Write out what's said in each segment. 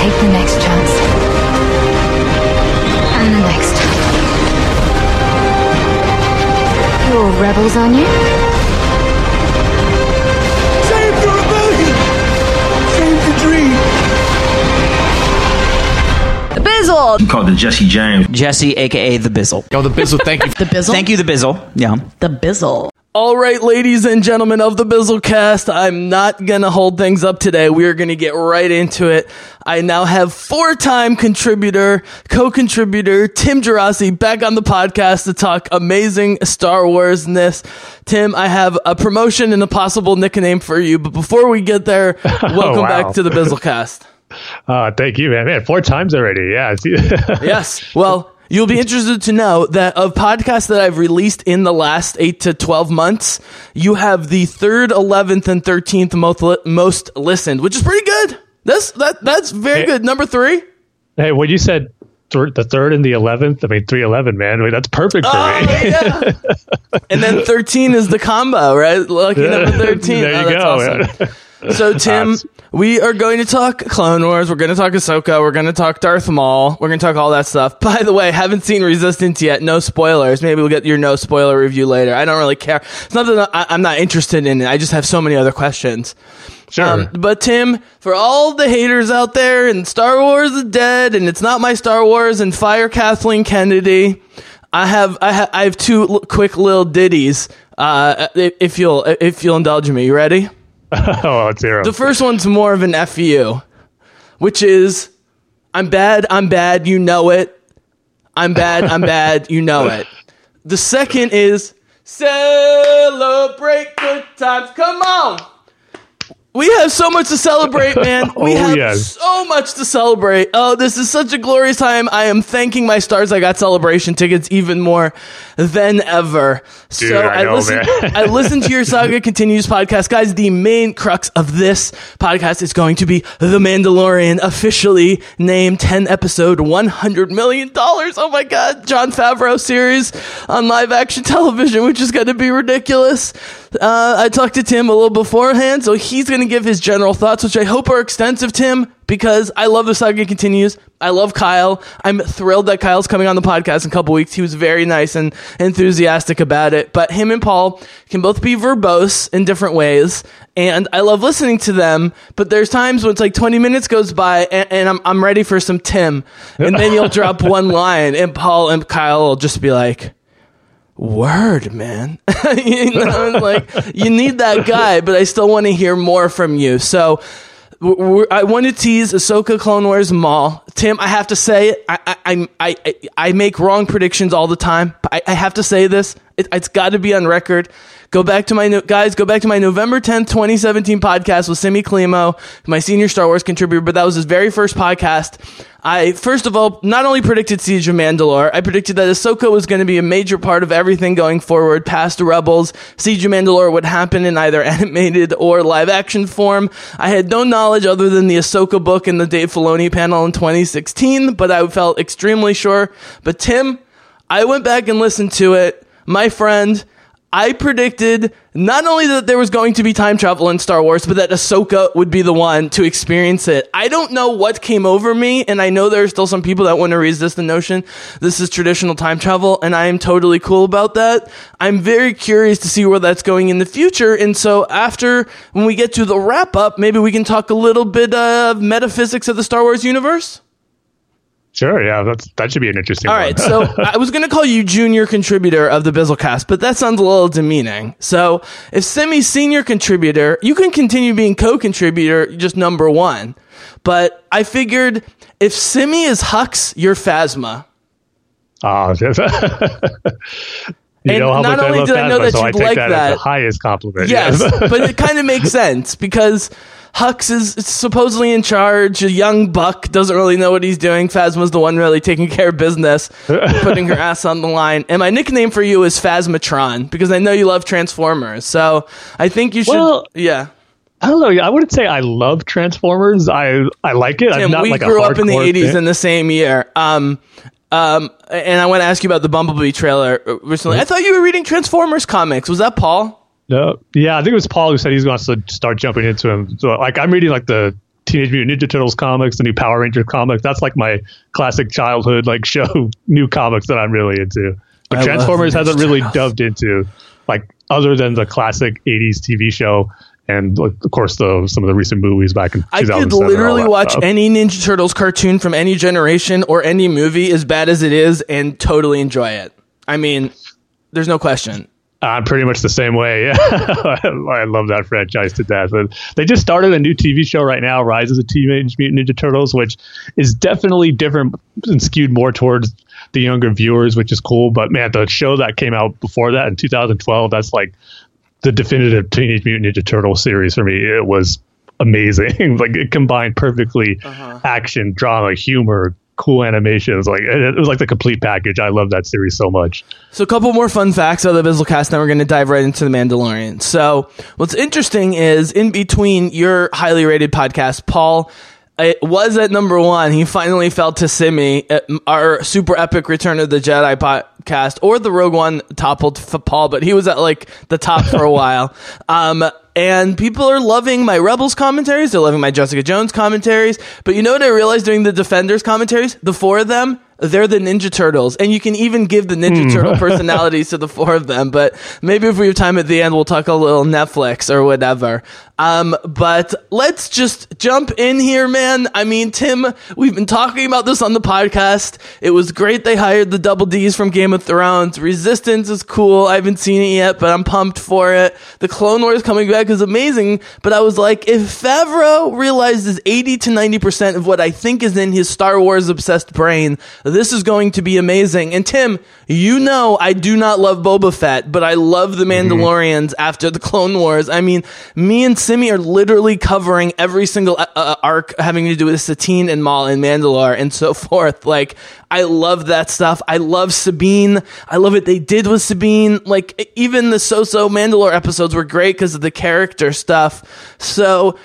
Take the next chance. And the next. You're rebels, aren't you? Save the rebellion! Save the dream! The Bizzle. You called the Jesse James. Jesse, aka the Bizzle. Oh, the Bizzle, thank you. The Bizzle. Thank you, the Bizzle. Yeah. The Bizzle. All right, ladies and gentlemen of the Bizzlecast, I'm not gonna hold things up today. We are gonna get right into it. I now have four-time contributor, co-contributor Tim Gerasi back on the podcast to talk amazing Star Wars ness. Tim, I have a promotion and a possible nickname for you, but before we get there, welcome wow. back to the Bizzlecast. Uh, thank you, man. Man, four times already. Yeah. yes. Well, you'll be interested to know that of podcasts that I've released in the last eight to 12 months, you have the third, 11th, and 13th most, li- most listened, which is pretty good. That's, that, that's very Hey. good. Number three. hey, when you said th- the third and the eleventh, I mean three eleven, man. I mean, that's perfect for Oh, me. yeah. and then 13 is the combo, right? Lucky number 13. There Oh, you that's go, awesome. So, Tim, we are going to talk Clone Wars. We're going to talk Ahsoka. We're going to talk Darth Maul. We're going to talk all that stuff. By the way, haven't seen Resistance yet. No spoilers. Maybe we'll get your no spoiler review later. I don't really care. It's not that I- I'm not interested in it. I just have so many other questions. Sure. Um, but Tim, for all the haters out there, and Star Wars is dead, and it's not my Star Wars, and fire Kathleen Kennedy, I have I, ha- I have two l- quick little ditties. Uh, if you'll if you'll indulge me, you ready? oh. The first one's more of an fu, which is I'm bad, I'm bad, you know it. I'm bad, I'm bad, you know it. The second is celebrate good times. Come on. We have so much to celebrate, man. We Oh, have yes. so much to celebrate. Oh, this is such a glorious time. I am thanking my stars I got celebration tickets even more than ever. Dude, so I know, listened, man. I listened to your Saga Continues podcast. Guys, the main crux of this podcast is going to be The Mandalorian, officially named 10 episode, $100 million. Oh my God. Jon Favreau series on live action television, which is going to be ridiculous. Uh, I talked to Tim a little beforehand, so he's going to give his general thoughts, which I hope are extensive, Tim, because I love the saga continues. I love Kyle. I'm thrilled that Kyle's coming on the podcast in a couple weeks. He was very nice and enthusiastic about it. But him and Paul can both be verbose in different ways, and I love listening to them. But there's times when it's like 20 minutes goes by, and, and I'm I'm ready for some Tim, and then you'll drop one line, and Paul and Kyle will just be like word, man. you know, like you need that guy, but I still want to hear more from you. So I want to tease Ahsoka Clone Wars Maul. Tim, I have to say. I I I, I, make wrong predictions all the time. I, I have to say this. It, it's got to be on record. Go back to my no- guys. Go back to my November 10th, 2017 podcast with Simi Klimo, my senior Star Wars contributor. But that was his very first podcast. I first of all not only predicted Siege of Mandalore, I predicted that Ahsoka was going to be a major part of everything going forward past the Rebels. Siege of Mandalore would happen in either animated or live action form. I had no knowledge other than the Ahsoka book and the Dave Filoni panel in 2016, but I felt extremely sure. But Tim, I went back and listened to it. My friend, I predicted not only that there was going to be time travel in Star Wars, but that Ahsoka would be the one to experience it. I don't know what came over me, and I know there are still some people that want to resist the notion this is traditional time travel, and I am totally cool about that. I'm very curious to see where that's going in the future, and so after, when we get to the wrap up, maybe we can talk a little bit of metaphysics of the Star Wars universe? Sure, yeah, that's that should be an interesting. All right, so I was going to call you junior contributor of the Bizzlecast, but that sounds a little demeaning. So if Simi's senior contributor, you can continue being co-contributor, just number one. But I figured if Simi is Hux, you're Phasma. Ah. you And know how not only love did I know that so take like that, that- as the highest compliment. Yes, but it kind of makes sense because Hux is supposedly in charge. A young buck doesn't really know what he's doing. Phasma's the one really taking care of business, putting her ass on the line. And my nickname for you is Phasmatron because I know you love Transformers. So I think you should. Well- yeah. I don't know. I wouldn't say I love Transformers. I I like it. I'm Tim, not we like a grew up in the 80s fan. in the same year. Um, um, and I want to ask you about the Bumblebee trailer uh, recently. I thought you were reading Transformers comics. Was that Paul? No, yeah, I think it was Paul who said he's going to start jumping into him. So, like, I'm reading like the Teenage Mutant Ninja Turtles comics, the new Power Ranger comics. That's like my classic childhood like show new comics that I'm really into. But I Transformers hasn't really Turtles. dubbed into like other than the classic '80s TV show and of course the some of the recent movies back in I could literally watch stuff. any Ninja Turtles cartoon from any generation or any movie, as bad as it is, and totally enjoy it. I mean, there's no question. I'm pretty much the same way. Yeah, I love that franchise to death. And they just started a new TV show right now, Rise of the Teenage Mutant Ninja Turtles, which is definitely different and skewed more towards the younger viewers, which is cool. But man, the show that came out before that in 2012, that's like the definitive Teenage Mutant Ninja Turtle series for me. It was amazing. like it combined perfectly uh-huh. action, drama, humor, cool animations. Like it, it was like the complete package. I love that series so much. So, a couple more fun facts of the Bizzlecast, then we're going to dive right into the Mandalorian. So, what's interesting is in between your highly rated podcast, Paul. It was at number one. He finally fell to Simi, our super epic Return of the Jedi podcast, or the Rogue One toppled Paul, but he was at like the top for a while. Um, and people are loving my Rebels commentaries. They're loving my Jessica Jones commentaries. But you know what I realized doing the Defenders commentaries? The four of them, they're the Ninja Turtles, and you can even give the Ninja Turtle personalities to the four of them. But maybe if we have time at the end, we'll talk a little Netflix or whatever. Um, but let's just jump in here, man. I mean, Tim, we've been talking about this on the podcast. It was great they hired the double D's from Game of Thrones. Resistance is cool. I haven't seen it yet, but I'm pumped for it. The Clone Wars coming back is amazing. But I was like, if Favreau realizes 80 to 90% of what I think is in his Star Wars obsessed brain, this is going to be amazing. And Tim, you know I do not love Boba Fett, but I love the Mandalorians after the Clone Wars. I mean, me and Simi are literally covering every single uh, uh, arc having to do with Satine and Maul and Mandalore and so forth. Like, I love that stuff. I love Sabine. I love what they did with Sabine. Like, even the So-So Mandalore episodes were great because of the character stuff. So,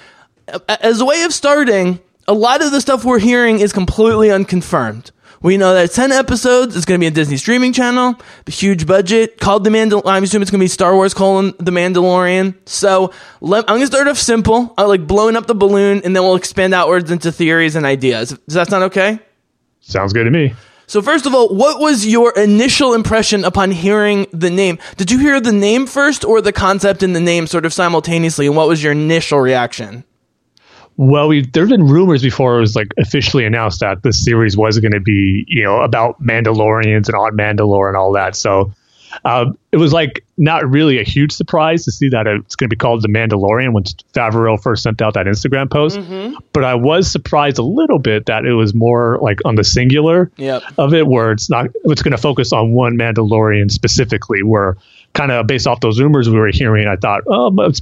as a way of starting, a lot of the stuff we're hearing is completely unconfirmed. We know that 10 episodes is going to be a Disney streaming channel, a huge budget, called The Mandal. I'm assuming it's going to be Star Wars colon The Mandalorian. So let, I'm going to start off simple, I like blowing up the balloon, and then we'll expand outwards into theories and ideas. Does that sound okay? Sounds good to me. So first of all, what was your initial impression upon hearing the name? Did you hear the name first or the concept and the name sort of simultaneously? And what was your initial reaction? Well, we there've been rumors before it was like officially announced that this series was going to be, you know, about Mandalorians and on Mandalore and all that. So uh, it was like not really a huge surprise to see that it's going to be called The Mandalorian when Favreau first sent out that Instagram post. But I was surprised a little bit that it was more like on the singular Yep. of it, where it's not it's going to focus on one Mandalorian specifically. Where kind of based off those rumors we were hearing, I thought, oh, but it's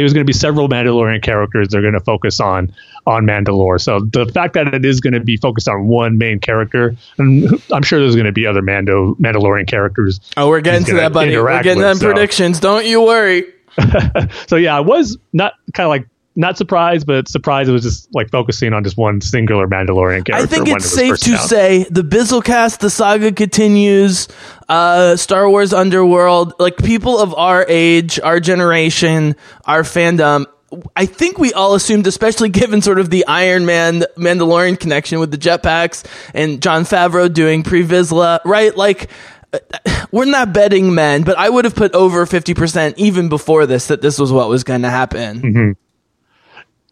there's going to be several Mandalorian characters they're going to focus on on Mandalore. So the fact that it is going to be focused on one main character, and I'm sure there's going to be other Mando Mandalorian characters. Oh, we're getting to that, buddy. We're getting with, them so. predictions. Don't you worry. So yeah, I was not kind of like not surprised, but surprised it was just like focusing on just one singular Mandalorian character. I think it's it safe to announced. say the Bizzlecast, the saga continues. Uh, Star Wars Underworld, like people of our age, our generation, our fandom. I think we all assumed, especially given sort of the Iron Man Mandalorian connection with the jetpacks and Jon Favreau doing Pre Vizsla, right? Like, uh, we're not betting men, but I would have put over 50% even before this that this was what was going to happen. Mm-hmm.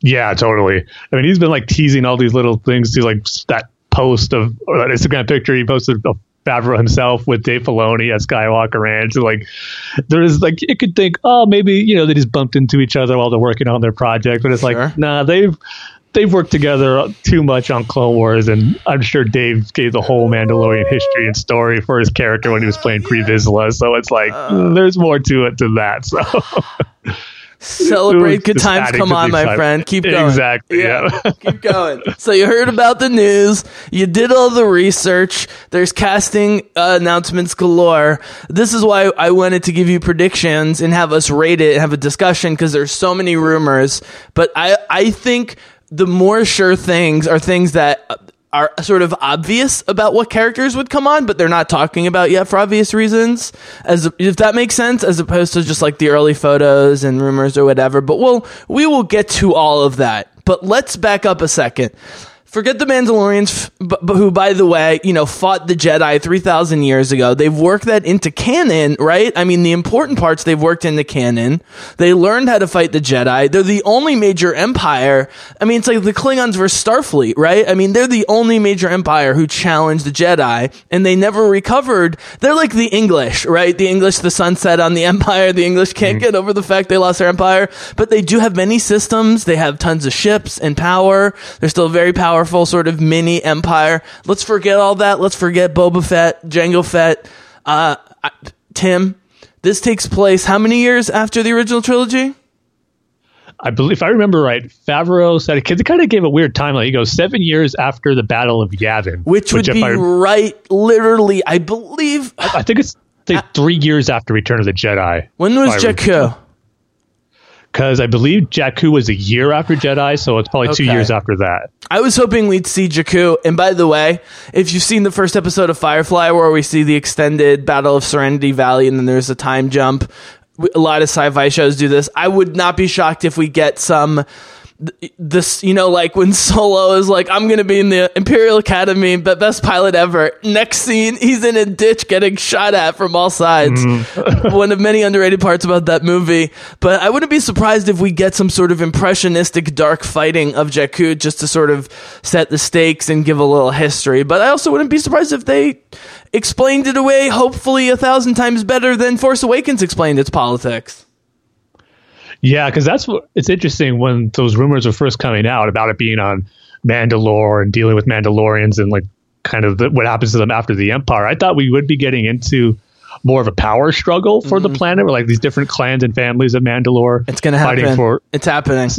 Yeah, totally. I mean, he's been like teasing all these little things to like that post of or that Instagram picture he posted of Favreau himself with Dave Filoni at Skywalker Ranch. Like, there's like you could think, oh, maybe you know they just bumped into each other while they're working on their project, but it's Sure. like, nah, they've they've worked together too much on Clone Wars, and I'm sure Dave gave the whole Mandalorian history and story for his character when he was playing Pre Vizsla. So it's like mm, there's more to it than that. So. Celebrate good times. Come on, my friend. Keep going. Exactly, yeah. Keep going. So you heard about the news. You did all the research. There's casting uh, announcements galore. This is why I wanted to give you predictions and have us rate it and have a discussion because there's so many rumors. But I, I think the more sure things are things that are sort of obvious about what characters would come on, but they're not talking about yet for obvious reasons. As if that makes sense, as opposed to just like the early photos and rumors or whatever. But we'll we will get to all of that. But let's back up a second. Forget the Mandalorians, f- who, by the way, you know, fought the Jedi 3,000 years ago. They've worked that into canon, right? I mean, the important parts they've worked into canon. They learned how to fight the Jedi. They're the only major empire. I mean, it's like the Klingons versus Starfleet, right? I mean, they're the only major empire who challenged the Jedi, and they never recovered. They're like the English, right? The English, the sunset on the empire. The English can't mm-hmm. get over the fact they lost their empire, but they do have many systems. They have tons of ships and power. They're still very powerful sort of mini empire. Let's forget all that. Let's forget Boba Fett, Jango Fett. Uh, I- Tim, this takes place how many years after the original trilogy? I believe, if I remember right, Favreau said because it kind of gave a weird timeline. He goes seven years after the Battle of Yavin, Which would be I, right, literally, I believe. I think it's like three years after Return of the Jedi. When was I Jakku? Because I believe Jakku was a year after Jedi, so it's probably two years after that. I was hoping we'd see Jakku. And by the way, if you've seen the first episode of Firefly where we see the extended Battle of Serenity Valley and then there's a time jump, a lot of sci-fi shows do this. I would not be shocked if we get some this, you know, like when Solo is like, I'm going to be in the Imperial Academy, but best pilot ever. Next scene, he's in a ditch getting shot at from all sides. Mm-hmm. One of many underrated parts about that movie. But I wouldn't be surprised if we get some sort of impressionistic dark fighting of Jakku just to sort of set the stakes and give a little history. But I also wouldn't be surprised if they explained it away, hopefully a thousand times better than Force Awakens explained its politics. Yeah, because that's what it's interesting when those rumors were first coming out about it being on Mandalore and dealing with Mandalorians and like kind of the, what happens to them after the Empire. I thought we would be getting into more of a power struggle for the planet, where like these different clans and families of Mandalore. Mm-hmm. It's going to happen. for. it's happening.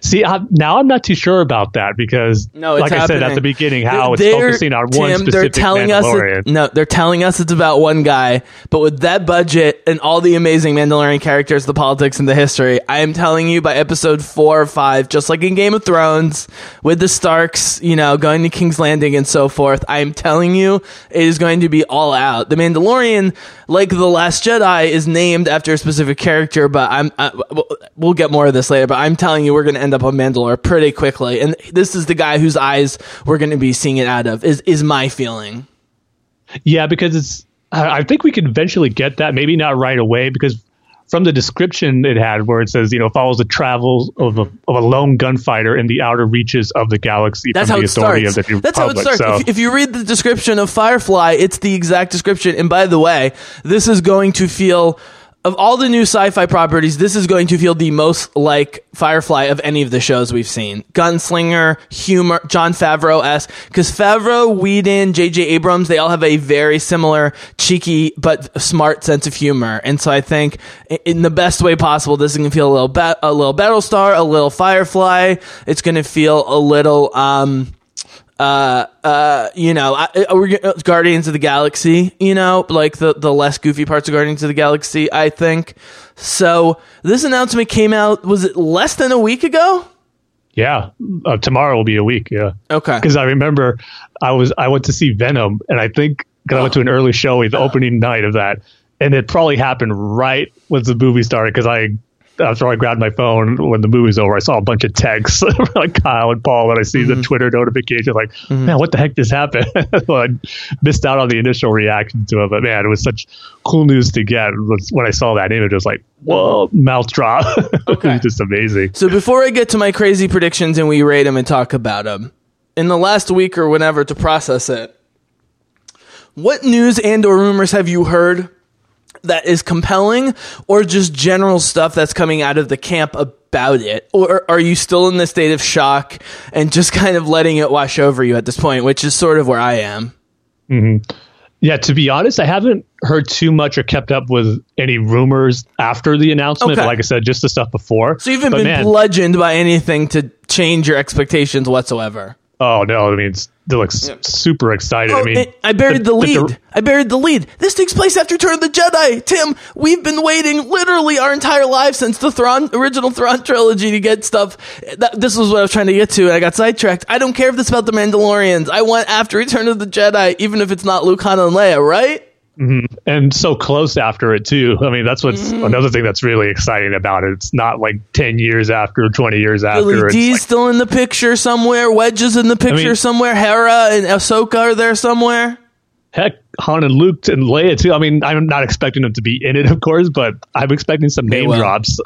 See, I, now I'm not too sure about that because, No, like I said at the beginning, how They're- it's focusing on one Tim, specific they're telling us it, no, they're telling us it's about one guy, but with that budget and all the amazing Mandalorian characters, the politics, and the history, I am telling you by episode four or five, just like in Game of Thrones, with the Starks, you know, going to King's Landing and so forth, I am telling you, it is going to be all out. The Mandalorian, like the Last Jedi, is named after a specific character, but I'm, I, we'll get more of this later. But I'm telling you, we're going to end up on Mandalore pretty quickly, and this is the guy whose eyes we're going to be seeing it out of. Is is my feeling? Yeah, because it's. I I think we could eventually get that. Maybe not right away, because from the description it had, where it says, you know, follows the travels of a, of a lone gunfighter in the outer reaches of the galaxy That's from how the it authority starts. of the New That's how it starts. So, If, if you read the description of Firefly, it's the exact description. And by the way, this is going to feel. Of all the new sci-fi properties, this is going to feel the most like Firefly of any of the shows we've seen. Gunslinger, humor, Jon Favreau esque, because Favreau, Whedon, J.J. Abrams, they all have a very similar, cheeky but smart sense of humor. And so I think, in the best way possible, this is going to feel a little, ba- a little Battlestar, a little Firefly. It's going to feel a little. um uh, uh, you know, I, I- we're Guardians of the Galaxy, you know, like the, the less goofy parts of Guardians of the Galaxy, I think. So this announcement came out, was it less than a week ago? yeah, uh, tomorrow will be a week. Yeah, Okay. because I remember I was I went to see Venom, and I think because I went to an early showing, the opening night of that, and it probably happened right when the movie started because I. After I grabbed my phone when the movie's over, I saw a bunch of texts like Kyle and Paul, and I see Mm-hmm. the Twitter notification like, "Man, what the heck just happened?" I missed out on the initial reaction to it, but man, it was such cool news to get. When I saw that image, it was like, "Whoa!" Mouth drop. it was just amazing. So before I get to my crazy predictions and we rate them and talk about them, in the last week or whenever to process it, what news and or rumors have you heard that is compelling or just general stuff that's coming out of the camp about it? Or are you still in the state of shock and just kind of letting it wash over you at this point, which is sort of where I am? Mm-hmm. Yeah, to be honest, I haven't heard too much or kept up with any rumors after the announcement. Okay. But like I said, just the stuff before. So you haven't But been man, bludgeoned by anything to change your expectations whatsoever. Oh no! I mean, it's, they look s- super excited. I Oh, mean, I buried the, the- lead. the- I buried the lead. This takes place after Return of the Jedi. Tim, we've been waiting literally our entire lives since the Thrawn original Thrawn trilogy to get stuff. That, this was what I was trying to get to, and I got sidetracked. I don't care if it's about the Mandalorians. I want after Return of the Jedi, even if it's not Luke, Han, and Leia, right? And so close after it too. I mean, that's what's Mm-hmm. another thing that's really exciting about it. It's not like ten years after, twenty years after. Billy Dee's like- still in the picture somewhere. Wedge's in the picture mean- somewhere. Hera and Ahsoka are there somewhere. heck, Han and Luke and Leia too. I mean, I'm not expecting them to be in it, of course, but I'm expecting some name will. drops.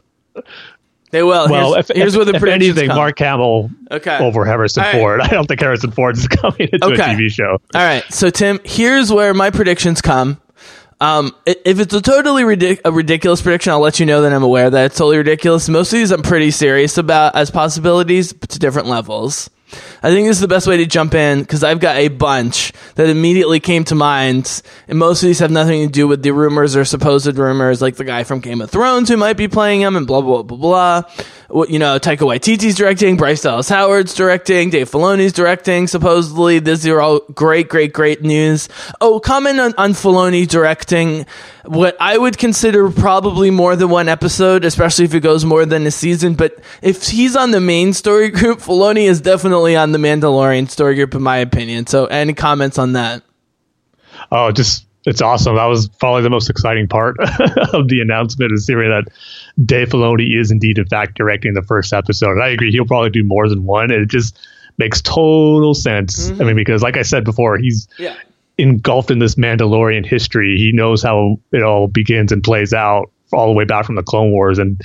They will. Well, here's, if, here's if, where the if anything, come. Mark Hamill Okay. over Harrison right. Ford. I don't think Harrison Ford is coming into Okay. a TV show. All right, so Tim, here's where my predictions come. Um, if it's a totally ridic- a ridiculous prediction, I'll let you know that I'm aware that it's totally ridiculous. Most of these I'm pretty serious about as possibilities, but to different levels. I think this is the best way to jump in because I've got a bunch that immediately came to mind, and most of these have nothing to do with the rumors or supposed rumors, like the guy from Game of Thrones who might be playing him, and blah blah blah blah. blah. You know, Taika Waititi's directing, Bryce Dallas Howard's directing, Dave Filoni's directing. Supposedly, these are all great, great, great news. Oh, comment on, on Filoni directing what I would consider probably more than one episode, especially if it goes more than a season. But if he's on the main story group, Filoni is definitely on the Mandalorian story group, in my opinion. So, any comments on that? Oh, just it's awesome. That was probably the most exciting part of the announcement is hearing that Dave Filoni is indeed, in fact, directing the first episode. And I agree, he'll probably do more than one. It just makes total sense. I mean, mm-hmm. because like I said before, he's Yeah. engulfed in this Mandalorian history. He knows how it all begins and plays out all the way back from the Clone Wars and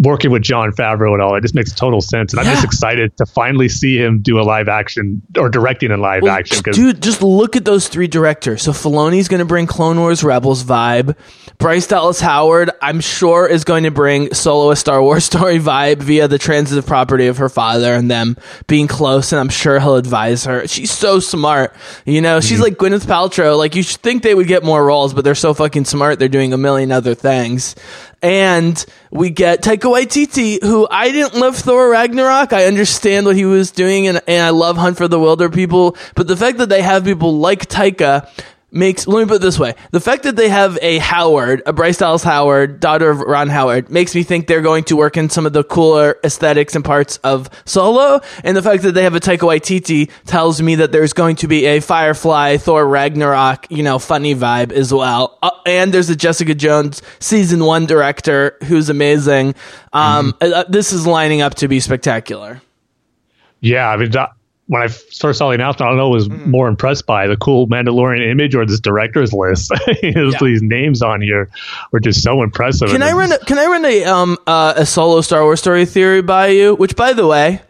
working with Jon Favreau and all. It just makes total sense. And I'm just excited to finally see him do a live action or directing in live Well, action. Dude, just look at those three directors. So Filoni's going to bring Clone Wars Rebels vibe. Bryce Dallas Howard, I'm sure, is going to bring Solo a Star Wars story vibe via the transitive property of her father and them being close. And I'm sure he'll advise her. She's so smart. You know, she's mm-hmm. like Gwyneth Paltrow. Like you should think they would get more roles, but they're so fucking smart. They're doing a million other things. And we get Taika Waititi, who I didn't love Thor Ragnarok. I understand what he was doing, and, and I love Hunt for the Wilderpeople. But the fact that they have people like Taika makes, let me put it this way. The fact that they have a Howard, a Bryce Dallas Howard, daughter of Ron Howard, makes me think they're going to work in some of the cooler aesthetics and parts of Solo. And the fact that they have a Taika Waititi tells me that there's going to be a Firefly, Thor Ragnarok, you know, funny vibe as well. Uh, and there's a Jessica Jones season one director who's amazing. Um, uh, this is lining up to be spectacular. Yeah, I mean, that, when I first saw the announcement, I don't know, was Mm-hmm. more impressed by the cool Mandalorian image or this director's list. There's Yeah. These names on here were just so impressive. Can I run? A, can I run a um uh, a solo Star Wars story theory by you? Which, by the way,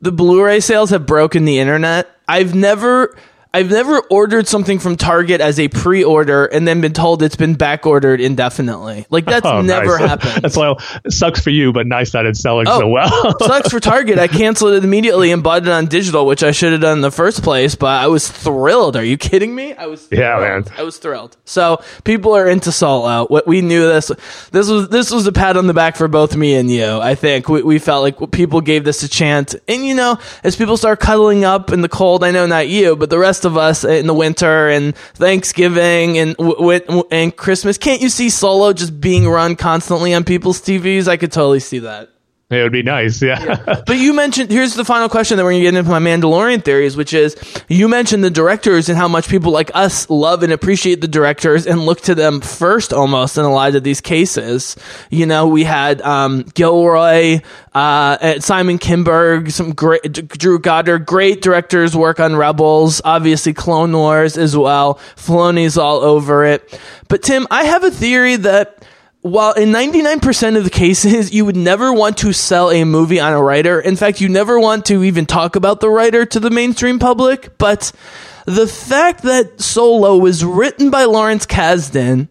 the Blu-ray sales have broken the internet. I've never. I've never ordered something from Target as a pre-order and then been told it's been back ordered indefinitely. Like that's Oh, never nice. happened. That's why it sucks for you, but nice that it's selling Oh. so well. Sucks for Target. I canceled it immediately and bought it on digital, which I should have done in the first place. But I was thrilled. Are you kidding me? I was Yeah, thrilled. man. I was thrilled. So people are into solo. What we knew this. This was this was a pat on the back for both me and you. I think we, we felt like people gave this a chance. And you know, as people start cuddling up in the cold, I know not you, but the rest of us in the winter and Thanksgiving and w- w- and Christmas, can't you see solo just being run constantly on people's TVs? I could totally see that. It would be nice. Yeah. But you mentioned here's the final question that we're gonna get into my Mandalorian theories, which is you mentioned the directors and how much people like us love and appreciate the directors and look to them first almost in a lot of these cases. You know, we had um, Gilroy, uh, Simon Kinberg, some great D- Drew Goddard, great directors work on Rebels, obviously Clone Wars as well. Filoni's all over it. But Tim, I have a theory that while in 99% of the cases, you would never want to sell a movie on a writer. In fact, you never want to even talk about the writer to the mainstream public. But the fact that Solo was written by Lawrence Kasdan,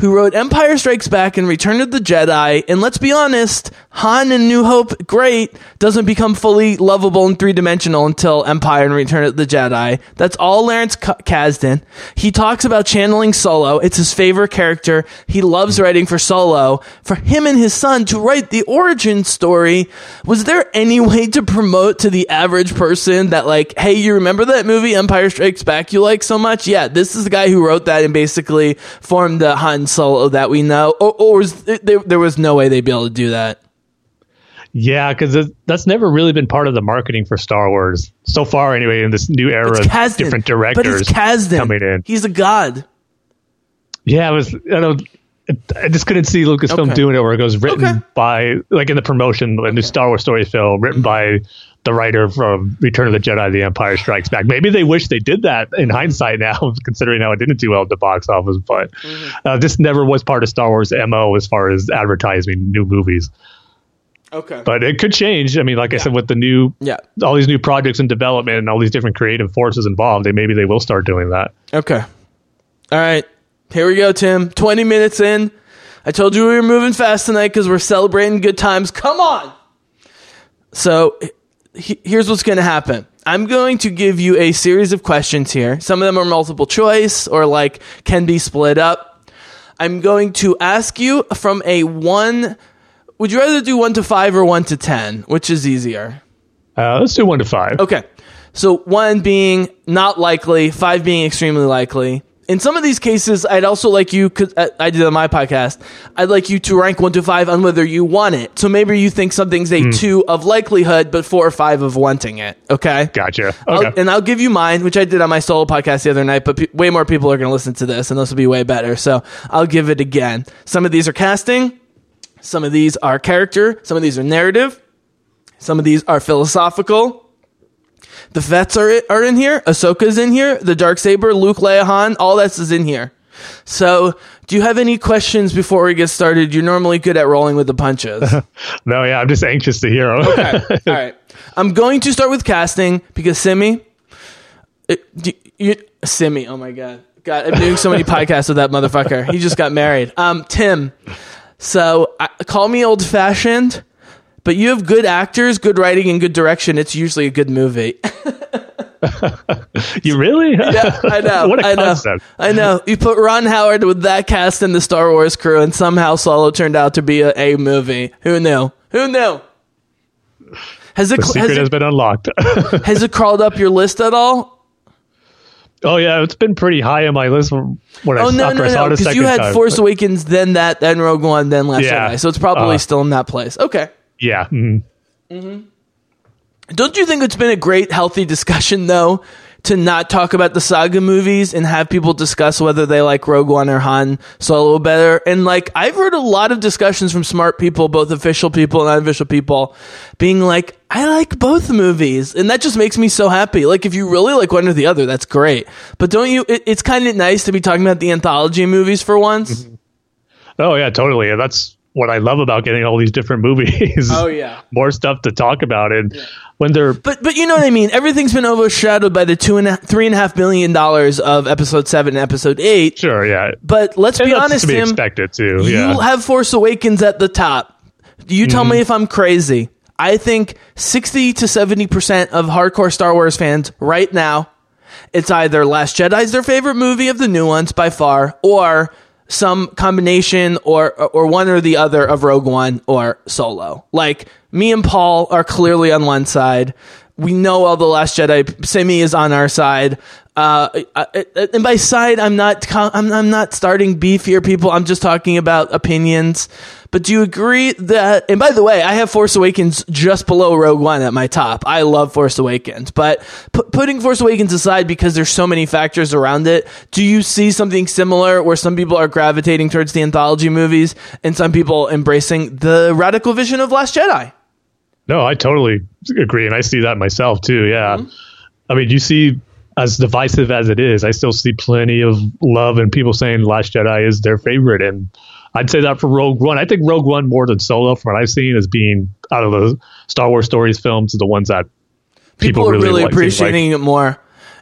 who wrote Empire Strikes Back and Return of the Jedi. And let's be honest, Han and New Hope, great, doesn't become fully lovable and three dimensional until Empire and Return of the Jedi. That's all Lawrence Ka- Kasdan. He talks about channeling Solo. It's his favorite character. He loves writing for Solo. For him and his son to write the origin story, was there any way to promote to the average person that, like, hey, you remember that movie Empire Strikes Back you like so much? Yeah, this is the guy who wrote that and basically formed the Han Solo that we know. Or, or was, there, there was no way they'd be able to do that. Yeah, because that's never really been part of the marketing for Star Wars so far. Anyway, in this new era Kasdan. different but directors coming in. He's a god. Yeah, it was. I don't. I just couldn't see Lucasfilm Okay. doing it where it goes written Okay. by like in the promotion, the new Star Wars story film written mm-hmm. by the writer from Return of the Jedi: The Empire Strikes Back. Maybe they wish they did that in hindsight now, considering how it didn't do well at the box office. But uh, this never was part of Star Wars mo as far as advertising new movies. Okay. But it could change. I mean, like I said, with the new Yeah. all these new projects in development and all these different creative forces involved, they maybe they will start doing that. Okay. All right. Here we go, Tim. 20 minutes in. I told you we were moving fast tonight because we're celebrating good times. Come on. So he- here's what's going to happen. I'm going to give you a series of questions here. Some of them are multiple choice or like can be split up. I'm going to ask you from a one. Would you rather do one to five or one to 10? Which is easier? Uh, let's do one to five. Okay. So one being not likely, five being extremely likely. In some of these cases, I'd also like you, cause uh, I, I did on my podcast, I'd like you to rank one to five on whether you want it. So maybe you think something's a hmm. two of likelihood, but four or five of wanting it. Okay. Gotcha. I'll- Okay. and I'll give you mine, which I did on my solo podcast the other night, but pe- way more people are going to listen to this, and this will be way better. So I'll give it again. Some of these are casting, some of these are character, some of these are narrative, some of these are philosophical. The Fetts are are in here. Ahsoka's in here. The dark saber, Luke, Leia, Han, all that's is in here. So, do you have any questions before we get started? You're normally good at rolling with the punches. no, yeah, I'm just anxious to hear 'em. All right. I'm going to start with casting because Simi, it, do you, Simi, oh my god, God, I'm doing so many podcasts with that motherfucker. He just got married. Um, Tim. So I, call me old fashioned, but you have good actors, good writing, and good direction. It's usually a good movie. you really? yeah, I know. what a I know. concept. I know. You put Ron Howard with that cast in the Star Wars crew, and somehow Solo turned out to be a, a movie. Who knew? Who knew? Has it, The secret has has it been unlocked. has it crawled up your list at all? oh yeah, it's been pretty high on my list when I, Oh no, after no, no! Because you had time. Force Awakens, then that, then Rogue One, then Last Yeah. Jedi. So it's probably Uh, still in that place. Okay. Yeah. mhm. Don't you think it's been a great, healthy discussion though, to not talk about the saga movies and have people discuss whether they like Rogue One or Han Solo better? And like, I've heard a lot of discussions from smart people, both official people and unofficial people, being like, I like both movies, and that just makes me so happy. Like, if you really like one or the other, that's great. But don't you? It, it's kind of nice to be talking about the anthology movies for once. Oh yeah, totally. And that's what I love about getting all these different movies. Oh, yeah. more stuff to talk about. And when they're But but you know what I mean. Everything's been overshadowed by the two and a, three and a half billion dollars of episode seven and episode eight. sure, yeah. But let's And be that's honest, to be Tim. expected too. You have Force Awakens at the top. You tell me mm-hmm. if I'm crazy. I think sixty to seventy percent of hardcore Star Wars fans right now, it's either Last Jedi's their favorite movie of the new ones by far, or some combination or or one or the other of Rogue One or Solo. Like me and Paul are clearly on one side. We know all the Last Jedi. Simi is on our side. Uh, and by side, I'm not. I'm, I'm not starting beef here, people. I'm just talking about opinions. But do you agree that? And by the way, I have Force Awakens just below Rogue One at my top. I love Force Awakens, but pu- putting Force Awakens aside because there's so many factors around it, do you see something similar where some people are gravitating towards the anthology movies and some people embracing the radical vision of Last Jedi? No, I totally agree, and I see that myself too. Yeah, Mm-hmm. I mean, you see, as divisive as it is, I still see plenty of love and people saying Last Jedi is their favorite, and I'd say that for Rogue One. I think Rogue One more than Solo, from what I've seen, is being out of the Star Wars stories films, the ones that People, people, are really, like, seem like- appreciating it more.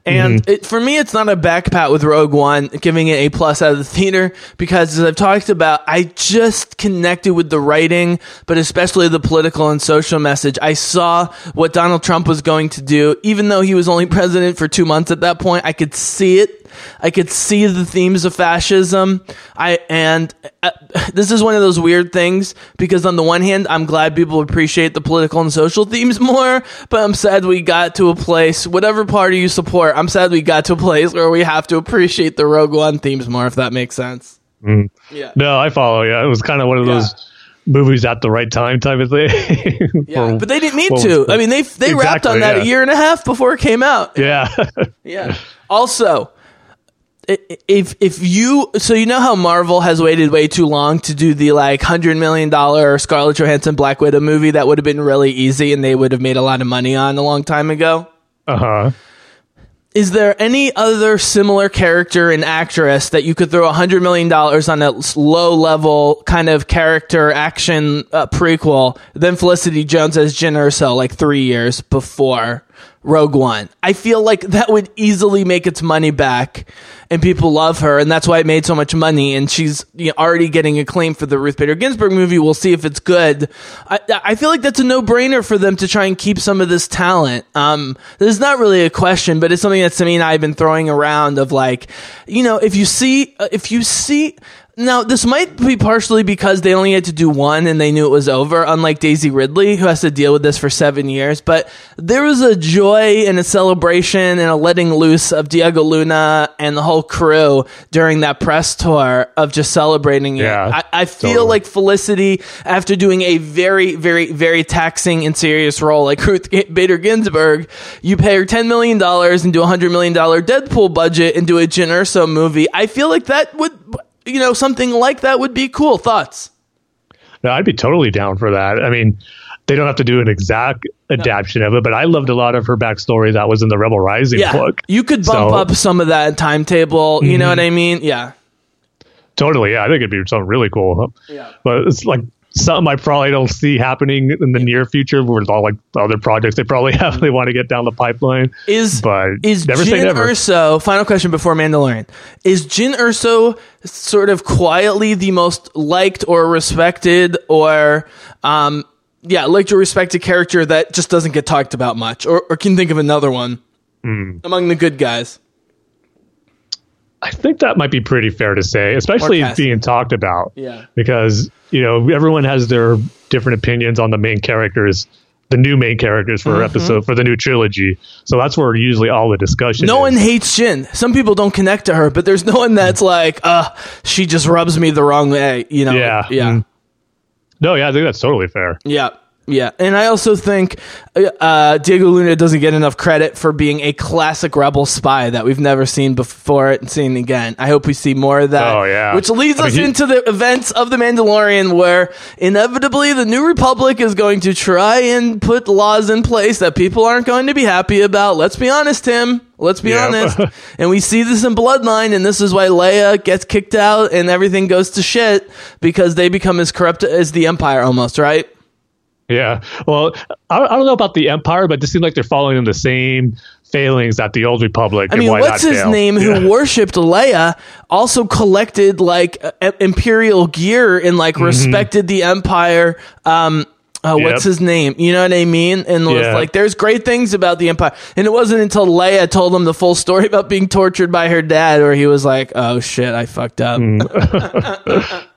And Mm-hmm. it, for me, it's not a backpat with Rogue One, giving it a plus out of the theater because, as I've talked about, I just connected with the writing, but especially the political and social message. I saw what Donald Trump was going to do, even though he was only president for two months at that point. I could see it. I could see the themes of fascism. I and uh, this is one of those weird things because on the one hand, I'm glad people appreciate the political and social themes more, but I'm sad we got to a place, whatever party you support, I'm sad we got to a place where we have to appreciate the Rogue One themes more, if that makes sense. Yeah. No, I follow. Yeah, it was kind of one of Yeah. those movies at the right time type of thing. Yeah, but they didn't need to. I mean, they they wrapped on that yeah. a year and a half before it came out. Yeah, Yeah. Also, if if you so you know how Marvel has waited way too long to do the like hundred million dollar Scarlett Johansson Black Widow movie that would have been really easy and they would have made a lot of money on a long time ago. uh huh. Is there any other similar character and actress that you could throw a hundred million dollars on a low level kind of character action uh, prequel than Felicity Jones as Jyn Erso like three years before Rogue One? I feel like that would easily make its money back, and people love her, and that's why it made so much money. And she's you know, already getting acclaim for the Ruth Bader Ginsburg movie. We'll see if it's good. I, I feel like that's a no brainer for them to try and keep some of this talent. Um, this is not really a question, but it's something that Sammy and I have been throwing around of like, you know, if you see, uh, if you see, now this might be partially because they only had to do one and they knew it was over, unlike Daisy Ridley, who has to deal with this for seven years. But there was a joy and a celebration and a letting loose of Diego Luna and the whole crew during that press tour of just celebrating it. Yeah, I, I feel totally. like Felicity, after doing a very, very, very taxing and serious role like Ruth Bader Ginsburg, you pay her $10 million and do a $100 million Deadpool budget and do a Jyn Erso movie. I feel like that would, you know, something like that would be cool. Thoughts? No, I'd be totally down for that. I mean, they don't have to do an exact adaptation of it, but I loved a lot of her backstory that was in the Rebel Rising Yeah. book. You could bump So- Mm-hmm. up some of that timetable. You know what I mean? Yeah. Totally, yeah. I think it'd be something really cool. Yeah. But it's like something I probably don't see happening in the near future with all like other projects they probably have they want to get down the pipeline. Is But is never say Jyn never. Erso? Final question before Mandalorian: Is Jyn Erso sort of quietly the most liked or respected, or um, yeah, liked or respected character that just doesn't get talked about much, or, or can you think of another one Hmm. among the good guys? I think that might be pretty fair to say, especially being talked about. Yeah. Because, you know, everyone has their different opinions on the main characters, the new main characters Mm-hmm. for episode for the new trilogy. So that's where usually all the discussion No is. one hates Jyn. Some people don't connect to her, but there's no one that's like, uh, she just rubs me the wrong way. You know? Yeah. yeah. Mm. No, yeah, I think that's totally fair. Yeah. Yeah. And I also think uh, Diego Luna doesn't get enough credit for being a classic rebel spy that we've never seen before and seen again. I hope we see more of that. Oh, yeah. Which leads I mean, us he- into the events of The Mandalorian, where inevitably the New Republic is going to try and put laws in place that people aren't going to be happy about. Let's be honest, Tim. Let's be Yeah. honest. and we see this in Bloodline, and this is why Leia gets kicked out and everything goes to shit because they become as corrupt as the Empire almost, right? Yeah. Well, I, I don't know about the Empire, but it just seems like they're following in the same failings that the Old Republic. I and mean, what's his failed. name Yeah. who worshipped Leia also collected like uh, imperial gear and like respected the empire. Um, uh, what's Mm-hmm. Yep. his name? You know what I mean? And Yeah. like, there's great things about the empire. And it wasn't until Leia told him the full story about being tortured by her dad, where he was like, "Oh shit, I fucked up."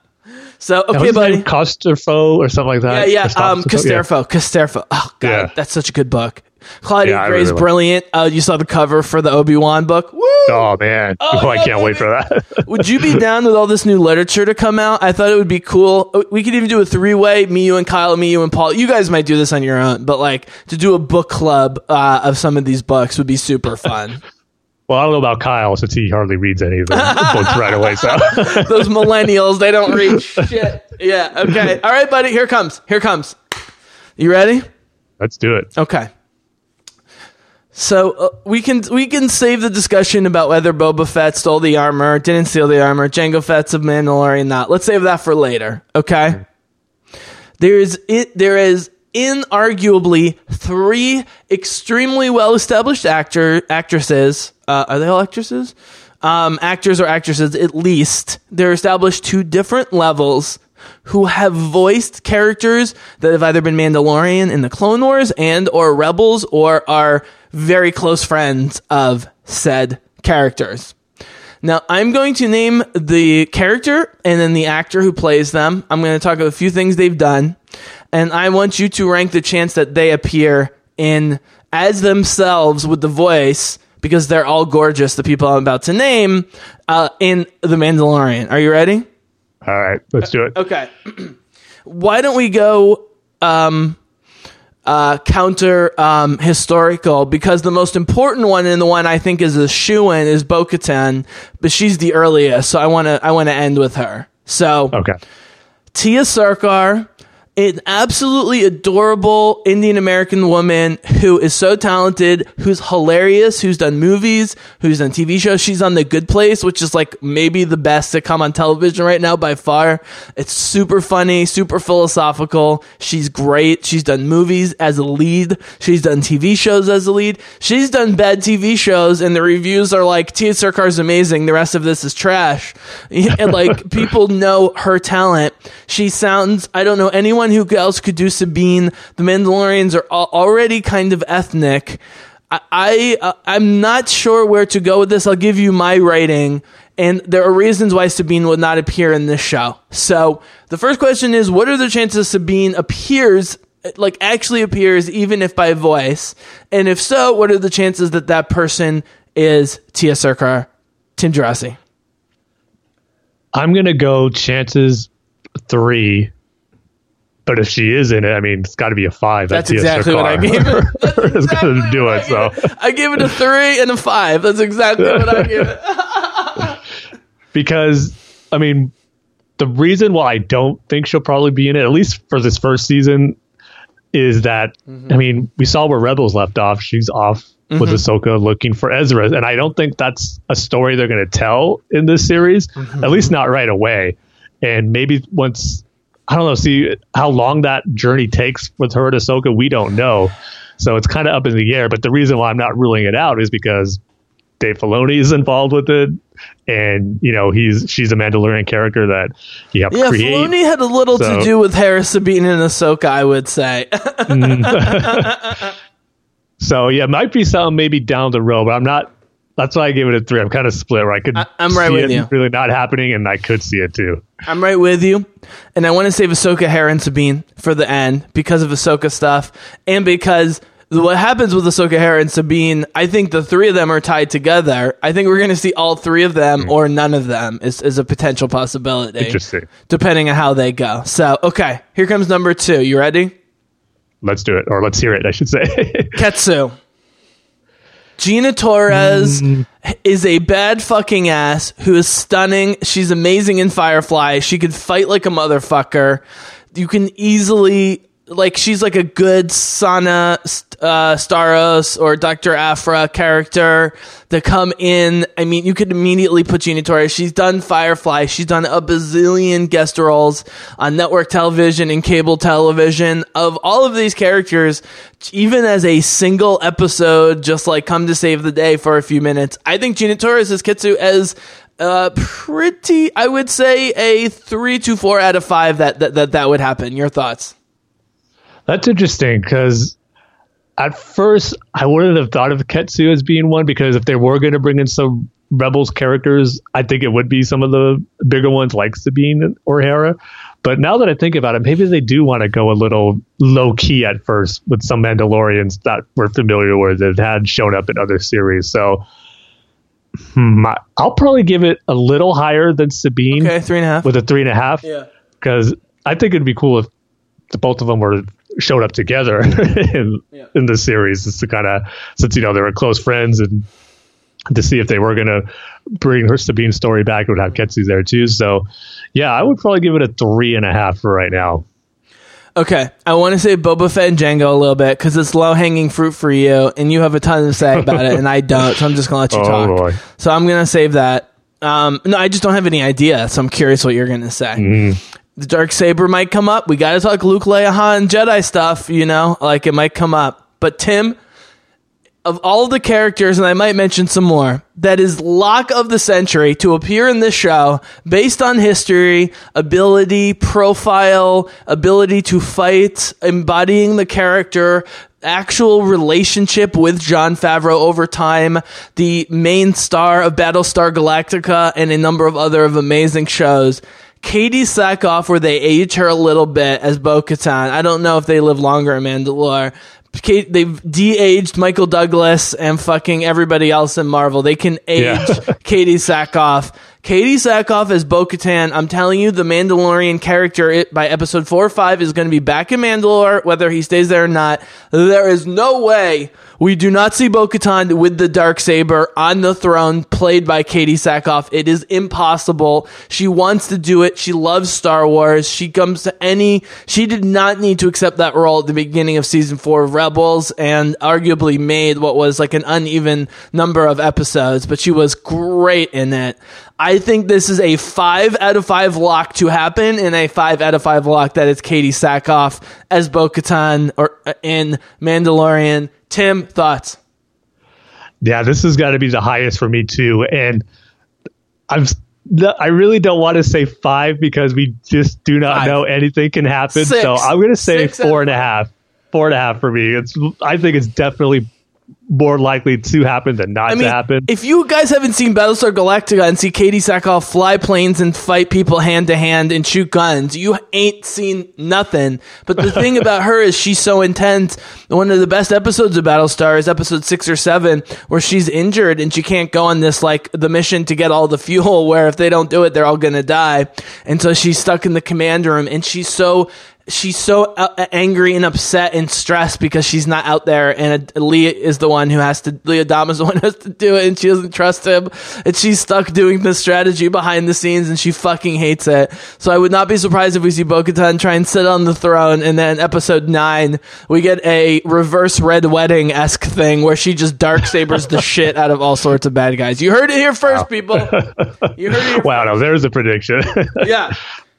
so okay, buddy. Costerfo or something like that. Yeah, yeah. Or Um, Costerfo? Yeah. Casterfo. Oh god, Yeah. that's such a good book. Claudia Yeah, Gray's really brilliant. Uh, you saw the cover for the Obi Wan book. Woo! Oh man, oh, I can't wait for that. Would you be down with all this new literature to come out? I thought it would be cool. Uh, We could even do a three way: me, you, and Kyle, me, you, and Paul. You guys might do this on your own, but like to do a book club uh, of some of these books would be super fun. well, I don't know about Kyle since he hardly reads any of the books right away. So Those millennials, they don't read shit. Yeah. Okay. All right, buddy. Here comes. Here comes. You ready? let's do it. Okay. So uh, we can we can save the discussion about whether Boba Fett stole the armor, didn't steal the armor, Jango Fett's a Mandalorian, not. Let's save that for later. Okay. There is it. There is inarguably three extremely well established actor actresses. Uh, are they all actresses? Um, actors or actresses, at least. They're established to different levels who have voiced characters that have either been Mandalorian in the Clone Wars and or Rebels or are very close friends of said characters. Now, I'm going to name the character and then the actor who plays them. I'm going to talk about a few things they've done, and I want you to rank the chance that they appear in as themselves with the voice because they're all gorgeous. The people I'm about to name uh, in The Mandalorian. Are you ready? All right, let's do it. Okay. Why don't we go um, uh, counter um, historical? Because the most important one and the one I think is a shoe in is Bo Katan, but she's the earliest, so I want to I want to end with her. So Okay. Tiya Sircar, an absolutely adorable Indian American woman who is so talented, who's hilarious, who's done movies, who's done TV shows. She's on The Good Place, which is like maybe the best to come on television right now by far. It's super funny, super philosophical. She's great. She's done movies as a lead. She's done TV shows as a lead. She's done bad TV shows and the reviews are like, Tiya Sircar's amazing. The rest of this is trash. And like people know her talent. She sounds, I don't know anyone who else could do Sabine. The Mandalorians are already kind of ethnic. I, I uh, I'm not sure where to go with this. I'll give you my rating, and there are reasons why Sabine would not appear in this show. So the first question is, what are the chances Sabine appears? Like actually appears, even if by voice, and if so, what are the chances that that person is Tiya Sircar, Tim Jurassic? I'm gonna go chances three. But if she is in it, I mean, it's got to be a five. That's exactly what I gave it. That's going to do it. So I give it a three and a five. That's exactly what I give it. because I mean, the reason why I don't think she'll probably be in it, at least for this first season, is that Mm-hmm. I mean, we saw where Rebels left off. She's off with Mm-hmm. Ahsoka looking for Ezra, and I don't think that's a story they're going to tell in this series. Mm-hmm. At least not right away. And maybe once I don't know, see how long that journey takes with her and Ahsoka, we don't know. So it's kind of up in the air. But the reason why I'm not ruling it out is because Dave Filoni is involved with it, and you know he's she's a Mandalorian character that he helped Yeah, create. Filoni had a little to do with Hera, Sabine, and Ahsoka, I would say. Mm. So yeah, it might be something maybe down the road, but I'm not. That's why I gave it a three. I'm kind of split. Where I could, I- I'm right see with it you. Really not happening, and I could see it too. I'm right with you. And I want to save Ahsoka, Hera, and Sabine for the end because of Ahsoka stuff and because what happens with Ahsoka, Hera, and Sabine, I think the three of them are tied together. I think we're going to see all three of them mm. or none of them is, is a potential possibility. Interesting. Depending on how they go. So, okay, here comes number two. You ready? Let's do it, or let's hear it. I should say. Ketsu. Gina Torres mm. is a bad fucking ass who is stunning. She's amazing in Firefly. She could fight like a motherfucker. You can easily like she's like a good Sana uh, Starros or Dr. Aphra character to come in. I mean, you could immediately put Gina Torres. She's done Firefly. She's done a bazillion guest roles on network television and cable television. Of all of these characters, even as a single episode, just like come to save the day for a few minutes, I think Gina Torres is Ketsu as uh pretty i would say a three to four out of five that that that, that would happen your thoughts That's interesting because at first I wouldn't have thought of Ketsu as being one because if they were going to bring in some Rebels characters, I think it would be some of the bigger ones like Sabine or Hera. But now that I think about it, maybe they do want to go a little low key at first with some Mandalorians that we're familiar with that had shown up in other series. So hmm, I'll probably give it a little higher than Sabine okay three and a half with a three and a half yeah because I think it'd be cool if the both of them were showed up together in Yeah. in the series, just to kind of since you know they were close friends and to see if they were gonna bring her Sabine's story back, it would have Ketsu there too. So yeah, I would probably give it a three and a half for right now. Okay, I want to say Boba Fett and Jango a little bit because it's low hanging fruit for you, and you have a ton to say about it, and I don't. So I'm just gonna let you Oh, talk. boy. So I'm gonna save that. Um, no, I just don't have any idea. So I'm curious what you're gonna say. Mm-hmm. The dark saber might come up. We got to talk Luke, Leia, Han, Jedi stuff. You know, like it might come up. But Tim, of all the characters, and I might mention some more, that is lock of the century to appear in this show based on history, ability, profile, ability to fight, embodying the character, actual relationship with Jon Favreau over time, the main star of Battlestar Galactica, and a number of other of amazing shows. Katie Sackhoff, where they age her a little bit as Bo Katan. I don't know if they live longer in Mandalore. Kate, they've de-aged Michael Douglas and fucking everybody else in Marvel. They can age Yeah. Katie Sackhoff. Katie Sackhoff as Bo-Katan. I'm telling you, the Mandalorian character it, by episode four or five is going to be back in Mandalore, whether he stays there or not. There is no way we do not see Bo-Katan with the dark saber on the throne, played by Katie Sackhoff. It is impossible. She wants to do it. She loves Star Wars. She comes to any. She did not need to accept that role at the beginning of season four of Rebels, and arguably made what was like an uneven number of episodes, but she was great in it. I think this is a five out of five lock to happen, and a five out of five lock that it's Katie Sackhoff as Bo Katan or uh, in Mandalorian. Tim, thoughts? Yeah, this has got to be the highest for me too, and I'm. I really don't want to say five because we just do not Five. know anything can happen. Six. So I'm going to say Six four and a half. Four and a half for me. It's. I think it's definitely more likely to happen than not I mean, to happen. if you guys haven't seen Battlestar Galactica and see Katie Sackhoff fly planes and fight people hand to hand and shoot guns, you ain't seen nothing. But the thing about her is she's so intense. One of the best episodes of Battlestar is episode six or seven, where she's injured and she can't go on this like the mission to get all the fuel. Where if they don't do it, they're all gonna die. And so she's stuck in the command room, and she's so she's so uh, angry and upset and stressed because she's not out there and uh, Leah is the one who has to Lee Adama is the one who has to do it and she doesn't trust him and she's stuck doing the strategy behind the scenes and she fucking hates it. So I would not be surprised if we see Bo-Katan try and sit on the throne and then episode 9 we get a reverse red wedding esque thing where she just dark sabers the shit out of all sorts of bad guys. You heard it here first people. You heard it here wow, no, there's a prediction. yeah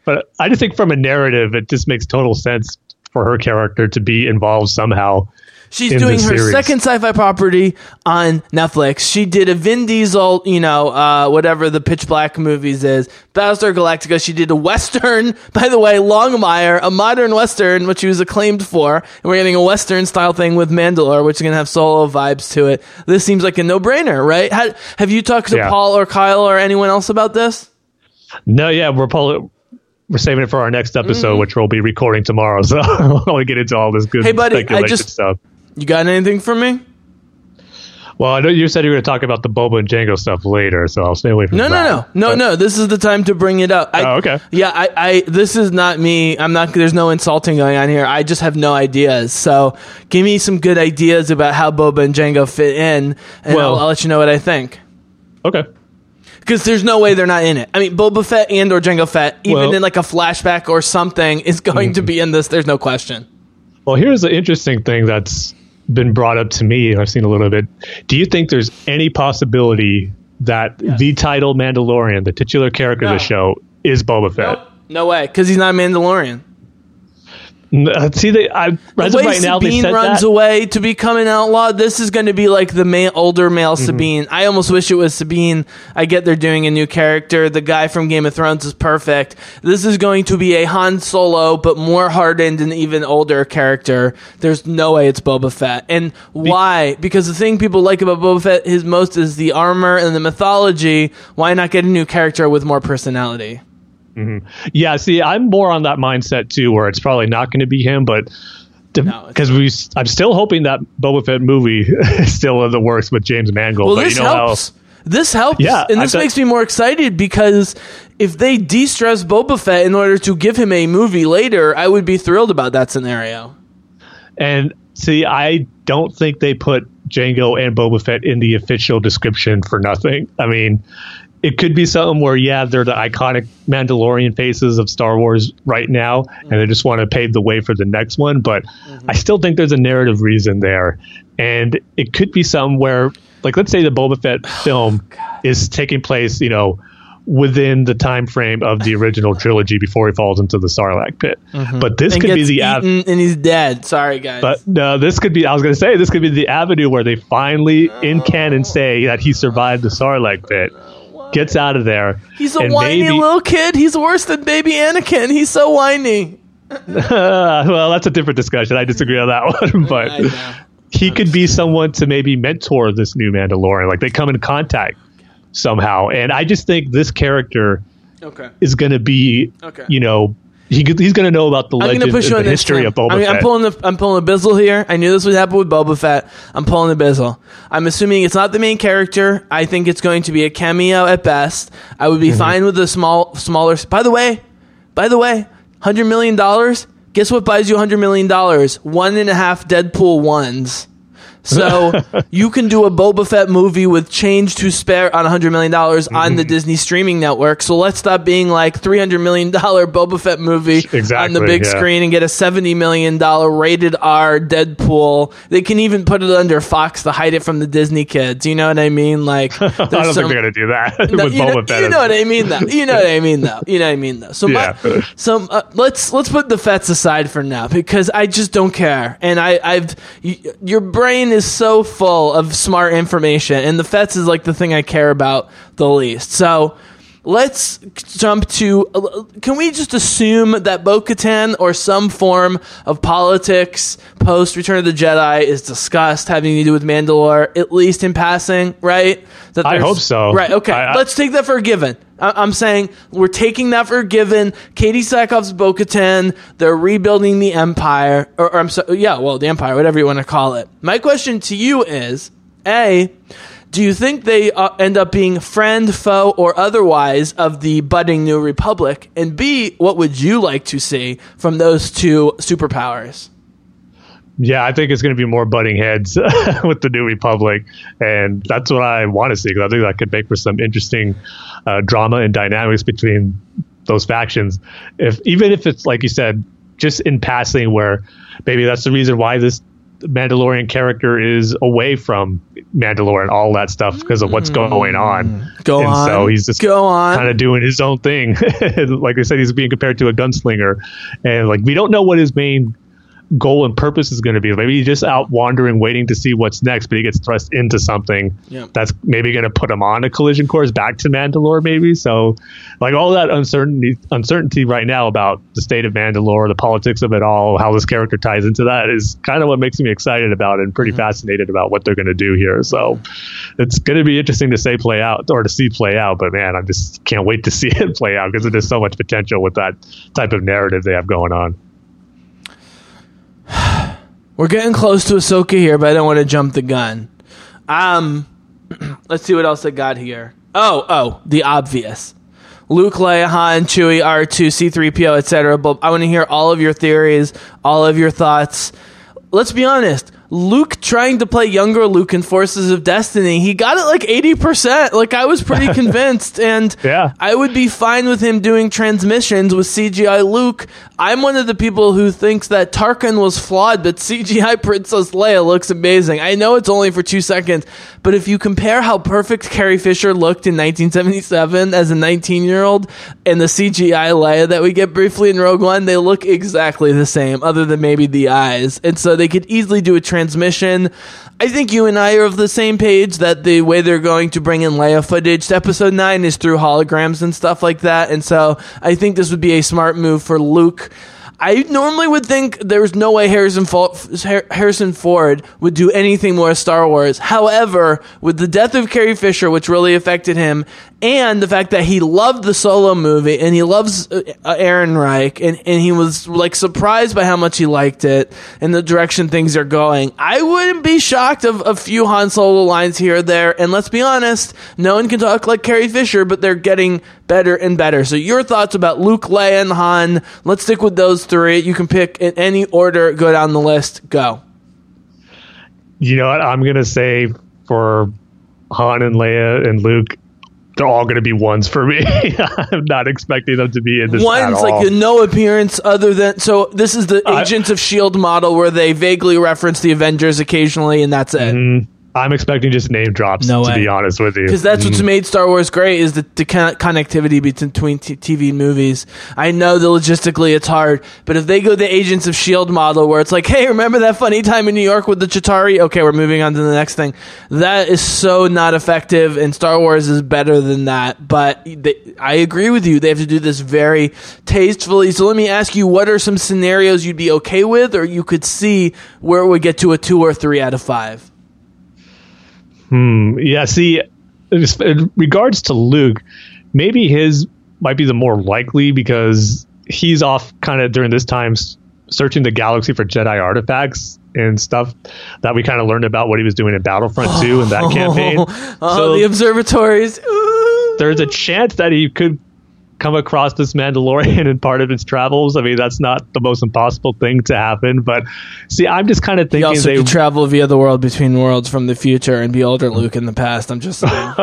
but I just think from a narrative, it just makes total sense for her character to be involved somehow. She's in doing her series. second sci-fi property on Netflix. She did a Vin Diesel, you know, uh, whatever the Pitch Black movies is. Battlestar Galactica. She did a western, by the way, Longmire, a modern western, which she was acclaimed for. And we're getting a western style thing with Mandalore, which is gonna have solo vibes to it. This seems like a no-brainer, right? How, have you talked to Yeah. Paul or Kyle or anyone else about this? No, yeah, we're probably we're saving it for our next episode, mm-hmm. which we'll be recording tomorrow. So I don't want to get into all this good. Hey, buddy, I just- stuff. You got anything for me? Well, I know you said you were going to talk about the Boba and Jango stuff later, so I'll stay away from No, that. no, no, no, no. No. This is the time to bring it up. I, Oh, okay. Yeah, I, I. This is not me. I'm not. There's no insulting going on here. I just have no ideas. So, give me some good ideas about how Boba and Django fit in, and Well- I'll, I'll let you know what I think. Okay. Because there's no way they're not in it. I mean, Boba Fett and or Jango Fett, even Well- in like a flashback or something, is going to mm-hmm. be in this. There's no question. Well, here's the interesting thing that's been brought up to me. I've seen a little bit. Do you think there's any possibility that the title Mandalorian, the titular character No. of the show, is Boba Fett? No way, because he's not a Mandalorian. See, they, I, as the way right now, Sabine runs that. away to become an outlaw, this is going to be like the ma- older male Mm-hmm. Sabine. I almost wish it was Sabine. I get they're doing a new character. The guy from Game of Thrones is perfect. This is going to be a Han Solo, but more hardened and even older character. There's no way it's Boba Fett. And why? Because the thing people like about Boba Fett his most is the armor and the mythology. Why not get a new character with more personality? Mm-hmm. Yeah, see, I'm more on that mindset too, where it's probably not going to be him, but No, because we, I'm still hoping that Boba Fett movie is still in the works with James Mangold. Well, but this you know helps. This helps, Yeah, and this thought- makes me more excited because if they de-stress Boba Fett in order to give him a movie later, I would be thrilled about that scenario. and see, I don't think they put Jango and Boba Fett in the official description for nothing. I mean, it could be something where yeah, they're the iconic Mandalorian faces of Star Wars right now, and they just want to pave the way for the next one. But mm-hmm. I still think there's a narrative reason there, and it could be somewhere like, let's say the Boba Fett oh, film is taking place, you know, within the time frame of the original trilogy before he falls into the Sarlacc pit. Mm-hmm. But this and could be the av- eaten and he's dead. Sorry, guys. but no, this could be. I was going to say this could be the avenue where they finally, in oh. canon, say that he survived the Sarlacc pit, gets out of there. he's a whiny maybe- little kid. He's worse than baby Anakin. He's so whiny. well, that's a different discussion. I disagree on that one, but he could be someone to maybe mentor this new Mandalorian. Like they come in contact somehow, and I just think this character Okay. is going to be, Okay. you know, he, he's going to know about the I'm push and you on the history of Boba I mean, I'm pulling the I'm pulling the bizzle here. I knew this would happen with Boba Fett. I'm pulling the bizzle. I'm assuming it's not the main character. I think it's going to be a cameo at best. I would be Mm-hmm. fine with a small smaller. By the way, by the way, hundred million dollars. Guess what buys you hundred million dollars? One and a half Deadpool ones. So you can do a Boba Fett movie with change to spare on $100 million on the Mm-hmm. Disney streaming network. So let's stop being like $300 million Boba Fett movie on the big yeah. screen and get a $70 million rated R Deadpool. They can even put it under Fox to hide it from the Disney kids. You know what I mean? Like, I don't think they're going to do that no, with you, know, Fett. you know what I mean, though. You know what I mean, though. You know what I mean, though. So, Yeah. my, so uh, let's let's put the Fetts aside for now because I just don't care, and I I've y- your brain is so full of smart information, and the Fetts is like the thing I care about the least. So. Let's jump to. uh, Can we just assume that Bo Katan or some form of politics post Return of the Jedi is discussed having to do with Mandalore, at least in passing, right? That I hope so. Right. Okay. I- I- Let's take that for a given. I- I'm saying we're taking that for a given. Katie Sackhoff's Bo-Katan. They're rebuilding the Empire, or, or I'm sorry, yeah, well, the Empire, whatever you want to call it. My question to you is: A, do you think they uh, end up being friend, foe, or otherwise of the budding New Republic? And B, what would you like to see from those two superpowers? Yeah, I think it's going to be more butting heads with the New Republic, and that's what I want to see because I think that could make for some interesting uh, drama and dynamics between those factions. If even if it's like you said, just in passing, where maybe that's the reason why this Mandalorian character is away from Mandalore and all that stuff because of what's hmm. going on. Go and on. So he's just Go on. kind of doing his own thing. like I said, he's being compared to a gunslinger, and like we don't know what his main goal and purpose is going to be. Maybe he's just out wandering, waiting to see what's next, but he gets thrust into something Yeah. that's maybe going to put him on a collision course back to Mandalore. Maybe so, like all that uncertainty, uncertainty right now about the state of Mandalore, the politics of it all, how this character ties into that is kind of what makes me excited about it and pretty mm-hmm. fascinated about what they're going to do here. So it's going to be interesting to say play out or to see play out. But man, I just can't wait to see it play out because there's so much potential with that type of narrative they have going on. We're getting close to Ahsoka here, but I don't want to jump the gun. Um, let's see what else I got here. Oh, oh, the obvious. Luke, Leia, Han, Chewie, R2, C3PO, etc. But I want to hear all of your theories, all of your thoughts. Let's be honest. Luke trying to play younger Luke in Forces of Destiny, he got it like 80%. Like, I was pretty convinced. And Yeah. I would be fine with him doing transmissions with CGI Luke. I'm one of the people who thinks that Tarkin was flawed, but CGI Princess Leia looks amazing. I know it's only for two seconds, but if you compare how perfect Carrie Fisher looked in 1977 as a 19 year old and the CGI Leia that we get briefly in Rogue One, they look exactly the same, other than maybe the eyes. And so they could easily do a transmission. I think you and I are of the same page that the way they're going to bring in Leia footage to episode 9 is through holograms and stuff like that. And so I think this would be a smart move for Luke. I normally would think there's no way Harrison, Harrison Ford would do anything more Star Wars. However, with the death of Carrie Fisher, which really affected him, and the fact that he loved the solo movie and he loves uh, Ehrenreich, and, and he was like surprised by how much he liked it and the direction things are going, I wouldn't be shocked of a few Han Solo lines here or there. And let's be honest, no one can talk like Carrie Fisher, but they're getting better and better. So your thoughts about Luke, Leia, and Han? Let's stick with those three. You can pick in any order. Go down the list. Go. You know what? I'm going to say for Han and Leia and Luke, they're all going to be ones for me. I'm not expecting them to be in this One's like no appearance other than so. This is the Agents of Shield model where they vaguely reference the Avengers occasionally, and that's it. Mm-hmm. I'm expecting just name drops. No to way. be honest with you, because that's what's Mm. made Star Wars great is the, the con- connectivity between t- TV and movies. I know that logistically it's hard, but if they go the Agents of Shield model where it's like, hey, remember that funny time in New York with the Chitauri? Okay, we're moving on to the next thing. That is so not effective, and Star Wars is better than that. But they, I agree with you; they have to do this very tastefully. So let me ask you, what are some scenarios you'd be okay with, or you could see where it would get to a two or three out of five? Hmm. Yeah, see, in regards to Luke, maybe his might be the more likely because he's off kind of during this time searching the galaxy for Jedi artifacts and stuff that we kind of learned about what he was doing in Battlefront 2 in that campaign. Oh, So- the observatories. Ooh. There's a chance that he could come across this Mandalorian in part of his travels. I mean, that's not the most impossible thing to happen, but see, I'm just kind of He thinking also they could travel via the world between worlds from the future and be older Luke in the past. I'm just saying.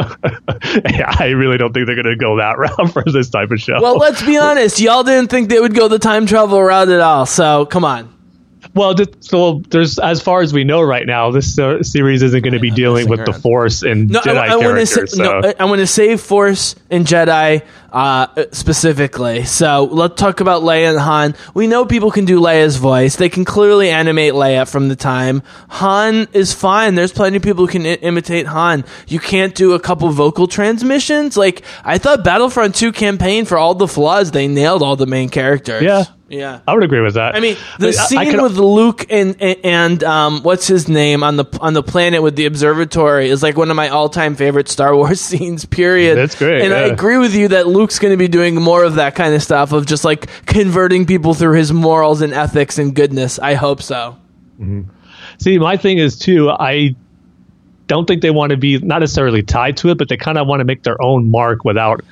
yeah, I really don't think they're going to go that route for this type of show. well, let's be honest. Y'all didn't think they would go the time travel route at all. So come on. Well, so there's as far as we know right now, this uh, series isn't going to be dealing messing with the. Force and No, Jedi I, I want to characters. say, so. no, I, I want to save Force and Jedi uh, specifically. So let's talk about Leia and Han. We know people can do Leia's voice. They can clearly animate Leia from the time. Han is fine. There's plenty of people who can I- imitate Han. You can't do a couple vocal transmissions. Like I thought, Battlefront 2 campaign for all the flaws, they nailed all the main characters. Yeah. yeah. I would agree with that. I mean, the I- I scene could- with Luke and and um, what's his name on the on the planet with the observatory is like one of my all time favorite Star Wars scenes. Period. That's great, And I agree with you that Luke's going to be doing more of that kind of stuff of just like converting people through his morals and ethics and goodness. I hope so. Mm-hmm. See, my thing is too. I don't think they want to be not necessarily tied to it, but they kind of want to make their own mark without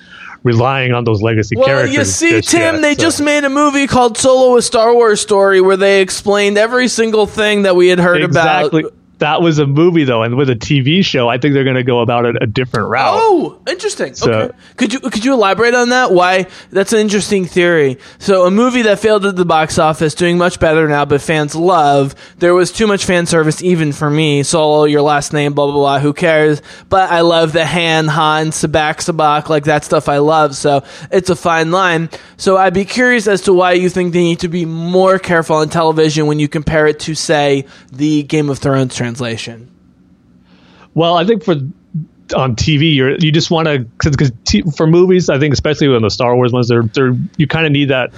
relying on those legacy Well, characters. you see, Tim, yet, they so. just made a movie called Solo: A Star Wars Story, where they explained every single thing that we had heard exactly. about. That was a movie though, and with a TV show, I think they're going to go about it a different route. Oh, interesting. So- okay. Could you could you elaborate on that? Why that's an interesting theory. So a movie that failed at the box office, doing much better now, but fans love. There was too much fan service even for me. Solo, oh, your last name, blah blah blah. Who cares? But I love the Han, Han, Sabacc, Sabacc, like that stuff. I love. So it's a fine line. So I'd be curious as to why you think they need to be more careful on television when you compare it to, say, the Game of Thrones translation. Well, I think for on TV, you're you just want to because t- for movies, I think especially when the Star Wars ones, they're they're you kind of need that.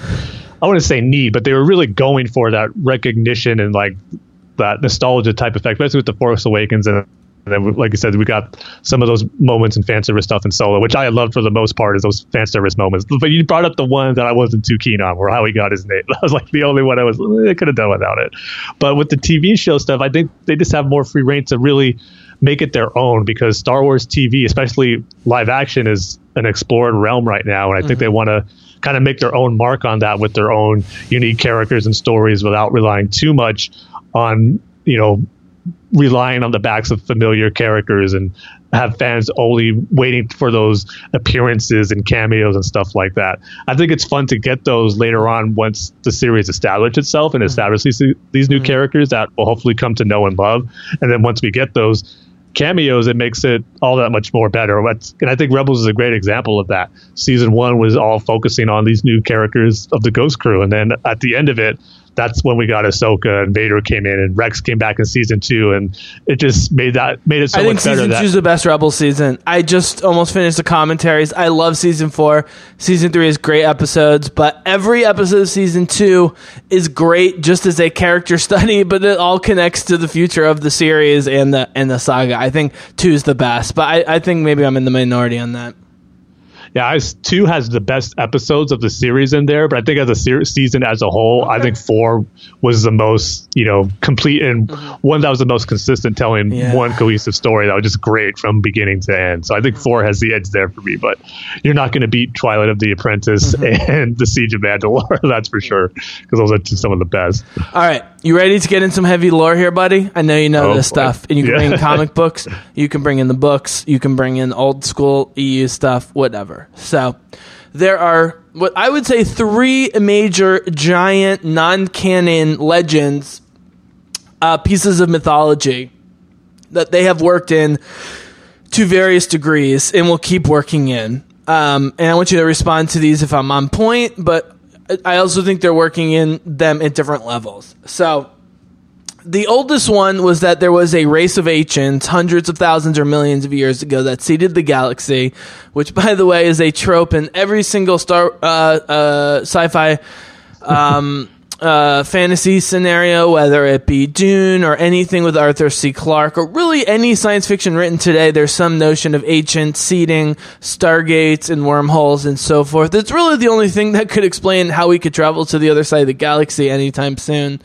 I wouldn't say need, but they were really going for that recognition and like that nostalgia type effect, especially with the Force Awakens and. And then, like I said, we got some of those moments and fan service stuff in Solo, which I loved for the most part, is those fan service moments. But you brought up the one that I wasn't too keen on, where how he got his name. That was like the only one I was. Eh, I could have done without it. But with the TV show stuff, I think they just have more free reign to really make it their own because Star Wars TV, especially live action, is an explored realm right now, and I think they mm-hmm. want to kind of make their own mark on that with their own unique characters and stories without relying too much on you know relying on the backs of familiar characters and have fans only waiting for those appearances and cameos and stuff like that. I think it's fun to get those later on once the series established itself and mm-hmm. establishes these, these new mm-hmm. characters that we'll hopefully come to know and love. And then once we get those cameos, it makes it all that much more better. And I think Rebels is a great example of that. Season one was all focusing on these new characters of the Ghost Crew, and then at the end of it, that's when we got Ahsoka and Vader came in and Rex came back in season two, and it just made that made it so I think much better. season that, two's the best Rebel season. I just almost finished the commentaries. I love season four. Season three is great episodes, but every episode of season two is great just as a character study, but it all connects to the future of the series and the and the saga. I think two is the best, but I, I think maybe I'm in the minority on that. Yeah, I, two has the best episodes of the series in there, but I think as a ser- season as a whole, I think four was the most, you know, complete and one that was the most consistent, telling Mm-hmm. Yeah. one cohesive story that was just great from beginning to end. So I think four has the edge there for me, but you're not going to beat Twilight of the Apprentice Mm-hmm. and The Siege of Mandalore, that's for sure, because those are two, some of the best. All right, you ready to get in some heavy lore here, buddy? I know you know Oh, this stuff, and you can Yeah. bring in comic books, you can bring in the books, you can bring in old school EU stuff, whatever. So there are what I would say three major giant non-canon legends, uh, pieces of mythology that they have worked in to various degrees and will keep working in. Um, and I want you to respond to these if I'm on point, but I also think they're working in them at different levels. So the oldest one was that there was a race of ancients hundreds of thousands or millions of years ago that seeded the galaxy, which, by the way, is a trope in every single star uh, uh, sci-fi um, uh, fantasy scenario, whether it be Dune or anything with Arthur C. Clarke, or really any science fiction written today. There's some notion of ancient seeding, stargates, and wormholes, and so forth. It's really the only thing that could explain how we could travel to the other side of the galaxy anytime soon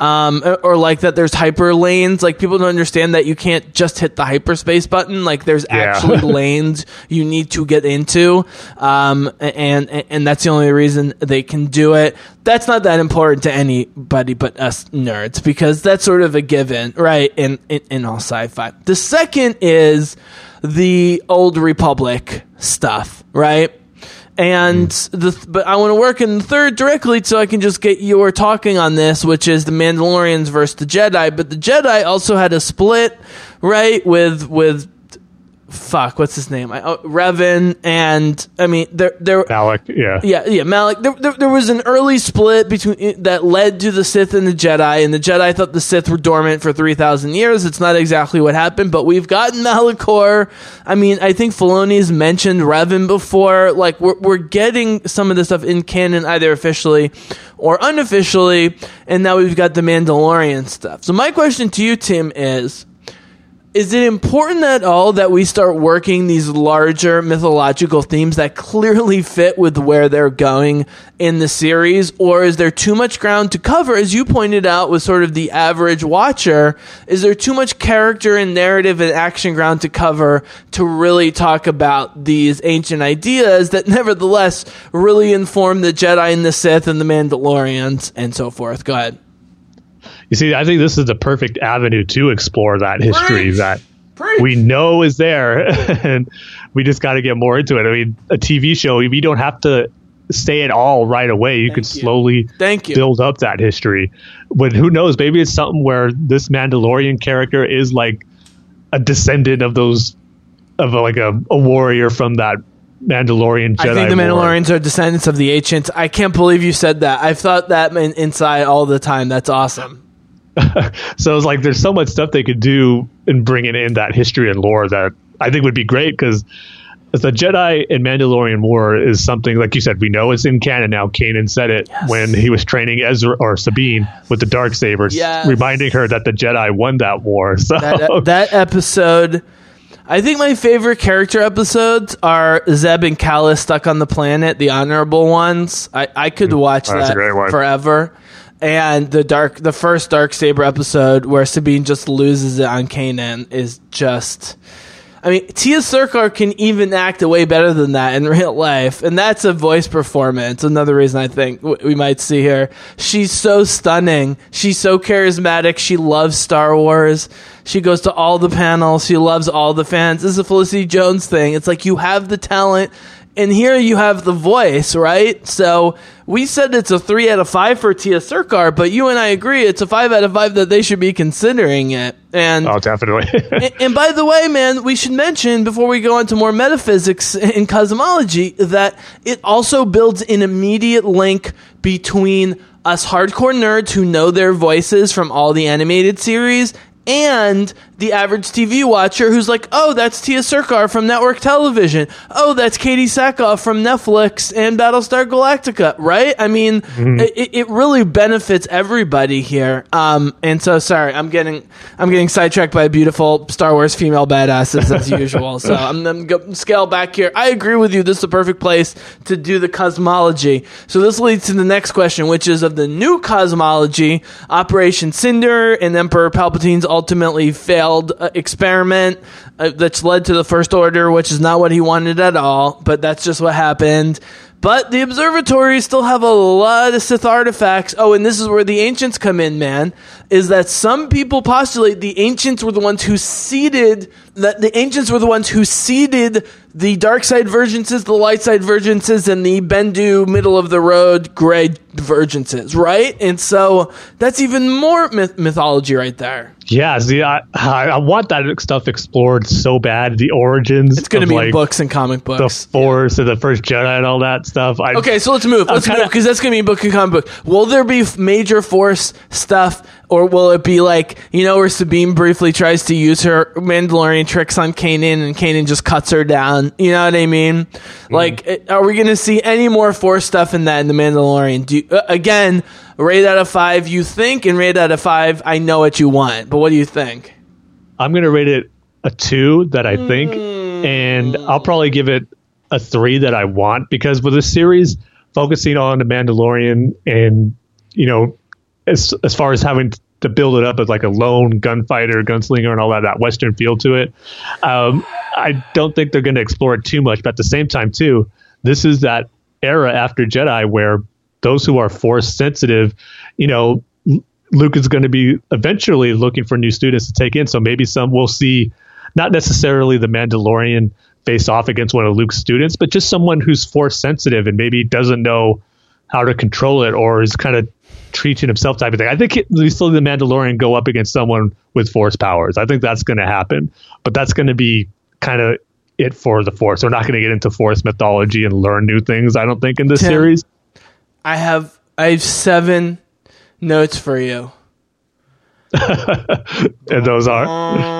um, or like that there's hyper lanes. Like people don't understand that you can't just hit the hyperspace button. Like there's Yeah. actually lanes you need to get into, um, and and that's the only reason they can do it. That's not that important to anybody but us nerds because that's sort of a given, right? In in, in all sci-fi. The second is the old republic stuff, right? And mm. the but I want to work in the third directly so I can just get your talking on this, which is the Mandalorians versus the Jedi. But the Jedi also had a split, right? With with fuck, what's his name? I, oh, Revan and I mean there there Alec, yeah. yeah, yeah, Malak. There, there, there was an early split between eh, that led to the Sith and the Jedi, and the Jedi thought the Sith were dormant for three thousand years. It's not exactly what happened, but we've gotten Malachor. I mean, I think Filoni's mentioned Revan before. Like, we're we're getting some of this stuff in canon, either officially or unofficially, and now we've got the Mandalorian stuff. So my question to you, Tim, is is it important at all that we start working these larger mythological themes that clearly fit with where they're going in the series? Or is there too much ground to cover as you pointed out with sort of the average watcher is there too much character and narrative and action ground to cover to really talk about these ancient ideas that nevertheless really inform the Jedi and the Sith and the Mandalorians and so forth? Go ahead You see, I think this is the perfect avenue to explore that history Preach. that Preach. we know is there, and we just got to get more into it. I mean, a TV show, you don't have to say it all right away. You could you. slowly Thank you. build up that history. But who knows? Maybe it's something where this Mandalorian character is like a descendant of those, of like a, a warrior from that Mandalorian Jedi. I think the War. Mandalorians are descendants of the ancients. I can't believe you said that. I've thought that in, inside all the time. That's awesome. So it's like there's so much stuff they could do in bringing in that history and lore that I think would be great because the Jedi and Mandalorian War is something like you said we know it's in canon now. Kanan said it when he was training Ezra or Sabine with the dark sabers, Yes. reminding her that the Jedi won that war. So That, that episode. I think my favorite character episodes are Zeb and Kallus stuck on the planet, the honorable ones. I, I could watch Mm, That's a that forever. And the dark, the first dark saber episode where Sabine just loses it on Kanan is just. I mean, Tiya Sircar can even act way better than that in real life, and that's a voice performance. Another reason I think we might see her. She's so stunning. She's so charismatic. She loves Star Wars. She goes to all the panels. She loves all the fans. This is a Felicity Jones thing. It's like you have the talent, and here you have the voice, right? So we said it's a three out of five for Tiya Sircar, but you and I agree it's a five out of five that they should be considering it. And oh, definitely. and, and by the way, man, we should mention before we go into more metaphysics and cosmology that it also builds an immediate link between us hardcore nerds who know their voices from all the animated series and the average TV watcher who's like, oh, that's Tiya Sircar from network television. Oh, that's Katie Sackhoff from Netflix and Battlestar Galactica, right? I mean, it, it really benefits everybody here. Um, and so, sorry, I'm getting I'm getting sidetracked by beautiful Star Wars female badasses as usual. So I'm going to scale back here. I agree with you. This is the perfect place to do the cosmology. So this leads to the next question, which is of the new cosmology, Operation Cinder and Emperor Palpatine's ultimately failed uh, experiment uh, that's led to the First Order, which is not what he wanted at all, but that's just what happened. But the observatories still have a lot of Sith artifacts. Oh, and this is where the ancients come in, man. Is that some people postulate the ancients were the ones who seeded that the ancients were the ones who seeded the dark side vergences, the light side vergences, and the Bendu middle of the road gray vergences, right? And so that's even more myth- mythology right there. Yeah, see, I, I want that stuff explored so bad. The origins. It's going to be like, books and comic books. the. Force and the first Jedi and all that stuff. I, Okay, so let's move. Let's kinda- move because that's going to be book and comic book. Will there be major force stuff, or will it be like you know where Sabine briefly tries to use her Mandalorian tricks on Kanan and Kanan just cuts her down? You know what I mean? Mm-hmm. Like, eh, are we going to see any more force stuff in that in the Mandalorian? Do you, uh, again, rate out of five, you think, and rate out of five, I know what you want. But what do you think? I'm going to rate it a two that I think, and I'll probably give it a three that I want because with this series focusing on the Mandalorian and you know, as as far as having to build it up as like a lone gunfighter, gunslinger, and all that that Western feel to it, um, I don't think they're going to explore it too much. But at the same time, too, this is that era after Jedi where those who are force sensitive, you know, Luke is going to be eventually looking for new students to take in. So maybe some we'll see, not necessarily the Mandalorian face off against one of Luke's students, but just someone who's force sensitive and maybe doesn't know how to control it or is kind of treating himself type of thing. I think it, we still the Mandalorian go up against someone with force powers. I think that's going to happen, but that's going to be kind of it for the force. We're not going to get into force mythology and learn new things. I don't think in this Tim. series. I have I have seven notes for you. And those are.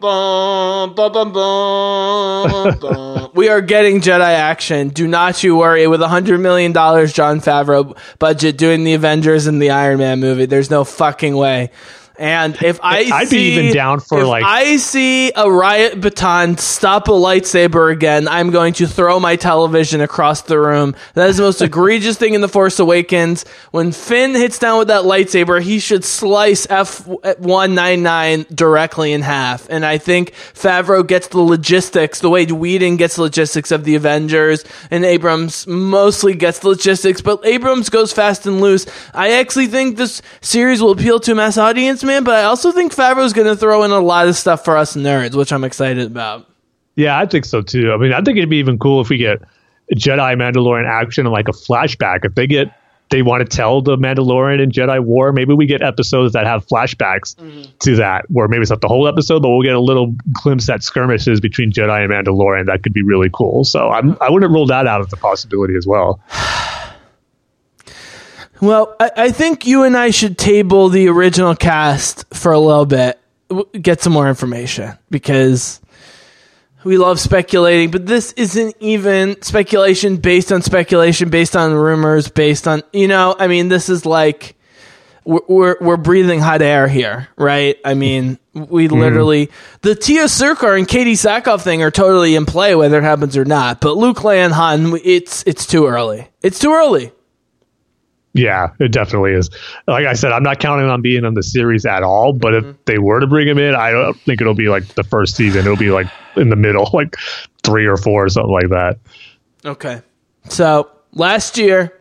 Bum, bum, bum, we are getting Jedi action. Do not you worry. With a hundred million dollars, Jon Favreau budget doing the Avengers and the Iron Man movie, there's no fucking way. And if I I'd be see, even down for, if like- I see a riot baton stop a lightsaber again, I'm going to throw my television across the room. That is the most egregious thing in The Force Awakens. When Finn hits down with that lightsaber, he should slice F199 directly in half. And I think Favreau gets the logistics, the way Whedon gets the logistics of the Avengers, and Abrams mostly gets the logistics, but Abrams goes fast and loose. I actually think this series will appeal to a mass audience, man, but I also think Favreau's going to throw in a lot of stuff for us nerds, which I'm excited about. Yeah, I think so too. I mean, I think it'd be even cool if we get Jedi Mandalorian action and like a flashback. If they get they want to tell the Mandalorian and Jedi War, maybe we get episodes that have flashbacks mm-hmm. to that, where maybe it's not the whole episode, but we'll get a little glimpse at skirmishes between Jedi and Mandalorian. That could be really cool. So I'm, I wouldn't rule that out as a possibility as well. Well, I, I think you and I should table the original cast for a little bit, get some more information because we love speculating, but this isn't even speculation based on speculation, based on rumors, based on you know. I mean, this is like we're we're, we're breathing hot air here, right? I mean, we mm-hmm. literally the Tiya Sircar and Katie Sackhoff thing are totally in play, whether it happens or not. But Luke Leia and Han, it's it's too early. It's too early. Yeah, it definitely is. Like I said, I'm not counting on being on the series at all. But if mm-hmm. they were to bring him in, I don't think it'll be like the first season. It'll be like in the middle, like three or four or something like that. Okay. So last year,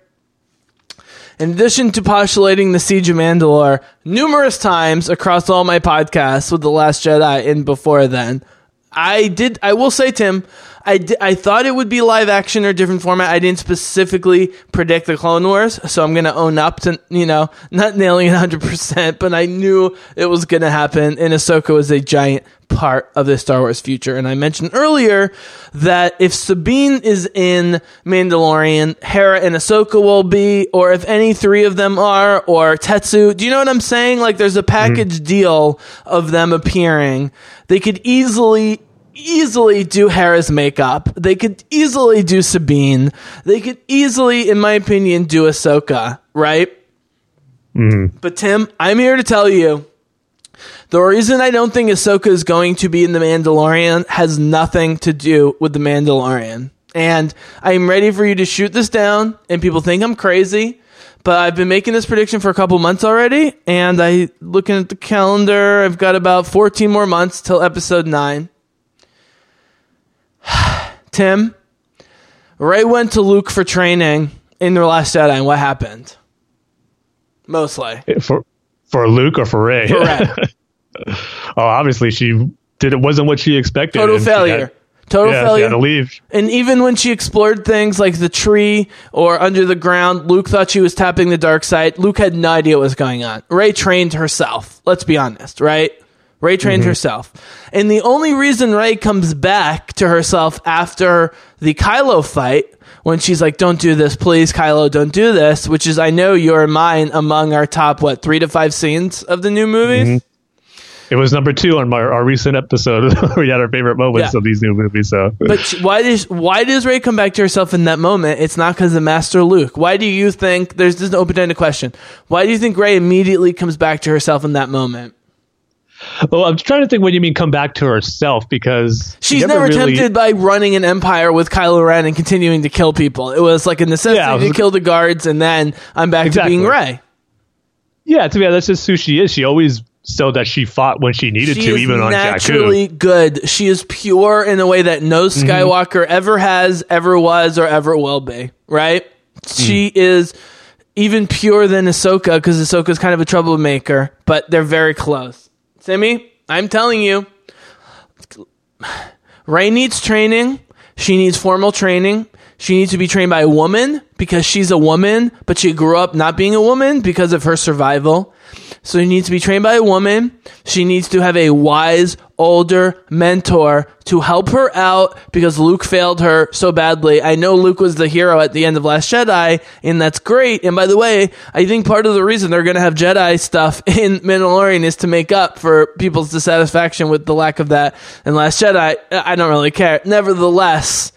in addition to postulating the Siege of Mandalore numerous times across all my podcasts with The Last Jedi and before then, I did. I will say, Tim, I I thought it would be live action or different format. I didn't specifically predict the Clone Wars, so I'm gonna own up to you know not nailing it 100, percent but I knew it was gonna happen. And Ahsoka was a giant part of the Star Wars future. And I mentioned earlier that if Sabine is in Mandalorian, Hera and Ahsoka will be, or if any three of them are, or Ketsu. Do you know what I'm saying? Like there's a mm-hmm. package deal of them appearing. They could easily easily do Hera's makeup. They could easily do Sabine. They could easily, in my opinion, do Ahsoka, right? Mm-hmm. But Tim, I'm here to tell you the reason I don't think Ahsoka is going to be in The Mandalorian has nothing to do with The Mandalorian. And I'm ready for you to shoot this down, and people think I'm crazy. But I've been making this prediction for a couple months already, and I looking at the calendar, I've got about 14 more months till episode 9. Tim, Rey went to Luke for training in The Last Jedi, and what happened? Mostly. for for Luke or for Rey. For Rey. oh, obviously she did. It wasn't what she expected. Total failure. had- Total yeah, she failure. had to leave. And even when she explored things like the tree or under the ground, Luke thought she was tapping the dark side. Luke had no idea what was going on. Rey trained herself. Let's be honest, right? Rey trained mm-hmm. herself. And the only reason Rey comes back to herself after the Kylo fight, when she's like, don't do this, please, Kylo, don't do this, which is, I know you're mine among our top, what, three to five scenes of the new movies? Mm-hmm. It was number two on my, our recent episode we had our favorite moments Yeah. of these new movies. So But why does why does Rey come back to herself in that moment? It's not because of Master Luke. Why do you think there's this an open ended question? Why do you think Rey immediately comes back to herself in that moment? Well, I'm trying to think what you mean come back to herself because she She's never, really- tempted by running an empire with Kylo Ren and continuing to kill people. It was like a necessity Yeah, was- to kill the guards, and then I'm back Exactly. to being Rey. Yeah, to me that's just who she is. She always showed that she fought when she needed She to, even on Jakku. naturally good. She is pure in a way that no Mm-hmm. Skywalker ever has, ever was, or ever will be. Right? She Mm. is even pure than Ahsoka because Ahsoka's kind of a troublemaker, but they're very close. Sammy, I'm telling you, Rey needs training. She needs formal training. She needs to be trained by a woman because she's a woman, but she grew up not being a woman because of her survival. So he needs to be trained by a woman. She needs to have a wise, older mentor to help her out because Luke failed her so badly. I know Luke was the hero at the end of Last Jedi, and that's great. And by the way, I think part of the reason they're going to have Jedi stuff in Mandalorian is to make up for people's dissatisfaction with the lack of that in Last Jedi. I don't really care. Nevertheless,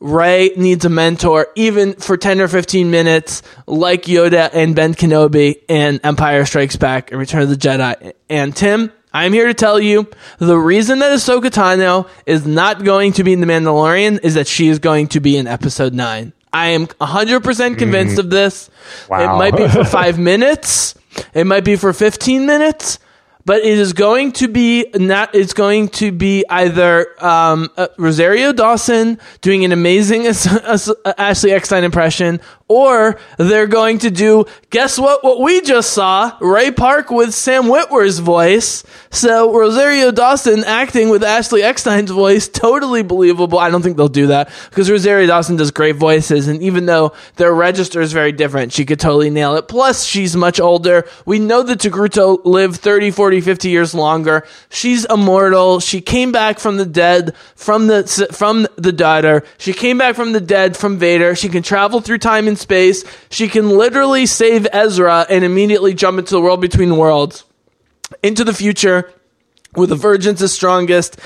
Rey needs a mentor, even for 10 or 15 minutes, like Yoda and Ben Kenobi in Empire Strikes Back and Return of the Jedi. And Tim, I'm here to tell you the reason that Ahsoka Tano is not going to be in The Mandalorian is that she is going to be in Episode 9. I am 100% convinced mm-hmm. of this. It might be for five minutes, it might be for 15 minutes. But it is going to be not. It's going to be either um, uh, Rosario Dawson doing an amazing As- As- Ashley Eckstein impression, or they're going to do. Guess what? What we just saw: Ray Park with Sam Witwer's voice. So Rosario Dawson acting with Ashley Eckstein's voice, totally believable. I don't think they'll do that because Rosario Dawson does great voices, and even though their register is very different, she could totally nail it. Plus, she's much older. We know that Togruta lived 30, 40, 50 years longer. She's immortal. She came back from the dead from the from the daughter. She came back from the dead from Vader. She can travel through time and space. She can literally save Ezra and immediately jump into the world between worlds into the future with the virgins as strongest.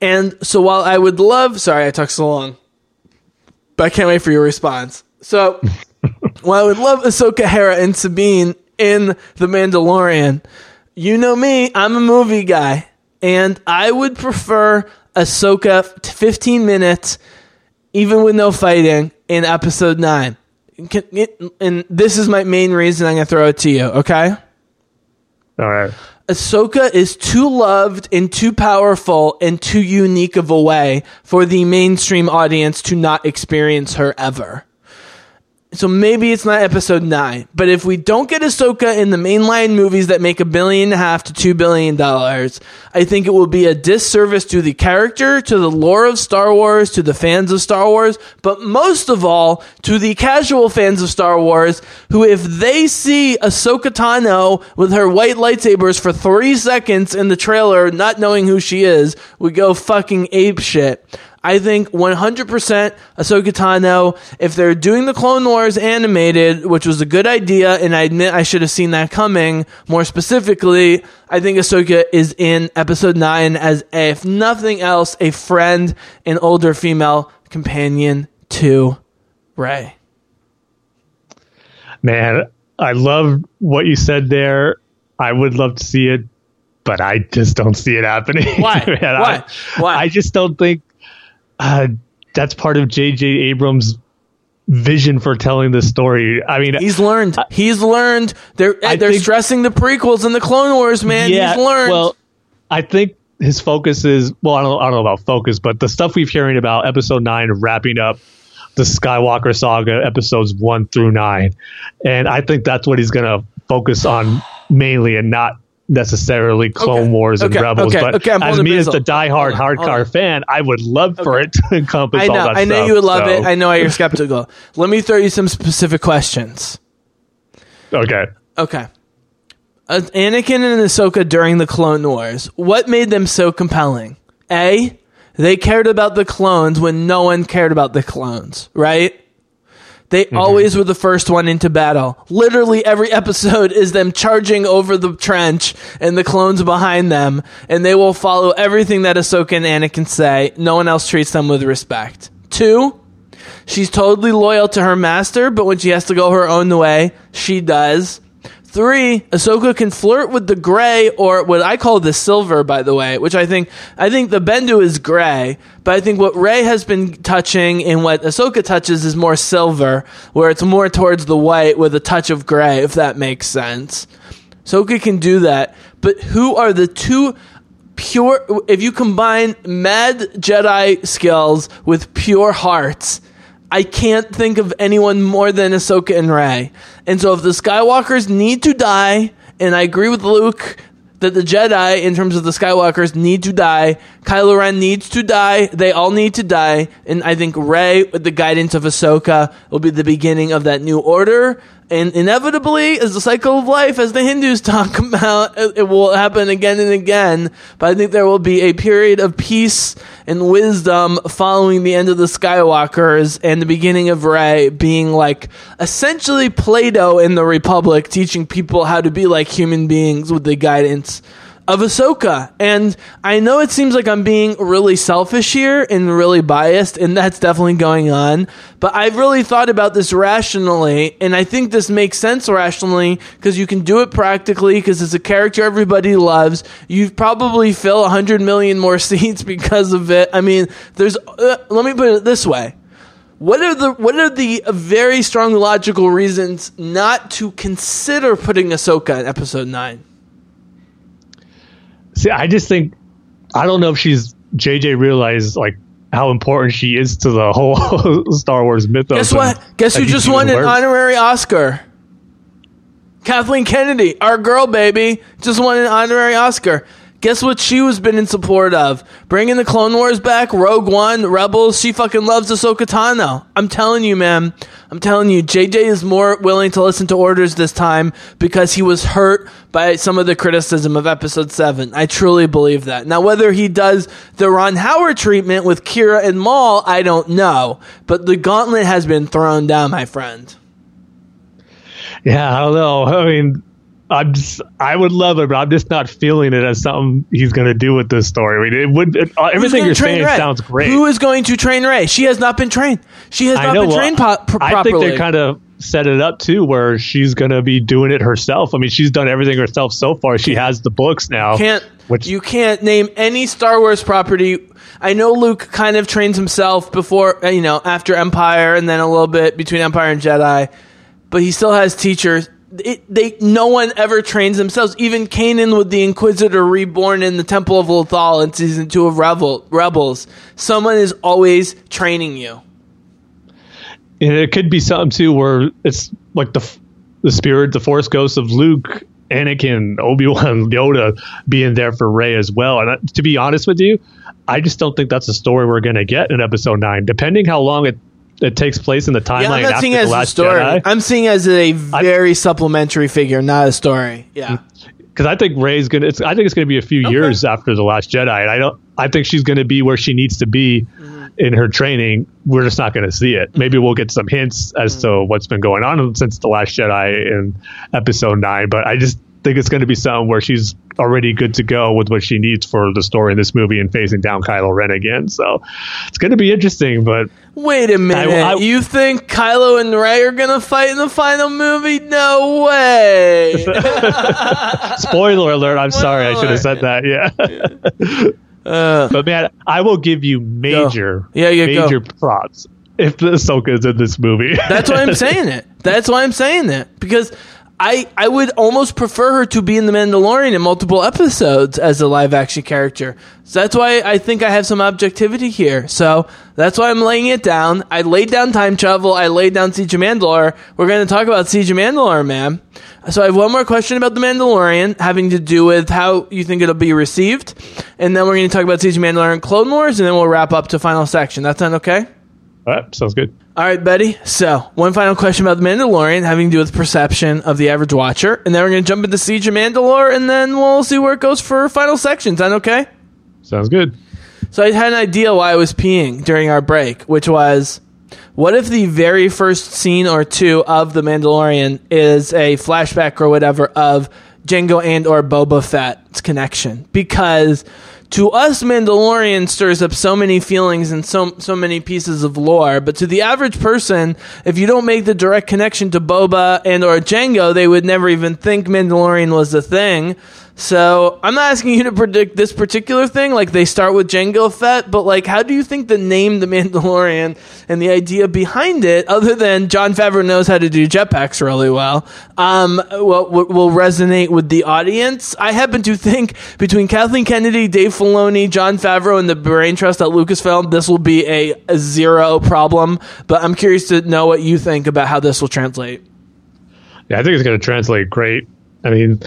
And so while I would love, sorry, I talked so long, but I can't wait for your response. So while I would love Ahsoka Hera and Sabine in The Mandalorian, you know me, I'm a movie guy, and I would prefer Ahsoka t- 15 minutes, even with no fighting, in episode 9. And this is my main reason I'm going to throw it to you, okay? All right. Ahsoka is too loved and too powerful and too unique of a way for the mainstream audience to not experience her ever. So maybe it's not episode nine, but if we don't get Ahsoka in the mainline movies that make a billion and a half to two billion dollars, I think it will be a disservice to the character, to the lore of Star Wars, to the fans of Star Wars, but most of all to the casual fans of Star Wars, who if they see Ahsoka Tano with her white lightsabers for three seconds in the trailer, not knowing who she is, would go fucking ape shit. I think 100% Ahsoka Tano, if they're doing the Clone Wars animated, which was a good idea, and I admit I should have seen that coming more specifically, I think Ahsoka is in episode 9 as, a, if nothing else, a friend, an older female companion to Rey. Man, I love what you said there. I would love to see it, but I just don't see it happening. Why? Man, Why? I, Why? I just don't think uh, that's part of J.J. Abrams' vision for telling this story. I mean, He's learned. He's learned. They're I they're think- stressing the prequels and the Clone Wars, man. yeah, He's learned. well, I think his focus is well, I don't, I don't know about focus, but the stuff we've hearing about episode nine wrapping up the Skywalker saga episodes one through nine, and I think that's what he's going to focus on mainly, and not necessarily Clone Okay. Wars and Okay. Rebels. Okay. But as me as the diehard. Hardcore fan, I would love for it to encompass I know. all that I know stuff, you would love so- it. I know you're skeptical. Let me throw you some specific questions. okay. Okay. Uh, Anakin and Ahsoka during the Clone Wars. What made them so compelling? A. They cared about the clones when no one cared about the clones, right? They mm-hmm. always were the first one into battle. Literally every episode is them charging over the trench and the clones behind them, and they will follow everything that Ahsoka and Anakin say. No one else treats them with respect. Two, She's totally loyal to her master, but when she has to go her own way, she does. Three, Ahsoka can flirt with the gray or what I call the silver, by the way, which I think I think the Bendu is gray, but I think what Rey has been touching and what Ahsoka touches is more silver, where it's more towards the white with a touch of gray, if that makes sense. Ahsoka can do that, but who are the two pure? If you combine mad Jedi skills with pure hearts, I can't think of anyone more than Ahsoka and Rey. And so if the Skywalkers need to die, and I agree with Luke that the Jedi, in terms of the Skywalkers, need to die. Kylo Ren needs to die. They all need to die. And I think Rey, with the guidance of Ahsoka, will be the beginning of that new order. And inevitably, as the cycle of life, as the Hindus talk about, it will happen again and again. But I think there will be a period of peace and wisdom following the end of the Skywalkers and the beginning of Rey being like essentially Plato in the Republic, teaching people how to be like human beings with the guidance of Ahsoka. And I know it seems like I'm being really selfish here and really biased, and that's definitely going on. But I've really thought about this rationally, and I think this makes sense rationally because you can do it practically because it's a character everybody loves. You probably fill 100 million more seats because of it. I mean, there's, uh, let me put it this way. What are the what are the very strong logical reasons not to consider putting Ahsoka in episode nine? See, I just think I don't know if she's JJ realized like how important she is to the whole Star Wars mythos. Guess what? Guess who just won an honorary Oscar? Kathleen Kennedy, our girl, baby, just won an honorary Oscar. Guess what she was been in support of? Bringing the Clone Wars back, Rogue One, Rebels. She fucking loves Ahsoka Tano. I'm telling you, man. I'm telling you, JJ is more willing to listen to orders this time because he was hurt by some of the criticism of Episode Seven. I truly believe that. Now, whether he does the Ron Howard treatment with Qi'ra and Maul, I don't know. But the gauntlet has been thrown down, my friend. Yeah, I don't know. I mean, I'm just, I would love it, but I'm just not feeling it as something he's going to do with this story. I mean, it would it, uh, everything you're saying Rey? sounds great. Who is going to train Rey? She has not been trained. She has I not know. been well, trained po- pr- I properly. think they kind of set it up too, where she's going to be doing it herself. I mean, she's done everything herself so far. She has the books now. can't which you can't name any Star Wars property. I know Luke kind of trains himself before, uh, you know, after Empire, and then a little bit between Empire and Jedi, but he still has teachers. It, they no one ever trains themselves. Even Kanan with the Inquisitor reborn in the Temple of Lothal in season two of Rebel, Rebels. Someone is always training you. And it could be something too where it's like the the spirit, the force ghosts of Luke, Anakin, Obi Wan, Yoda being there for Rey as well. And to be honest with you, I just don't think that's a story we're going to get in Episode Nine. Depending how long it it takes place in the timeline Yeah, I'm not after seeing as a Last story. Jedi. I'm seeing as a very supplementary figure, not a story. Yeah. because I think Rey's gonna. It's, I think it's gonna be a few years after the Last Jedi, and I don't. I think she's gonna be where she needs to be Mm-hmm. in her training. We're just not gonna see it. Maybe we'll get some hints as Mm-hmm. to what's been going on since the Last Jedi in Episode Nine, but I just think it's going to be something where she's already good to go with what she needs for the story in this movie and facing down Kylo Ren again. So it's going to be interesting, but Wait a minute. I- you think Kylo and Rey are gonna fight in the final movie? No way. spoiler alert. I'm sorry, I should have said that. Yeah. but man, I will give you major, Uh, Yeah, yeah, go. major props if the Ahsoka is in this movie. That's why I'm saying it. That's why I'm saying it because I I would almost prefer her to be in the Mandalorian in multiple episodes as a live action character. So that's why I think I have some objectivity here. So that's why I'm laying it down. I laid down time travel. I laid down Siege of Mandalore. We're going to talk about Siege of Mandalore, man. So I have one more question about the Mandalorian, having to do with how you think it'll be received, and then we're going to talk about Siege of Mandalore and Clone Wars, and then we'll wrap up to final section. That sound okay? All right, sounds good. All right, Betty. So, one final question about The Mandalorian having to do with perception of the average watcher. And then we're going to jump into Siege of Mandalore, and then we'll see where it goes for final sections. That okay? Sounds good. So, I had an idea why I was peeing during our break, which was what if the very first scene or two of The Mandalorian is a flashback or whatever of Jango and or Boba Fett's connection? Because to us Mandalorian stirs up so many feelings and so so many pieces of lore, but to the average person, if you don't make the direct connection to Boba and or Jango, they would never even think Mandalorian was a thing. So I'm not asking you to predict this particular thing, like they start with Jango Fett, but like, how do you think the name The Mandalorian and the idea behind it, other than Jon Favreau knows how to do jetpacks really well, um, will, will resonate with the audience? I happen to think between Kathleen Kennedy, Dave Filoni, Jon Favreau, and the brain trust at Lucasfilm, this will be a, a zero problem. But I'm curious to know what you think about how this will translate. Yeah, I think it's going to translate great. I mean,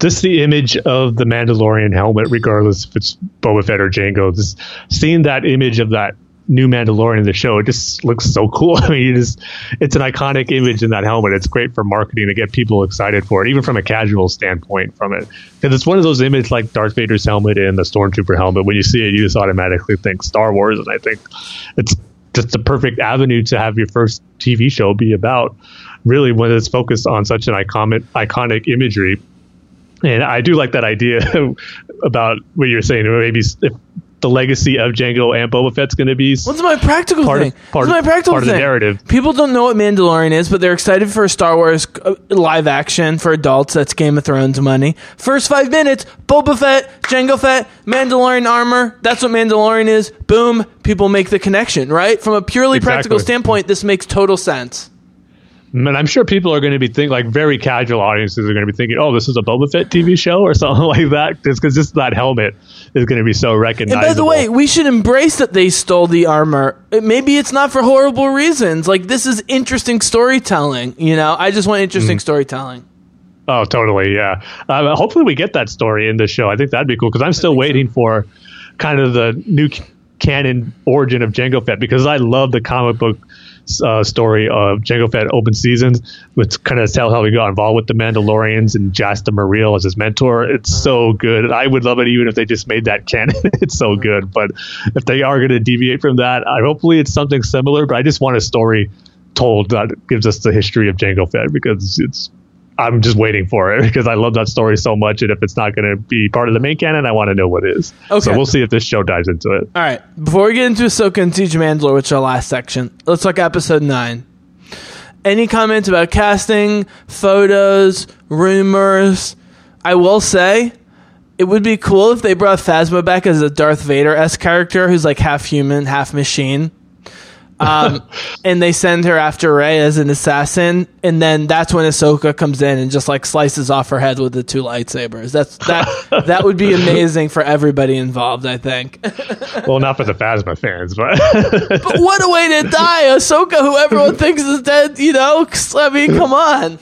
just the image of the Mandalorian helmet, regardless if it's Boba Fett or Jango, just seeing that image of that new Mandalorian in the show, it just looks so cool. I mean, it is, it's an iconic image in that helmet. It's great for marketing to get people excited for it, even from a casual standpoint from it. Because it's one of those images like Darth Vader's helmet and the Stormtrooper helmet. When you see it, you just automatically think Star Wars. And I think it's just the perfect avenue to have your first TV show be about. Really, when it's focused on such an iconic, iconic imagery and I do like that idea about what you're saying. Maybe if the legacy of Jango and Boba Fett's going to be What's my practical part thing? of part, What's my practical part thing? of the narrative. People don't know what Mandalorian is, but they're excited for a Star Wars uh, live action for adults. That's Game of Thrones money. First five minutes, Boba Fett, Jango Fett, Mandalorian armor. That's what Mandalorian is. Boom, people make the connection, right? From a purely practical standpoint, this makes total sense. And I'm sure people are going to be thinking, like very casual audiences are going to be thinking, "Oh, this is a Boba Fett TV show or something like that," just because just that helmet is going to be so recognizable. And by the way, we should embrace that they stole the armor. It- Maybe it's not for horrible reasons. Like this is interesting storytelling. You know, I just want interesting Mm. storytelling. Oh, totally. Yeah. Uh, hopefully, we get that story in the show. I think that'd be cool because I'm still waiting for kind of the new canon origin of Jango Fett because I love the comic book uh, story of Jango Fett open seasons, which kind of tell how he got involved with the Mandalorians and Jaster Mereel as his mentor. It's so good. I would love it even if they just made that canon. it's so good. But if they are going to deviate from that, I hopefully it's something similar. But I just want a story told that gives us the history of Jango Fett because it's I'm just waiting for it because I love that story so much. And if it's not going to be part of the main canon, I want to know what is. Okay. So we'll see if this show dives into it. All right. Before we get into Ahsoka and Siege Mandalore, which is our last section, let's talk episode nine. Any comments about casting, photos, rumors? I will say it would be cool if they brought Phasma back as a Darth Vader s character who's like half human, half machine. Um, and they send her after Rey as an assassin, and then that's when Ahsoka comes in and just like slices off her head with the two lightsabers. That's that. that would be amazing for everybody involved. I think. well, not for the Phasma fans, but But what a way to die, Ahsoka, who everyone thinks is dead. You know, I mean, come on.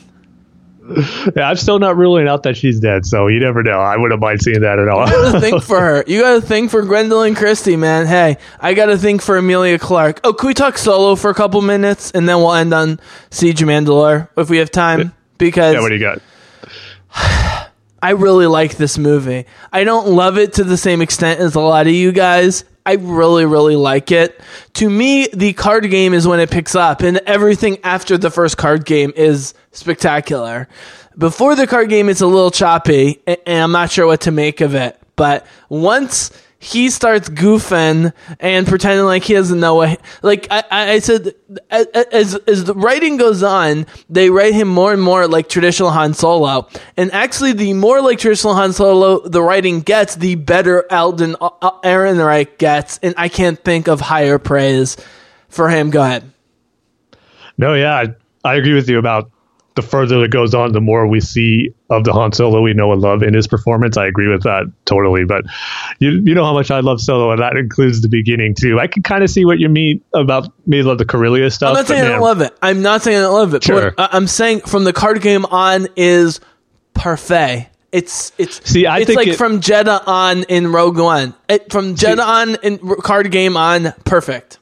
Yeah, I'm still not ruling out that she's dead. So you never know. I wouldn't mind seeing that at You all. gotta think for her. You gotta think for Gwendoline Christie, man. Hey, I gotta think for Emilia Clarke. Oh, can we talk solo for a couple minutes and then we'll end on Siege of Mandalore if we have time? Because yeah, what do you got? I really like this movie. I don't love it to the same extent as a lot of you guys. I really, really like it. To me, the card game is when it picks up, and everything after the first card game is spectacular. Before the card game, it's a little choppy, and I'm not sure what to make of it. But once he starts goofing and pretending like he doesn't know what, like I, I said, as, as the writing goes on, they write him more and more like traditional Han Solo. And actually, the more like traditional Han Solo the writing gets, the better Alden uh, Ehrenreich gets. And I can't think of higher praise for him. Go ahead. No, yeah, I, I agree with you about the further it goes on, the more we see of the Han Solo we know and love in his performance. I agree with that totally. But you you know how much I love Solo, and that includes the beginning too. I can kind of see what you mean about me love the Corellia stuff. I'm not saying I don't love it. I'm not saying I don't love it. Sure. But I'm saying from the card game on is parfait. It's it's See, I it's like it- from Jedha on in Rogue One. It, from Jedha on in card game on perfect.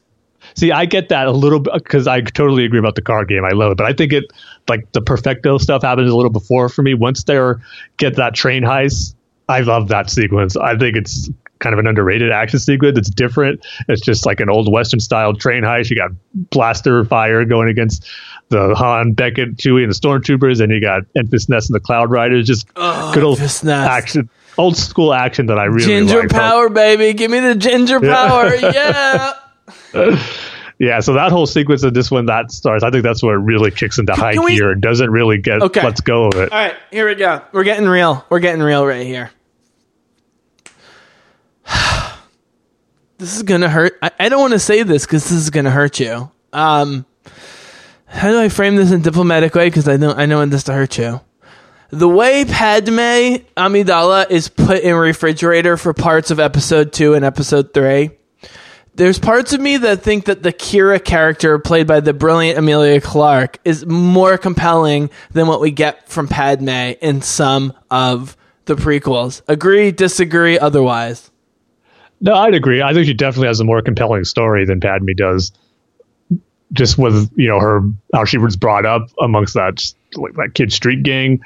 See, I get that a little bit because I totally agree about the card game. I love it, but I think it like the perfecto stuff happens a little before for me. Once they're get that train heist, I love that sequence. I think it's kind of an underrated action sequence. It's different. It's just like an old western style train heist. You got blaster fire going against the Han, Beckett, Chewie, and the stormtroopers, and you got Enfys Nest and the Cloud Riders. Just oh, good old action, old school action that I really like. Ginger like. power, baby. Give me the ginger power. yeah. Yeah, so that whole sequence of this one that starts, I think that's where it really kicks into high can gear. It doesn't really get Okay. let's go of it. All right, here we go. We're getting real. We're getting real right here. this is gonna hurt. I, I don't want to say this because this is gonna hurt you. Um, how do I frame this in a diplomatic way? Because I know I know this to hurt you. The way Padme Amidala is put in refrigerator for parts of episode two and episode three. There's parts of me that think that the Qi'ra character, played by the brilliant Emilia Clarke, is more compelling than what we get from Padme in some of the prequels. Agree, disagree, otherwise. No, I'd agree. I think she definitely has a more compelling story than Padme does. Just with you know her how she was brought up amongst that like that kid street gang,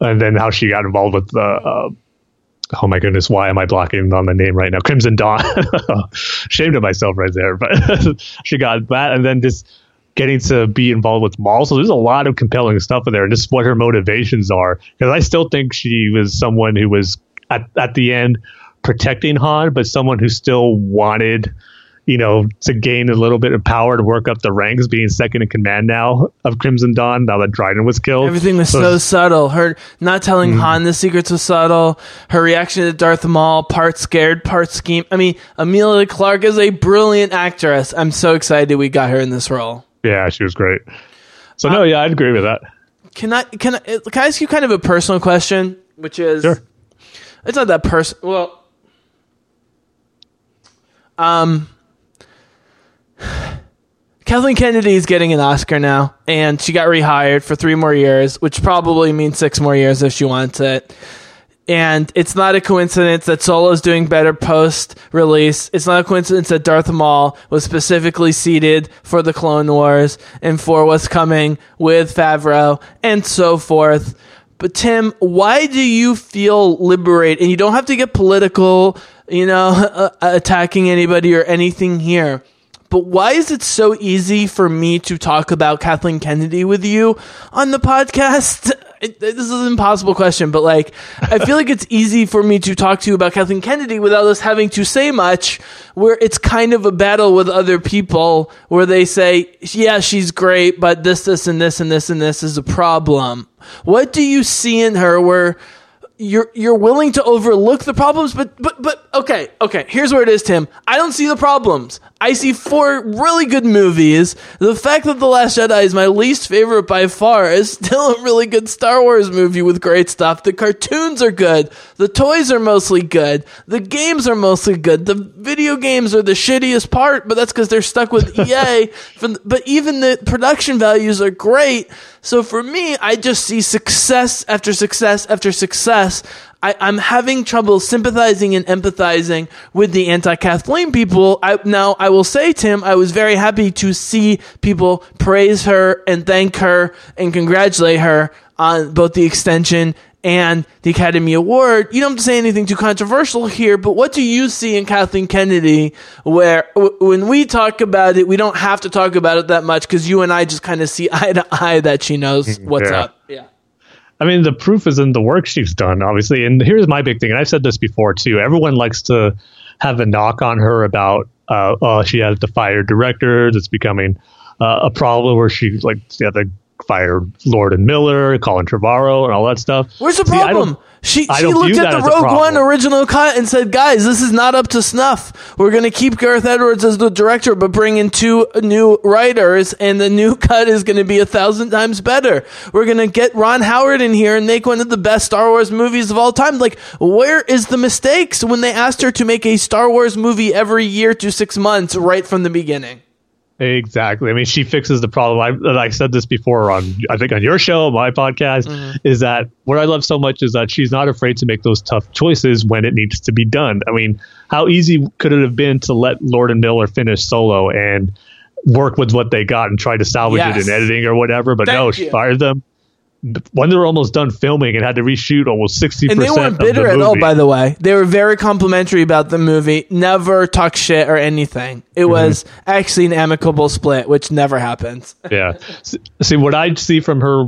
and then how she got involved with the. Uh, oh my goodness, why am I blocking on the name right now? Crimson Dawn. Ashamed of myself right there, but she got that, and then just getting to be involved with Maul. So there's a lot of compelling stuff in there, and just what her motivations are. Because I still think she was someone who was at at the end protecting Han, but someone who still wanted, you know, to gain a little bit of power to work up the ranks, being second in command now of Crimson Dawn. Now that Dryden was killed, Everything was so subtle. Her not telling Han the secrets was subtle. Her reaction to Darth Maul, part scared, part scheme. I mean, Emilia Clarke is a brilliant actress. I'm so excited we got her in this role. Yeah, she was great. So no, yeah, I'd agree with that. Can I can I can I ask you kind of a personal question, which is Sure. it's not that person. Well, um, Kathleen Kennedy is getting an Oscar now, and she got rehired for three more years, which probably means six more years if she wants it. And it's not a coincidence that Solo's doing better post release. It's not a coincidence that Darth Maul was specifically seated for the Clone Wars and for what's coming with Favreau and so forth. But Tim, why do you feel liberated? And you don't have to get political, you know, attacking anybody or anything here. But why is it so easy for me to talk about Kathleen Kennedy with you on the podcast? It, this is an impossible question, but like, I feel like it's easy for me to talk to you about Kathleen Kennedy without us having to say much, where it's kind of a battle with other people where they say, yeah, she's great, but this, this, and this, and this, and this is a problem. What do you see in her where you're you're willing to overlook the problems, but but but okay, okay. Here's where it is, Tim. I don't see the problems. I see four really good movies. The fact that The Last Jedi is my least favorite by far is still a really good Star Wars movie with great stuff. The cartoons are good. The toys are mostly good. The games are mostly good. The video games are the shittiest part, but that's because they're stuck with EA. From, but even the production values are great. So for me, I just see success after success after success. I, I'm having trouble sympathizing and empathizing with the anti-Kathleen people. I, now, I will say, Tim, I was very happy to see people praise her and thank her and congratulate her on both the extension and the Academy Award. You don't have to say anything too controversial here, but what do you see in Kathleen Kennedy where w- when we talk about it, we don't have to talk about it that much because you and I just kind of see eye to eye that she knows what's Yeah. up. Yeah. I mean, the proof is in the work she's done, obviously. And here's my big thing, and I've said this before too. Everyone likes to have a knock on her about, uh, oh, she has to fire directors. It's becoming uh, a problem where she like yeah, fire Lord and Miller, Colin Trevorrow, and all that stuff. Where's the See, I don't- problem? She she looked at the Rogue One original cut and said, "Guys, this is not up to snuff. We're going to keep Gareth Edwards as the director, but bring in two new writers, and the new cut is going to be a thousand times better. We're going to get Ron Howard in here and make one of the best Star Wars movies of all time. Like, where is the mistakes when they asked her to make a Star Wars movie every year to six months right from the beginning? Exactly. I mean, she fixes the problem. I, and I said this before on, I think, on your show, my podcast, Mm-hmm. is that what I love so much is that she's not afraid to make those tough choices when it needs to be done. I mean, how easy could it have been to let Lord and Miller finish solo and work with what they got and try to salvage Yes. it in editing or whatever? But no, Thank she you. fired them when they were almost done filming and had to reshoot almost 60% And they weren't of the bitter at all, by the way. They were very complimentary about the movie. Never talk shit or anything. It Mm-hmm. was actually an amicable split, which never happens. yeah. See, what I see from her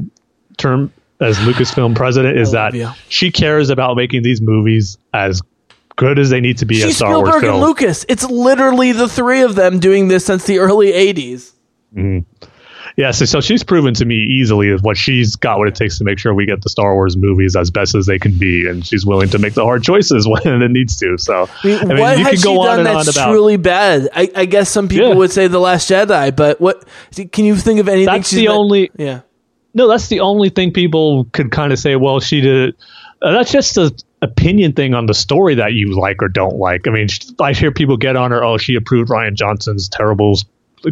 term as Lucasfilm president is that you. she cares about making these movies as good as they need to be as She's Star Wars Spielberg and. Lucas. It's literally the three of them doing this since the early 80s. Yeah, so, so she's proven to me easily is what she's got what it takes to make sure we get the Star Wars movies as best as they can be, and she's willing to make the hard choices when it needs to. So I mean, I mean, what has she on done that's about truly bad? I, I guess some people Yeah. would say The Last Jedi, but what can you think of anything? That's she's the done- only- Yeah. No, that's the only thing people could kind of say. Well, she did. Uh, that's just a opinion thing on the story that you like or don't like. I mean, I hear people get on her. Oh, she approved Rian Johnson's terrible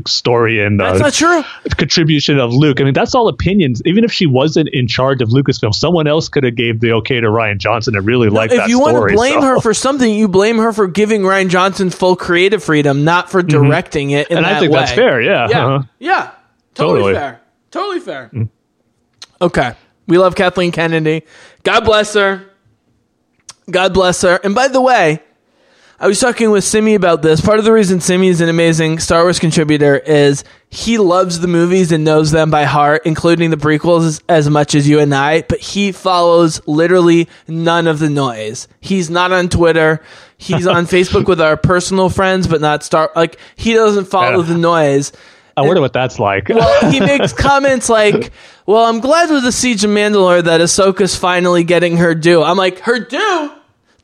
story and That's uh, not true. contribution of Luke. I mean, that's all opinions. Even if she wasn't in charge of Lucasfilm, someone else could have gave the okay to Rian Johnson and really liked if you want to blame so- her for something, you blame her for giving Rian Johnson full creative freedom, not for directing it in Mm-hmm. and that I think way. that's fair. Yeah, Yeah, uh-huh. yeah, totally, Totally. fair, totally fair. Okay, we love Kathleen Kennedy. God bless her. God bless her. And by the way, I was talking with Simi about this. Part of the reason Simi is an amazing Star Wars contributor is he loves the movies and knows them by heart, including the prequels as, much as you and I, but he follows literally none of the noise. He's not on Twitter. He's on Facebook with our personal friends, but not Star, like, he doesn't follow the noise. I wonder what that's like. Well, he makes comments like, "Well, I'm glad with the Siege of Mandalore that Ahsoka's finally getting her due." I'm like, "Her due."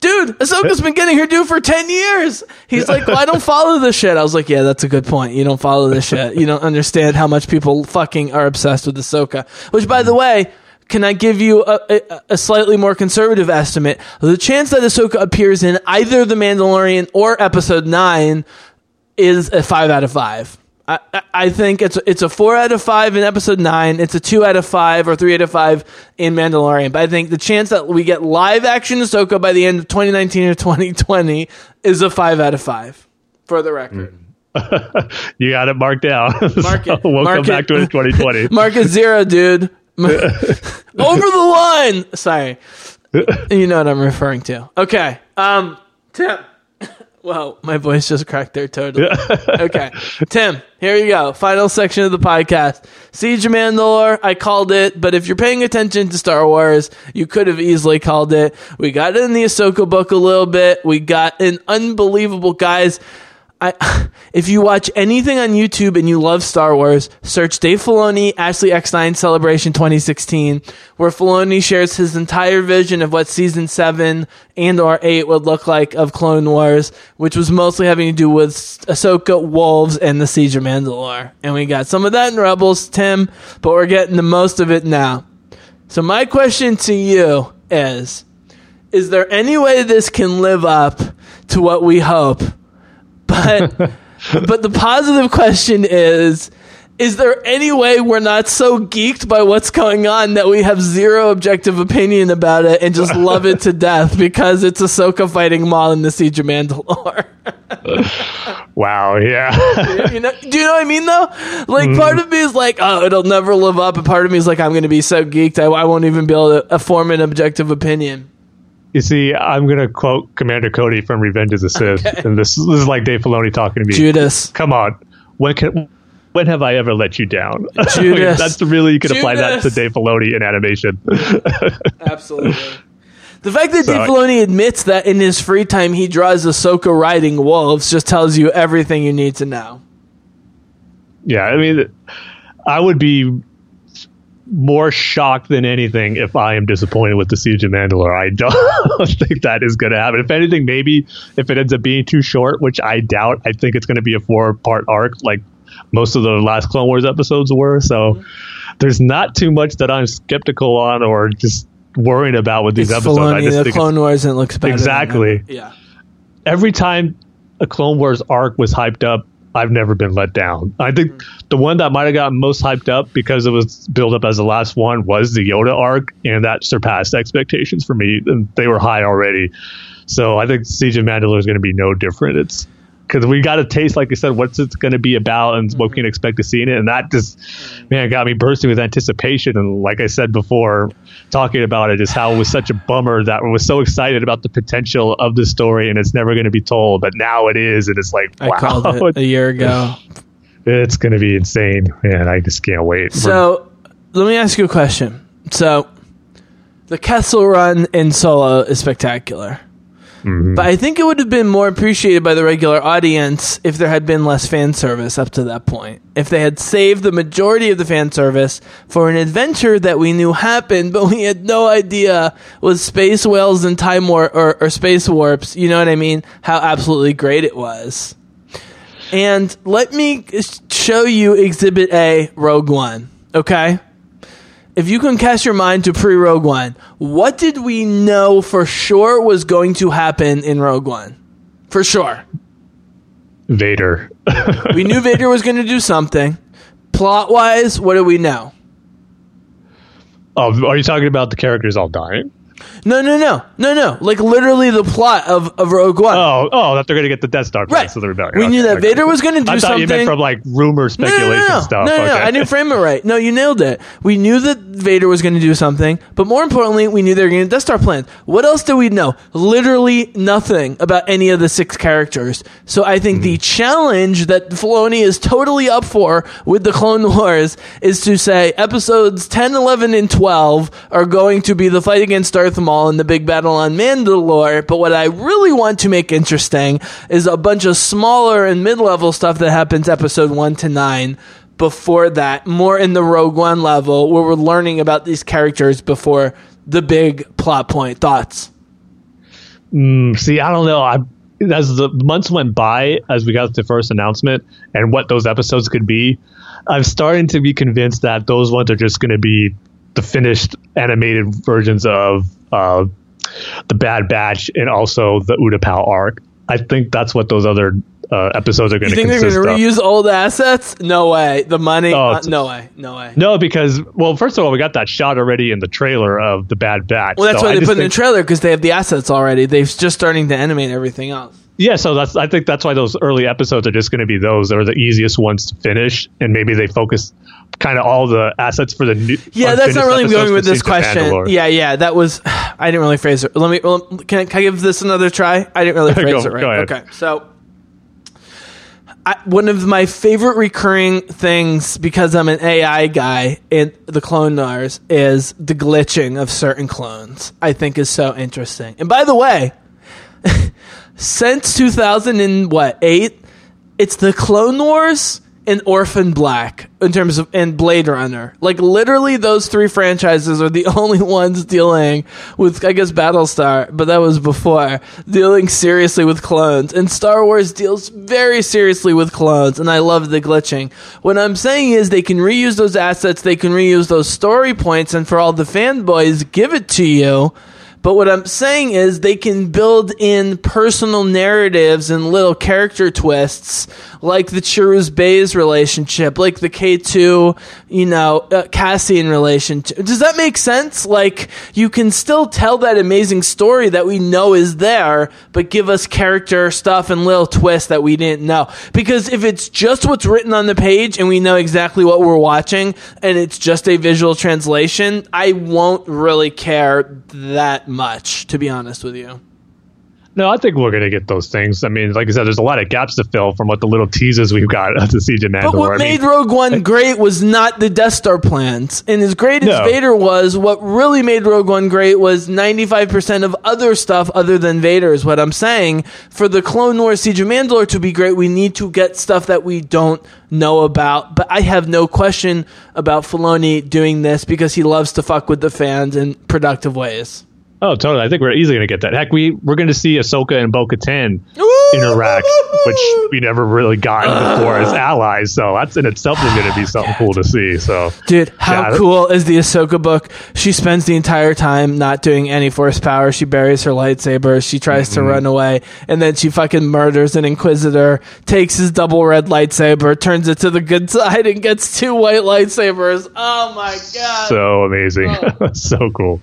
Dude, Ahsoka's been getting her due for 10 years. He's like, well, I don't follow this shit. I was like, yeah, that's a good point. You don't follow this shit. You don't understand how much people fucking are obsessed with Ahsoka. Which, by the hmm. way, can I give you a, a, a slightly more conservative estimate? The chance that Ahsoka appears in either The Mandalorian or Episode 9 is a five out of five. I, I- think it's it's a four out of five in episode nine. It's a two out of five or three out of five in Mandalorian. But I think the chance that we get live action Ahsoka by the end of 2019 or 2020 is a five out of five. For the record, you got it marked down. Mark it. So we'll Mark come back to it in 2020. market zero, dude. Over the line. Sorry, you know what I'm referring to. Okay, um, Tim. Well, my voice just cracked there totally. okay. Tim, here you go. Final section of the podcast. Siege of Mandalore. I called it, but if you're paying attention to Star Wars, you could have easily called it. We got in the Ahsoka book a little bit. We got an unbelievable, guys. I, if you watch anything on YouTube and you love Star Wars, search Dave Filoni Ashley Eckstein Celebration 2016, where Filoni shares his entire vision of what season seven and or eight would look like of Clone Wars, which was mostly having to do with Ahsoka, Wolves, and the Siege of Mandalore. And we got some of that in Rebels, Tim, but we're getting the most of it now. So my question to you is, is there any way this can live up to what we hope? But but the positive question is is there any way we're not so geeked by what's going on that we have zero objective opinion about it and just love it to death because it's Ahsoka fighting Maul in the Siege of Mandalore? wow. Yeah. you know, do you know what I mean though? Like part of me is like, oh, it'll never live up, and part of me is like, I'm going to be so geeked, I, I won't even be able to uh, form an objective opinion. You see, I'm going to quote Commander Cody from Revenge of the Sith, and this, this is like Dave Filoni talking to me. Judas. Come on, when can when have I ever let you down? Judas. That's really you can apply that to Dave Filoni in animation. Absolutely. The fact that So- Dave Filoni admits that in his free time he draws Ahsoka riding wolves just tells you everything you need to know. yeah, I mean, I would be more shocked than anything if I am disappointed with the Siege of Mandalore. I don't think that is going to happen. If anything, maybe if it ends up being too short, which I doubt, I think it's going to be a four part arc like most of the last Clone Wars episodes were. So mm-hmm. there's not too much that I'm skeptical on or just worrying about with these It's episodes. I Filoni, just the think Clone Wars, and it looks better. Exactly. Yeah. every time a Clone Wars arc was hyped up, I've never been let down. I think hmm. the one that might have gotten most hyped up because it was built up as the last one was the Yoda arc, and that surpassed expectations for me, and they were high already. So I think Siege of Mandalore is going to be no different. It's because we got a taste, like I said, what's it's going to be about and what we can expect to see in it, and that just mm-hmm. man got me bursting with anticipation. And like I said before, talking about it is how it was such a bummer that we was so excited about the potential of the story, and it's never going to be told, but now it is, and it's like I wow, called it a year ago. it's going to be insane, man. I just can't wait. So let me ask you a question. So the Kessel run in Solo is spectacular. Mm-hmm. But I think it would have been more appreciated by the regular audience if there had been less fan service up to that point. If they had saved the majority of the fan service for an adventure that we knew happened, but we had no idea was space whales and time war or, or space warps. You know what I mean? How absolutely great it was. And let me show you Exhibit A, Rogue One. Okay? If you can cast your mind to pre Rogue One, what did we know for sure was going to happen in Rogue One? For sure. Vader. We knew Vader was going to do something. Plot wise, what do we know? oh, are you talking about the characters all dying? No, no, no, no, no. Like literally the plot of, of Rogue One. Oh, oh, that they're going to get the Death Star. Right. So the rebellion. We knew that okay. Vader was gonna do I thought you meant something- from like rumor No, no, speculation no, no, stuff. no, no, no. I didn't frame it right. No, you nailed it. We knew that Vader was going to do something, but more importantly, we knew they were going to Death Star plans. What else did we know? Literally nothing about any of the six characters. So I think Hmm. the challenge that Filoni is totally up for with the Clone Wars is to say episodes 10, 11, and 12 are going to be the fight against Darth Maul and the big battle on Mandalore. But what I really want to make interesting is a bunch of smaller and mid-level stuff that happens episode 1 to 9 before that, more in the Rogue One level, where we're learning about these characters before the big plot point. Thoughts? Mm, see, I don't know. I as the months went by, as we got the first announcement and what those episodes could be, I'm starting to be convinced that those ones are just going to be the finished animated versions of uh, the Bad Batch and also the Utapau arc. I think that's what those other uh, episodes are going to. You think they're going to reuse old assets? No way. The money? Oh, Uh, no way. No way. No, because well, first of all, we got that shot already in the trailer of the Bad Batch. Well, that's So why I they put it in the trailer because they have the assets already. They're just starting to animate everything else. Yeah, so that's I think that's why those early episodes are just going to be those. They're the easiest ones to finish, and maybe they focus kind of all the assets for the new. Yeah, that's not really going with this question. Yeah, yeah, that was. I didn't really phrase it. Let me. well, Can I, can I give this another try? I didn't really phrase Go- it right. go ahead. Okay, so. I, one of my favorite recurring things because I'm an AI guy in the Clone Wars is the glitching of certain clones. I think is so interesting. And by the way, since 2000 and what eight, it's the Clone Wars and Orphan Black in terms of and Blade Runner. Like literally, those three franchises are the only ones dealing with, I guess, Battlestar, but that was before dealing seriously with clones. And Star Wars deals very seriously with clones, and I love the glitching. What I'm saying is they can reuse those assets, they can reuse those story points, and for all the fanboys, give it to you. But what I'm saying is they can build in personal narratives and little character twists, like the Chirrut Baze relationship, like the K2, you know, uh, Cassian relationship. Does that make sense? Like, you can still tell that amazing story that we know is there, but give us character stuff and little twists that we didn't know. Because if it's just what's written on the page and we know exactly what we're watching and it's just a visual translation, I won't really care that much, to be honest with you. No, I think we're gonna get those things. I mean, like I said, there's a lot of gaps to fill from what the little teasers we've got to Siege of Mandalore. But what I mean, made Rogue One great was not the Death Star plans. And as great as No. Vader was, what really made Rogue One great was 95% of other stuff other than Vader, is what I'm saying. For the Clone Wars Siege of Mandalore to be great, we need to get stuff that we don't know about. But I have no question about Filoni doing this because he loves to fuck with the fans in productive ways. Oh, totally. I think we're easily going to get that. Heck, we we're going to see Ahsoka and Bo Katan interact, which we never really gotten before as allies. So that's in itself is going to be something cool to see. So, Dude, how Yeah, cool is the Ahsoka book? She spends the entire time not doing any force power. She buries her lightsaber. She tries Mm-hmm. to run away, and then she fucking murders an Inquisitor, takes his double red lightsaber, turns it to the good side, and gets two white lightsabers. Oh my god! so amazing, Oh. so cool.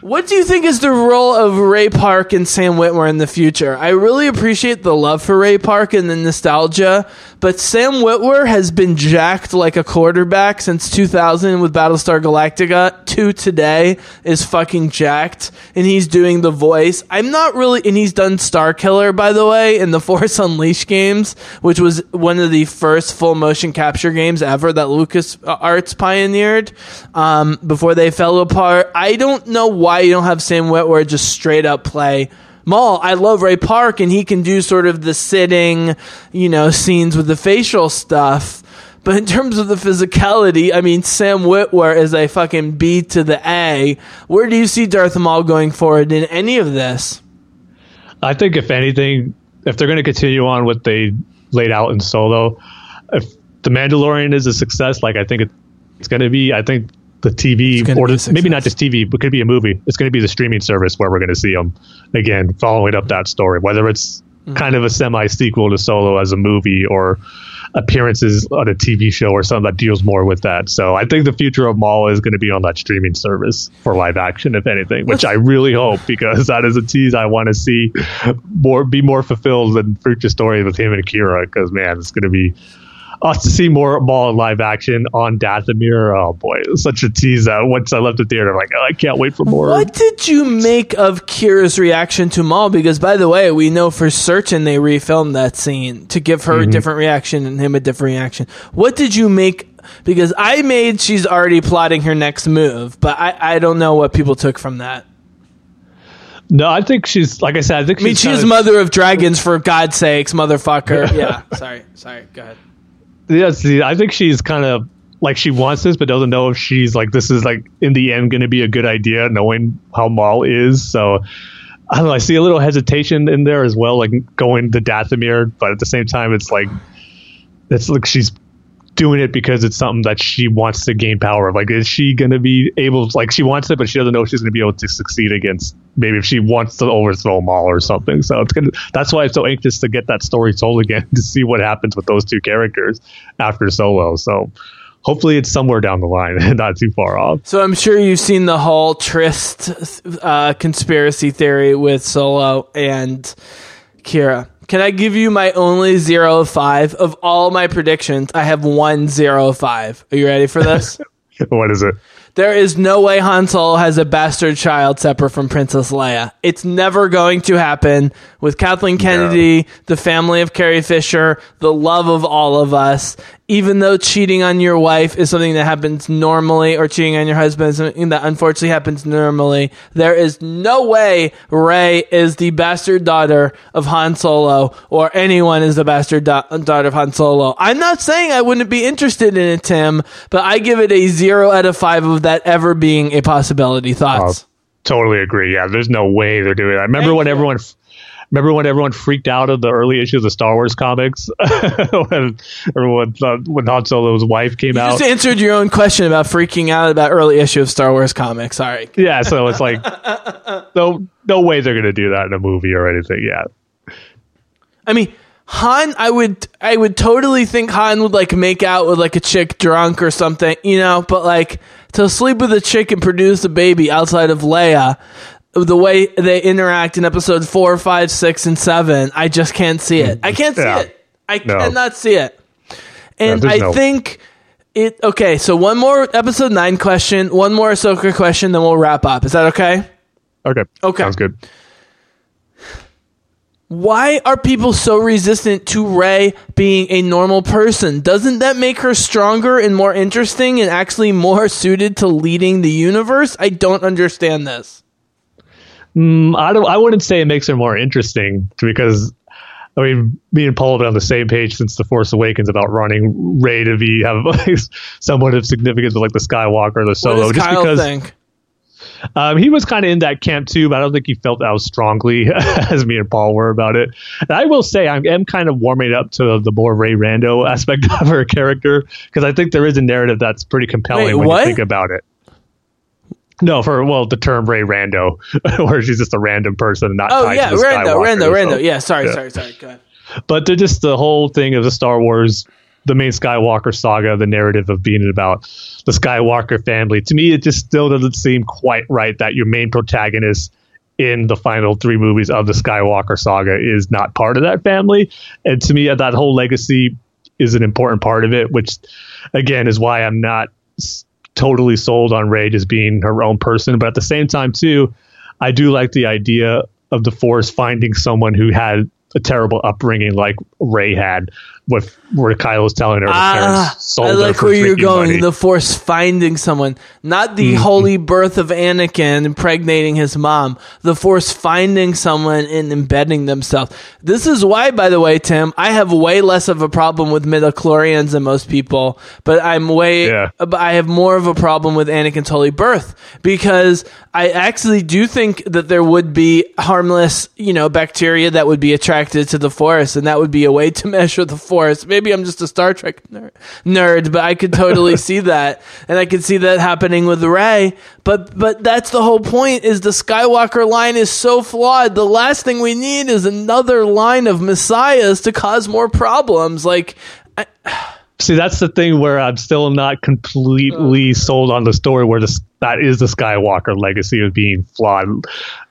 What do you think is the role of Ray Park and Sam Witwer in the future? I really appreciate the love for Ray Park and the nostalgia, but Sam Witwer has been jacked like a quarterback since 2000 with Battlestar Galactica to today is fucking jacked, and he's doing the voice. I'm not really, and he's done Starkiller, by the way, in the Force Unleashed games, which was one of the first full motion capture games ever that LucasArts pioneered um, before they fell apart. I don't know why you don't have Sam Witwer just straight up play Maul. I love Ray Park, and he can do sort of the sitting, you know, scenes with the facial stuff. But in terms of the physicality, I mean, Sam Witwer is a fucking B to the A. Where do you see Darth Maul going forward in any of this? I think if anything, if they're going to continue on what they laid out in Solo, if the Mandalorian is a success, like I think it, it's going to be, I think the TV or the, maybe not just TV, but could be a movie. It's going to be the streaming service where we're going to see them again, following up that story. Whether it's Mm-hmm. kind of a semi sequel to Solo as a movie or appearances on a TV show or something that deals more with that. So I think the future of Maul is going to be on that streaming service for live action, if anything, which I really hope because that is a tease I want to see more be more fulfilled than future story with him and Kira. Because man, it's going to be us to see more Maul in live action on Dathomir. Oh boy, it was such a tease that once I left the theater, I'm like, oh, I can't wait for more. What did you make of Qi'ra's reaction to Maul? Because, by the way, we know for certain they refilmed that scene to give her a mm-hmm. different reaction and him a different reaction. What did you make? Because I made she's already plotting her next move, but I, I don't know what people took from that. No, I think she's like I said. I think I mean, she's she's mother of dragons, for God's sakes, motherfucker. Yeah, sorry, sorry, go ahead. Yeah, see, I think she's kind of like she wants this, but doesn't know if she's like this is like in the end going to be a good idea, knowing how Maul is. So I don't know. I see a little hesitation in there as well, like going to Dathomir, but at the same time, it's like it's like she's doing it because it's something that she wants to gain power of. Like, is she going to be able? Like, she wants it, but she doesn't know she's going to be able to succeed against. Maybe if she wants to overthrow Maul or something. So it's gonna. That's why I'm so anxious to get that story told again to see what happens with those two characters after Solo. So hopefully it's somewhere down the line and not too far off. So I'm sure you've seen the whole Trist uh, conspiracy theory with Solo and Qi'ra. Can I give you my only zero five of all my predictions? I have one zero five. Are you ready for this? what is it? There is no way Han Solo has a bastard child separate from Princess Leia. It's never going to happen with Kathleen Kennedy, the family of Carrie Fisher, the love of all of us. Even though cheating on your wife is something that happens normally, or cheating on your husband is something that unfortunately happens normally, there is no way Rey is the bastard daughter of Han Solo, or anyone is the bastard da- daughter of Han Solo. I'm not saying I wouldn't be interested in it, Tim, but I give it a zero out of five of that ever being a possibility. Thoughts? Oh, totally agree. Yeah, there's no way they're doing it. I remember Thank when you. everyone. Remember when everyone freaked out of the early issues of Star Wars comics? when everyone thought when Han Solo's wife came You out. just answered your own question about freaking out about early issue of Star Wars comics. Sorry. Yeah, so it's like no no way they're gonna do that in a movie or anything. Yeah. I mean, Han, I would, I would totally think Han would like make out with like a chick drunk or something, you know. But like to sleep with a chick and produce a baby outside of Leia, the way they interact in episodes four, five, six, and seven, I just can't see it. I can't see Yeah. it. I No. cannot see it. And there's I no- think it. Okay, so one more episode nine question, one more Ahsoka question, then we'll wrap up. Is that okay? Okay. Okay. Sounds good. Why are people so resistant to Rey being a normal person? Doesn't that make her stronger and more interesting and actually more suited to leading the universe? I don't understand this. Mm, I don't. I wouldn't say it makes her more interesting because I mean, me and Paul have been on the same page since The Force Awakens about running Rey to be have like, somewhat of significance with like the Skywalker, the Solo. just Kyle because think? um, he was kind of in that camp too, but I don't think he felt as strongly as me and Paul were about it. And I will say, I am kind of warming up to the more Rey Rando aspect of her character because I think there is a narrative that's pretty compelling Wait, when what? you think about it. No, for well, the term Rey Rando, where she's just a random person, and not Oh tied yeah, Rando, Rando, Rando. Yeah, sorry, Yeah. sorry, sorry. Go ahead. but they're just the whole thing of the Star Wars, the main Skywalker saga, the narrative of being about the Skywalker family. To me, it just still doesn't seem quite right that your main protagonist in the final three movies of the Skywalker saga is not part of that family. And to me, that whole legacy is an important part of it, which again is why I'm not totally sold on Rey just being her own person. But at the same time, too, I do like the idea of the Force finding someone who had a terrible upbringing like Rey had, with where Kyle was telling her her Ah, I like for where you're going. money. The Force finding someone, not the Mm-hmm. holy birth of Anakin impregnating his mom. The Force finding someone and embedding themselves. This is why, by the way, Tim, I have way less of a problem with midichlorians than most people, but I'm way, Yeah. but I have more of a problem with Anakin's holy birth because I actually do think that there would be harmless, you know, bacteria that would be attracted to the Force, and that would be a way to measure the Force. Maybe I'm just a Star Trek ner- nerd, but I could totally see that, and I could see that happening with Rey. But but that's the whole point: is the Skywalker line is so flawed. The last thing we need is another line of messiahs to cause more problems. Like. I, See, that's the thing where I'm still not completely sold on the story where this that is the Skywalker legacy of being flawed.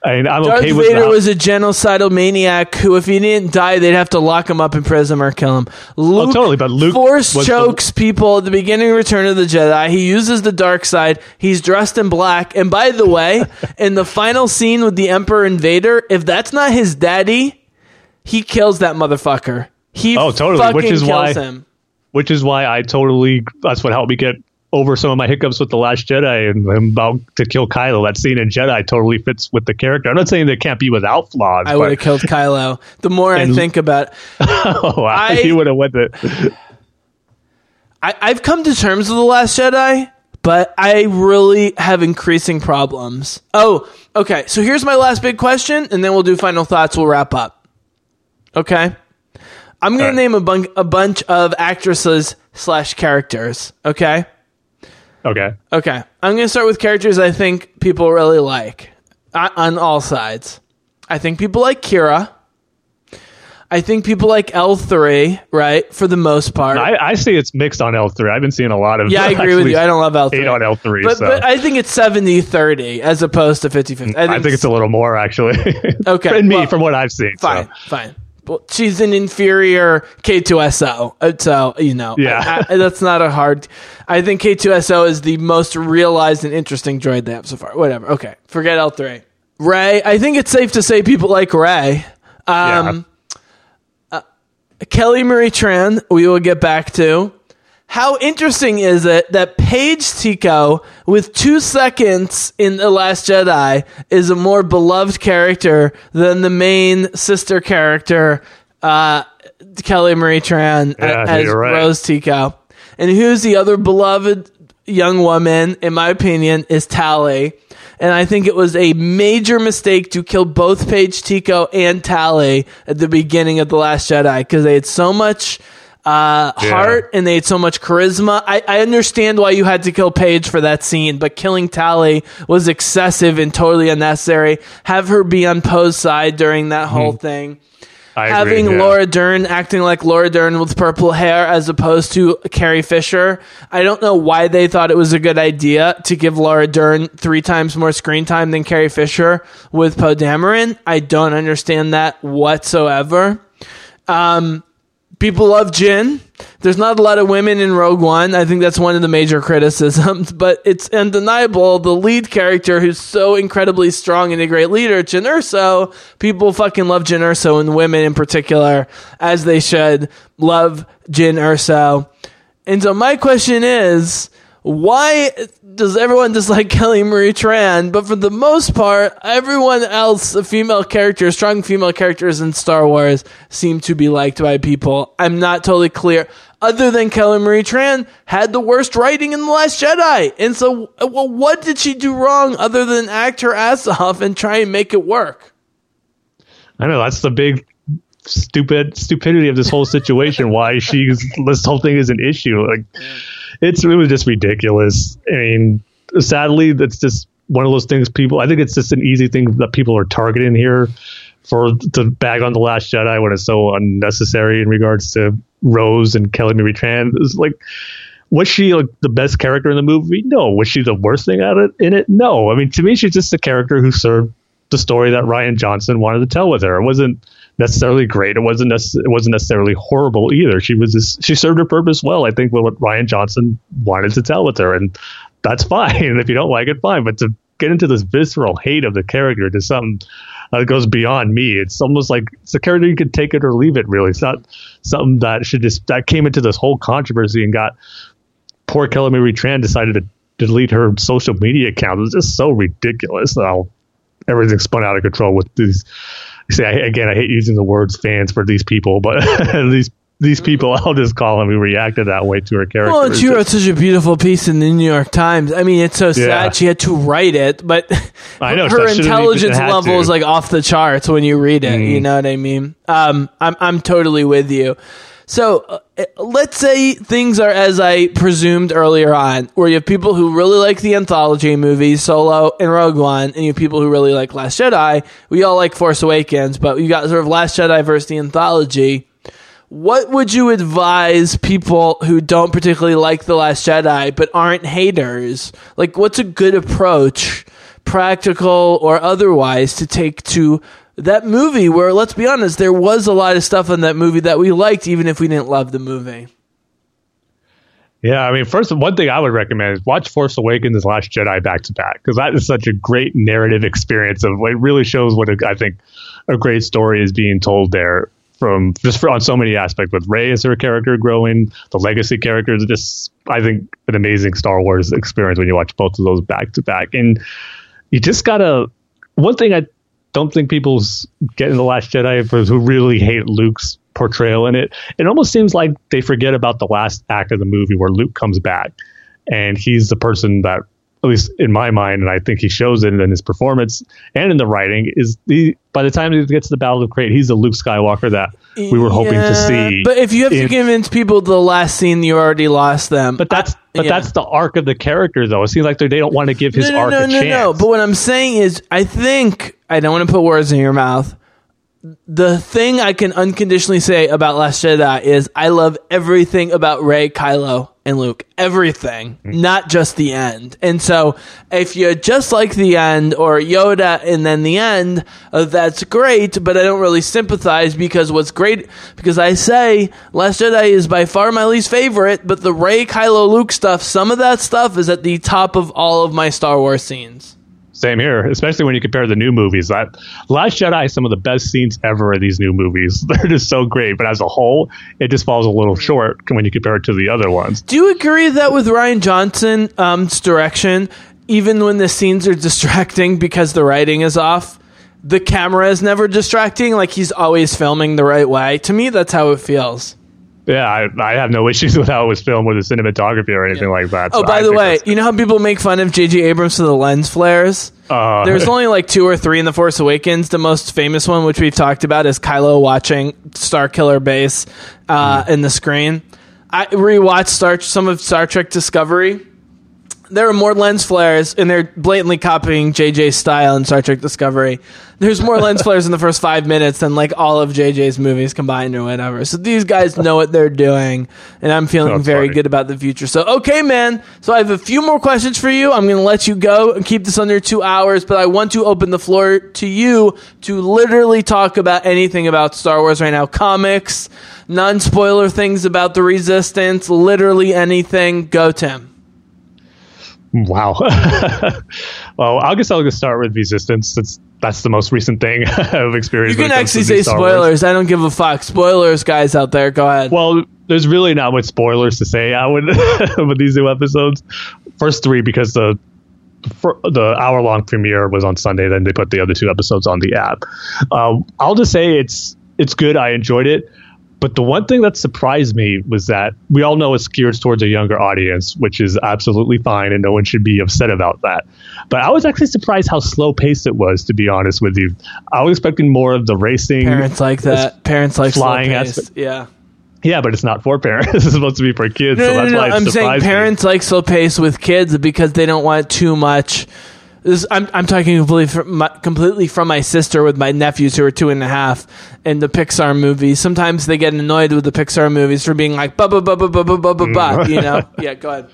I mean, I'm Darth okay with Vader that. was a genocidal maniac who, if he didn't die, they'd have to lock him up in prison or kill him. Oh, Luke Oh, totally, but Luke force was the- chokes people at the beginning of Return of the Jedi. He uses the dark side. He's dressed in black. And by the way, in the final scene with the Emperor and Vader, if that's not his daddy, he kills that motherfucker. He Oh, totally, fucking which is kills why- him. Which is why I totally that's what helped me get over some of my hiccups with the Last Jedi and I'm about to kill Kylo. That scene in Jedi totally fits with the character. I'm not saying they can't be without flaws. I would have killed Kylo. The more I think about oh, wow, I- he would have went it. I, I've come to terms with the Last Jedi, but I really have increasing problems. Oh, okay. So here's my last big question, and then we'll do final thoughts. We'll wrap up. Okay. I'm gonna name a, bun- a bunch of actresses slash characters. Okay. Okay. Okay. I'm gonna start with characters I think people really like uh, on all sides. I think people like Qi'ra. I think people like L3, right? For the most part. I, I see it's mixed on L3. I've been seeing a lot of Yeah, I agree with you. I don't love L3. hate on L3. But, so but I think it's 70 30 as opposed to 50 50. I think it's a little more actually. Okay, in me well, from what I've seen. so. fine, fine. Well, she's an inferior K2SO. uh, So, you know, Yeah. I- I- that's not a hard. I think K2SO is the most realized and interesting droid they have so far. Whatever. Okay. Forget L3. Rey, I think it's safe to say people like Rey. Um, uh, Kelly Marie Tran, we will get back to. How interesting is it that Paige Tico, with two seconds in The Last Jedi, is a more beloved character than the main sister character, uh, Kelly Marie Tran, Yeah, as right. Rose Tico. And who's the other beloved young woman, in my opinion, is Tallie. And I think it was a major mistake to kill both Paige Tico and Tallie at the beginning of The Last Jedi because they had so much uh, Yeah. heart and they had so much charisma. I, I understand why you had to kill Paige for that scene, but killing Tallie was excessive and totally unnecessary. Have her be on Poe's side during that whole thing I having agree, yeah. Laura Dern acting like Laura Dern with purple hair as opposed to Carrie Fisher. I don't know why they thought it was a good idea to give Laura Dern three times more screen time than Carrie Fisher with Poe Dameron. I don't understand that whatsoever. Um, people love Jyn. There's not a lot of women in Rogue One. I think that's one of the major criticisms, but it's undeniable. The lead character, who's so incredibly strong and a great leader, Jyn Erso, people fucking love Jyn Erso, and women in particular, as they should, love Jyn Erso. And so my question is, why does everyone dislike Kelly Marie Tran? But for the most part, everyone else, the female characters, strong female characters in Star Wars, seem to be liked by people. I'm not totally clear. Other than Kelly Marie Tran had the worst writing in The Last Jedi. And so, uh, well, what did she do wrong other than act her ass off and try and make it work? I know that's the big stupid stupidity of this whole situation. why she's this whole thing is an issue. Like it's it was just ridiculous. I mean, sadly, that's just one of those things. People, I think it's just an easy thing that people are targeting here for to bag on the Last Jedi when it's so unnecessary in regards to Rose and Kelly Marie Tran. It's like. Was she like the best character in the movie? No. Was she the worst thing at it in it? No. I mean, to me, she's just a character who served the story that Rian Johnson wanted to tell with her. It wasn't necessarily great. It wasn't nec- it wasn't necessarily horrible either. She was just, she served her purpose well. I think what Rian Johnson wanted to tell with her, and that's fine. And if you don't like it, fine. But to get into this visceral hate of the character to something that goes beyond me, it's almost like it's a character you could take it or leave it. Really, it's not something that should just that came into this whole controversy and got poor Kelly Marie Tran decided to delete her social media account. It was just so ridiculous. How everything spun out of control with these. See, I, again, I hate using the words fans for these people, but these these people, I'll just call them, who reacted that way to her character. Well, and she wrote such a beautiful piece in the New York Times. I mean, it's so sad Yeah. she had to write it, but I know, her intelligence level. Mm. is like off the charts when you read it. You know what I mean? Um, I'm I'm totally with you. So uh, let's say things are as I presumed earlier on, where you have people who really like the anthology movies, Solo and Rogue One, and you have people who really like Last Jedi. We all like Force Awakens, but you got sort of Last Jedi versus the anthology. What would you advise people who don't particularly like The Last Jedi but aren't haters? Like, what's a good approach, practical or otherwise, to take to that movie where, let's be honest, there was a lot of stuff in that movie that we liked, even if we didn't love the movie? Yeah, I mean, first, one thing I would recommend is watch Force Awakens and Last Jedi back to back because that is such a great narrative experience. Of it really shows what a, I think a great story is being told there from just for, on so many aspects with Rey as her character growing, the legacy characters. Just I think an amazing Star Wars experience when you watch both of those back to back, and you just gotta. One thing I don't think people s- get in the Last Jedi for who really hate Luke's portrayal in it. It almost seems like they forget about the last act of the movie where Luke comes back, and he's the person that, at least in my mind, and I think he shows it in his performance and in the writing, is the by the time he gets to the Battle of Crait, he's the Luke Skywalker that we were hoping to see. But if you have to convince people the last scene, you already lost them. but that's I- but yeah. that's the arc of the character, though. It seems like they don't want to give his no, arc no, a no, chance. no, no. But what I'm saying is, I think I don't want to put words in your mouth. The thing I can unconditionally say about Last Jedi is I love everything about Rey, Kylo, and Luke. Everything, Hmm. not just the end. And so, if you just like the end or Yoda and then the end, uh, that's great. But I don't really sympathize because what's great because I say Last Jedi is by far my least favorite. But the Rey, Kylo, Luke stuff, some of that stuff is at the top of all of my Star Wars scenes. Same here, especially when you compare the new movies. That Last Jedi some of the best scenes ever in these new movies. They're just so great, but as a whole, it just falls a little short when you compare it to the other ones. Do you agree that with Rian Johnson's um, direction, even when the scenes are distracting because the writing is off, the camera is never distracting? Like he's always filming the right way. To me, that's how it feels. Yeah, I, I have no issues with how it was filmed with the cinematography or anything like that. Oh, So by I the way, you know how people make fun of J.J. Abrams for the lens flares? Uh, There's only like two or three in The Force Awakens. The most famous one, which we've talked about, is Kylo watching Starkiller Base uh, Hmm. in the screen. I rewatched Star some of Star Trek Discovery there are more lens flares, and they're blatantly copying JJ's style in Star Trek Discovery. There's more lens flares in the first five minutes than like all of JJ's movies combined or whatever. So these guys know what they're doing, and I'm feeling That's very funny. good about the future. So okay, man. So I have a few more questions for you. I'm going to let you go and keep this under two hours, but I want to open the floor to you to literally talk about anything about Star Wars right now, comics, non spoiler things about the Resistance, literally anything. Go, Tim. Wow. well, I guess I'll just start with Resistance. That's that's the most recent thing I've experienced. You can it comes to actually say spoilers. I don't give a fuck. Spoilers, guys out there. Go ahead. Well, there's really not much spoilers to say. I would with these new episodes. First three because the for the hour long premiere was on Sunday. Then they put the other two episodes on the app. Um, I'll just say it's it's good. I enjoyed it. But the one thing that surprised me was that we all know it's geared towards a younger audience, which is absolutely fine, and no one should be upset about that. But I was actually surprised how slow paced it was, to be honest with you. I was expecting more of the racing. Parents like that. Parents like flying slow aspect. Yeah. Yeah, but it's not for parents. it's supposed to be for kids, No, so no, that's no, why no. I'm saying surprised me. parents like slow pace with kids because they don't want too much. This, I'm, I'm talking completely from, my, completely from my sister with my nephews who are two and a half and the Pixar movies. Sometimes they get annoyed with the Pixar movies for being like ba ba ba ba ba ba ba ba ba. Mm. You know? Yeah, go ahead.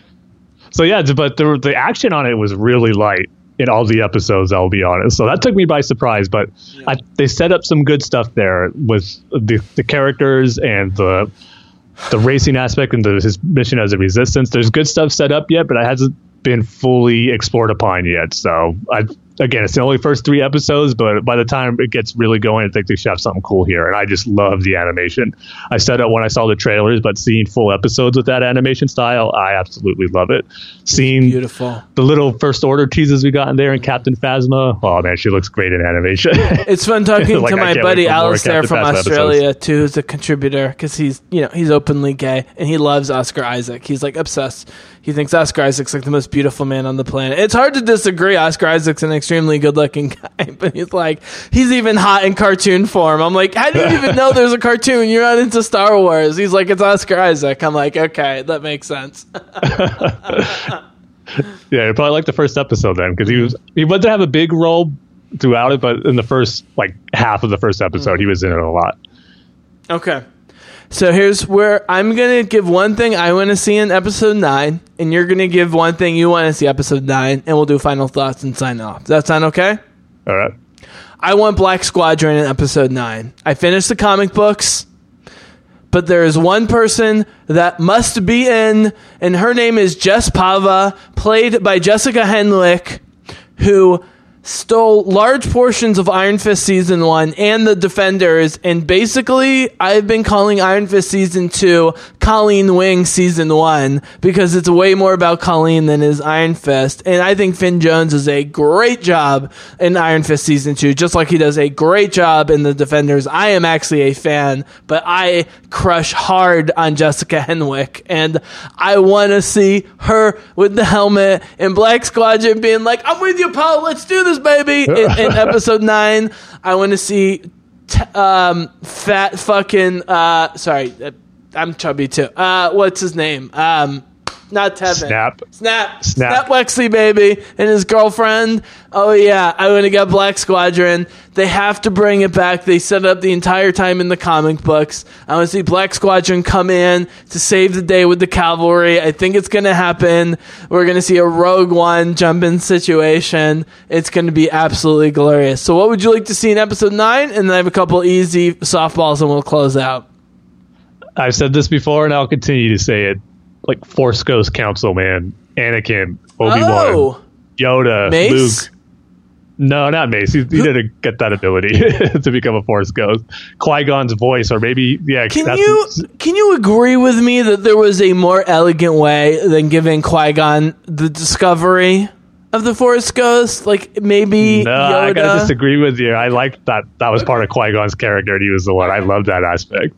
So yeah, but the the action on it was really light in all the episodes. I'll be honest. So that took me by surprise. But I, they set up some good stuff there with the the characters and the the racing aspect and the, his mission as a resistance. There's good stuff set up yet, but it hasn't been fully explored upon yet. So I again, it's the only first three episodes, but by the time it gets really going, I think they should have something cool here. And I just love the animation. I said it when I saw the trailers, but seeing full episodes with that animation style, I absolutely love it. Seeing Beautiful. the little first order teases we got in there and Captain Phasma, oh man, she looks great in animation. It's fun talking Like, to my buddy Alistair from Phasma Australia too, who's a contributor because he's you know he's openly gay and he loves Oscar Isaac. He's like obsessed. He thinks Oscar Isaac's like the most beautiful man on the planet. It's hard to disagree. Oscar Isaac's an extremely good-looking guy, but he's like he's even hot in cartoon form. I'm like, how do you even know there's a cartoon? You're not into Star Wars. He's like, it's Oscar Isaac. I'm like, okay, that makes sense. yeah, you probably like the first episode then because he was he went to have a big role throughout it, but in the first like half of the first episode, he was in it a lot. Okay. So here's where I'm gonna give one thing I want to see in episode nine, and you're gonna give one thing you want to see episode nine, and we'll do final thoughts and sign off. Does that sound okay? All right. I want Black Squadron in episode nine. I finished the comic books, but there is one person that must be in, and her name is Jess Pava, played by Jessica Henwick, who stole large portions of Iron Fist season one and the Defenders, and basically I've been calling Iron Fist season two Colleen Wing season one because it's way more about Colleen than is Iron Fist, and I think Finn Jones does a great job in Iron Fist season two, just like he does a great job in the Defenders. I am actually a fan, but I crush hard on Jessica Henwick, and I want to see her with the helmet and Black Squadron being like, "I'm with you, Paul. Let's do this, baby." In, in episode nine, I want to see t- um, fat fucking. Uh, sorry, uh, I'm chubby too. Uh, what's his name? Um, not Temmin. Snap. Snap. Snap. Snap. Wexley, baby, and his girlfriend. Oh, yeah. I want to get Black Squadron. They have to bring it back. They set it up the entire time in the comic books. I want to see Black Squadron come in to save the day with the cavalry. I think it's going to happen. We're going to see a Rogue One jump in situation. It's going to be absolutely glorious. So, what would you like to see in episode 9? And then I have a couple easy softballs and we'll close out. I've said this before, and I'll continue to say it. Like Force Ghost Council, man, Anakin, Obi Wan, Oh, Yoda, Mace? Luke. No, not Mace. He, he didn't get that ability to become a Force Ghost. Qui Gon's voice, or maybe yeah. Can you can you agree with me that there was a more elegant way than giving Qui Gon the discovery of the Force Ghost? Like maybe No, Yoda. I gotta disagree with you. I liked that. That was part of Qui Gon's character, and he was the one. I love that aspect.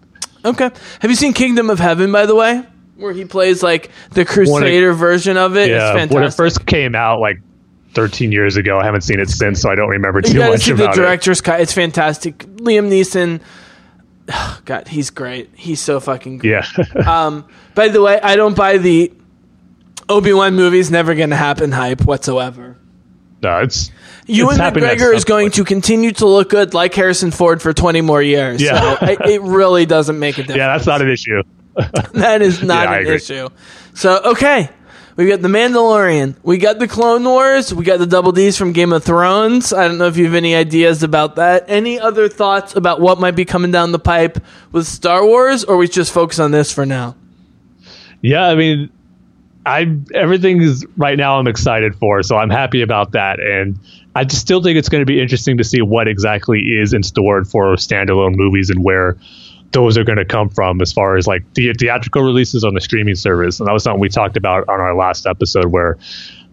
Okay. Have you seen Kingdom of Heaven? By the way, where he plays like the Crusader version of it. it's Yeah, fantastic. when it first came out, like 13 years ago, I haven't seen it since, so I don't remember you too gotta much see the about it. director's cut. It's fantastic. Liam Neeson. God, he's great. He's so fucking great. Yeah, Um, by the way, I don't buy the Obi Wan movie's never going to happen. Hype whatsoever. No, it's Ewan it's happening at McGregor is going to continue to look good like Harrison Ford for 20 more years. Yeah. So it, it really doesn't make a difference. Yeah, that's not an issue. That is not Yeah, an issue. So, okay. We got The Mandalorian. We got The Clone Wars. We got the Double D's from Game of Thrones. I don't know if you have any ideas about that. Any other thoughts about what might be coming down the pipe with Star Wars, or we just focus on this for now? Yeah, I mean, I everything is right now. I'm excited for, so I'm happy about that, and I still think it's going to be interesting to see what exactly is in store for standalone movies and where those are going to come from as far as like the theatrical releases on the streaming service. And that was something we talked about on our last episode, where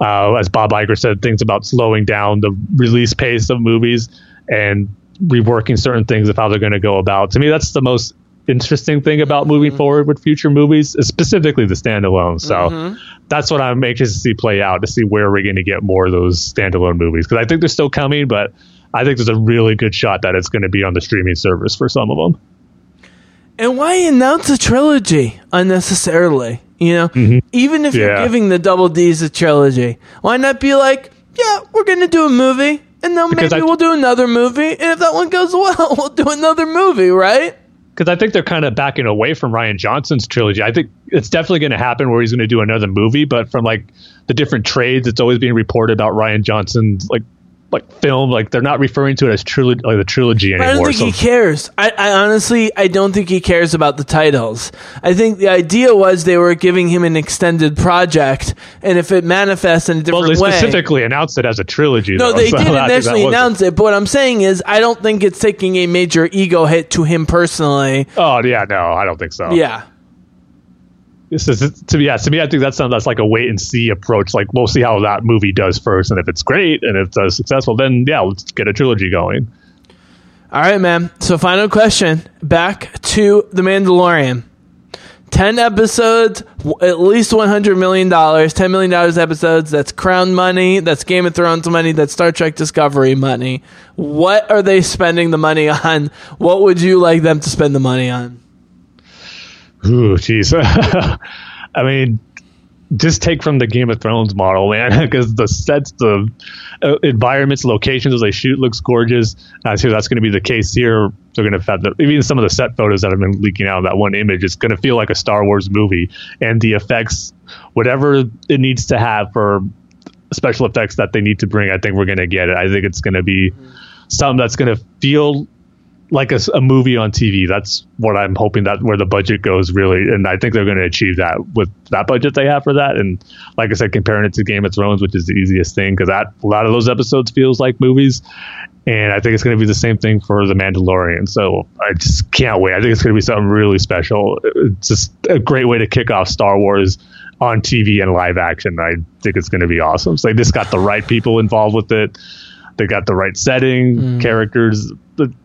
uh, as Bob Iger said, things about slowing down the release pace of movies and reworking certain things of how they're going to go about. To me, that's the most interesting thing about moving mm-hmm. forward with future movies, specifically the standalone. So mm-hmm. that's what I'm anxious to see play out to see where we're going to get more of those standalone movies because I think they're still coming, but I think there's a really good shot that it's going to be on the streaming service for some of them. And why announce a trilogy unnecessarily? You know, mm-hmm. even if you're giving the Double D's a trilogy, why not be like, yeah, we're going to do a movie, and then Because maybe I- we'll do another movie, and if that one goes well, we'll do another movie, right? Because I think they're kind of backing away from Rian Johnson's trilogy. I think it's definitely going to happen where he's going to do another movie, but from like the different trades, it's always being reported about Rian Johnson's like like film. Like they're not referring to it as trilogy, like the trilogy anymore. I don't think So he cares. I, I honestly, I don't think he cares about the titles. I think the idea was they were giving him an extended project, and if it manifests in a well, different they way, specifically announced it as a trilogy. No, though, they so did I think that initially announce it, but what I'm saying is, I don't think it's taking a major ego hit to him personally. Oh yeah, no, I don't think so. Yeah. This is to me. Yeah, to me, I think that's something that's like a wait and see approach. Like we'll see how that movie does first, and if it's great and if it's uh, successful, then yeah, let's get a trilogy going. All right, man. So, final question. Back to The Mandalorian. 10 episodes, at least $100 million, $10 million episodes. That's Crown money. That's Game of Thrones money. That's Star Trek Discovery money. What are they spending the money on? What would you like them to spend the money on? Ooh, jeez. I mean, just take from the Game of Thrones model, man, because the sets, the uh, environments, locations as they shoot looks gorgeous. I see that's going to be the case here. They're going to have the, even some of the set photos that have been leaking out of that one image. It's going to feel like a Star Wars movie, and the effects, whatever it needs to have for special effects that they need to bring, I think we're going to get it. I think it's going to be something that's going to feel like a movie on TV. That's what I'm hoping that where the budget goes really, and I think they're going to achieve that with that budget they have for that. And like I said, comparing it to Game of Thrones, which is the easiest thing, because that a lot of those episodes feels like movies. And I think it's going to be the same thing for The Mandalorian. So I just can't wait. I think it's going to be something really special. It's just a great way to kick off Star Wars on TV and live action. I think it's going to be awesome. So they just got the right people involved with it. They got the right setting, Mm. characters.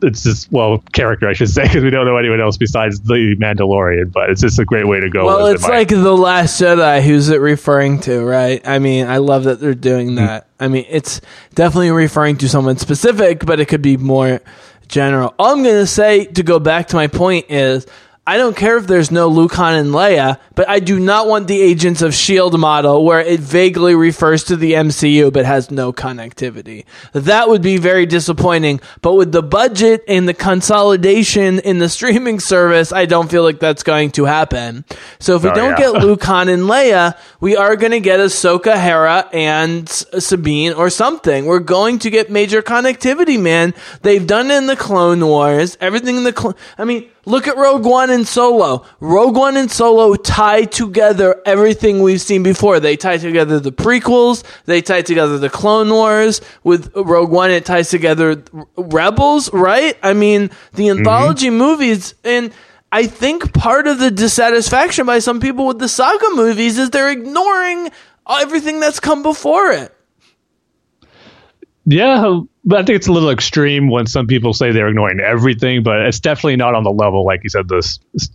It's just well, character I should say, because we don't know anyone else besides the Mandalorian. But it's just a great way to go. Well, it, it's Mike. like The Last Jedi. Who's it referring to, right? I mean, I love that they're doing hmm. that. I mean, it's definitely referring to someone specific, but it could be more general. All I'm going to say to go back to my point is I don't care if there's no Luke Han and Leia, but I do not want the Agents of S.H.I.E.L.D. Model where it vaguely refers to the MCU but has no connectivity. That would be very disappointing. But with the budget and the consolidation in the streaming service, I don't feel like that's going to happen. So if we Oh, don't yeah. get Luke Han and Leia, we are going to get Ahsoka, Hera, and Sabine or something. We're going to get major connectivity, man. They've done it in the Clone Wars. Everything in the clone. I mean, look at Rogue One and Solo. Rogue One and Solo tie together everything we've seen before. They tie together the prequels. They tie together the Clone Wars. With Rogue One, it ties together Rebels, right? I mean, the mm-hmm. anthology movies and. I think part of the dissatisfaction by some people with the saga movies is they're ignoring everything that's come before it. Yeah, but I think it's a little extreme when some people say they're ignoring everything, but it's definitely not on the level, like you said, the s- s-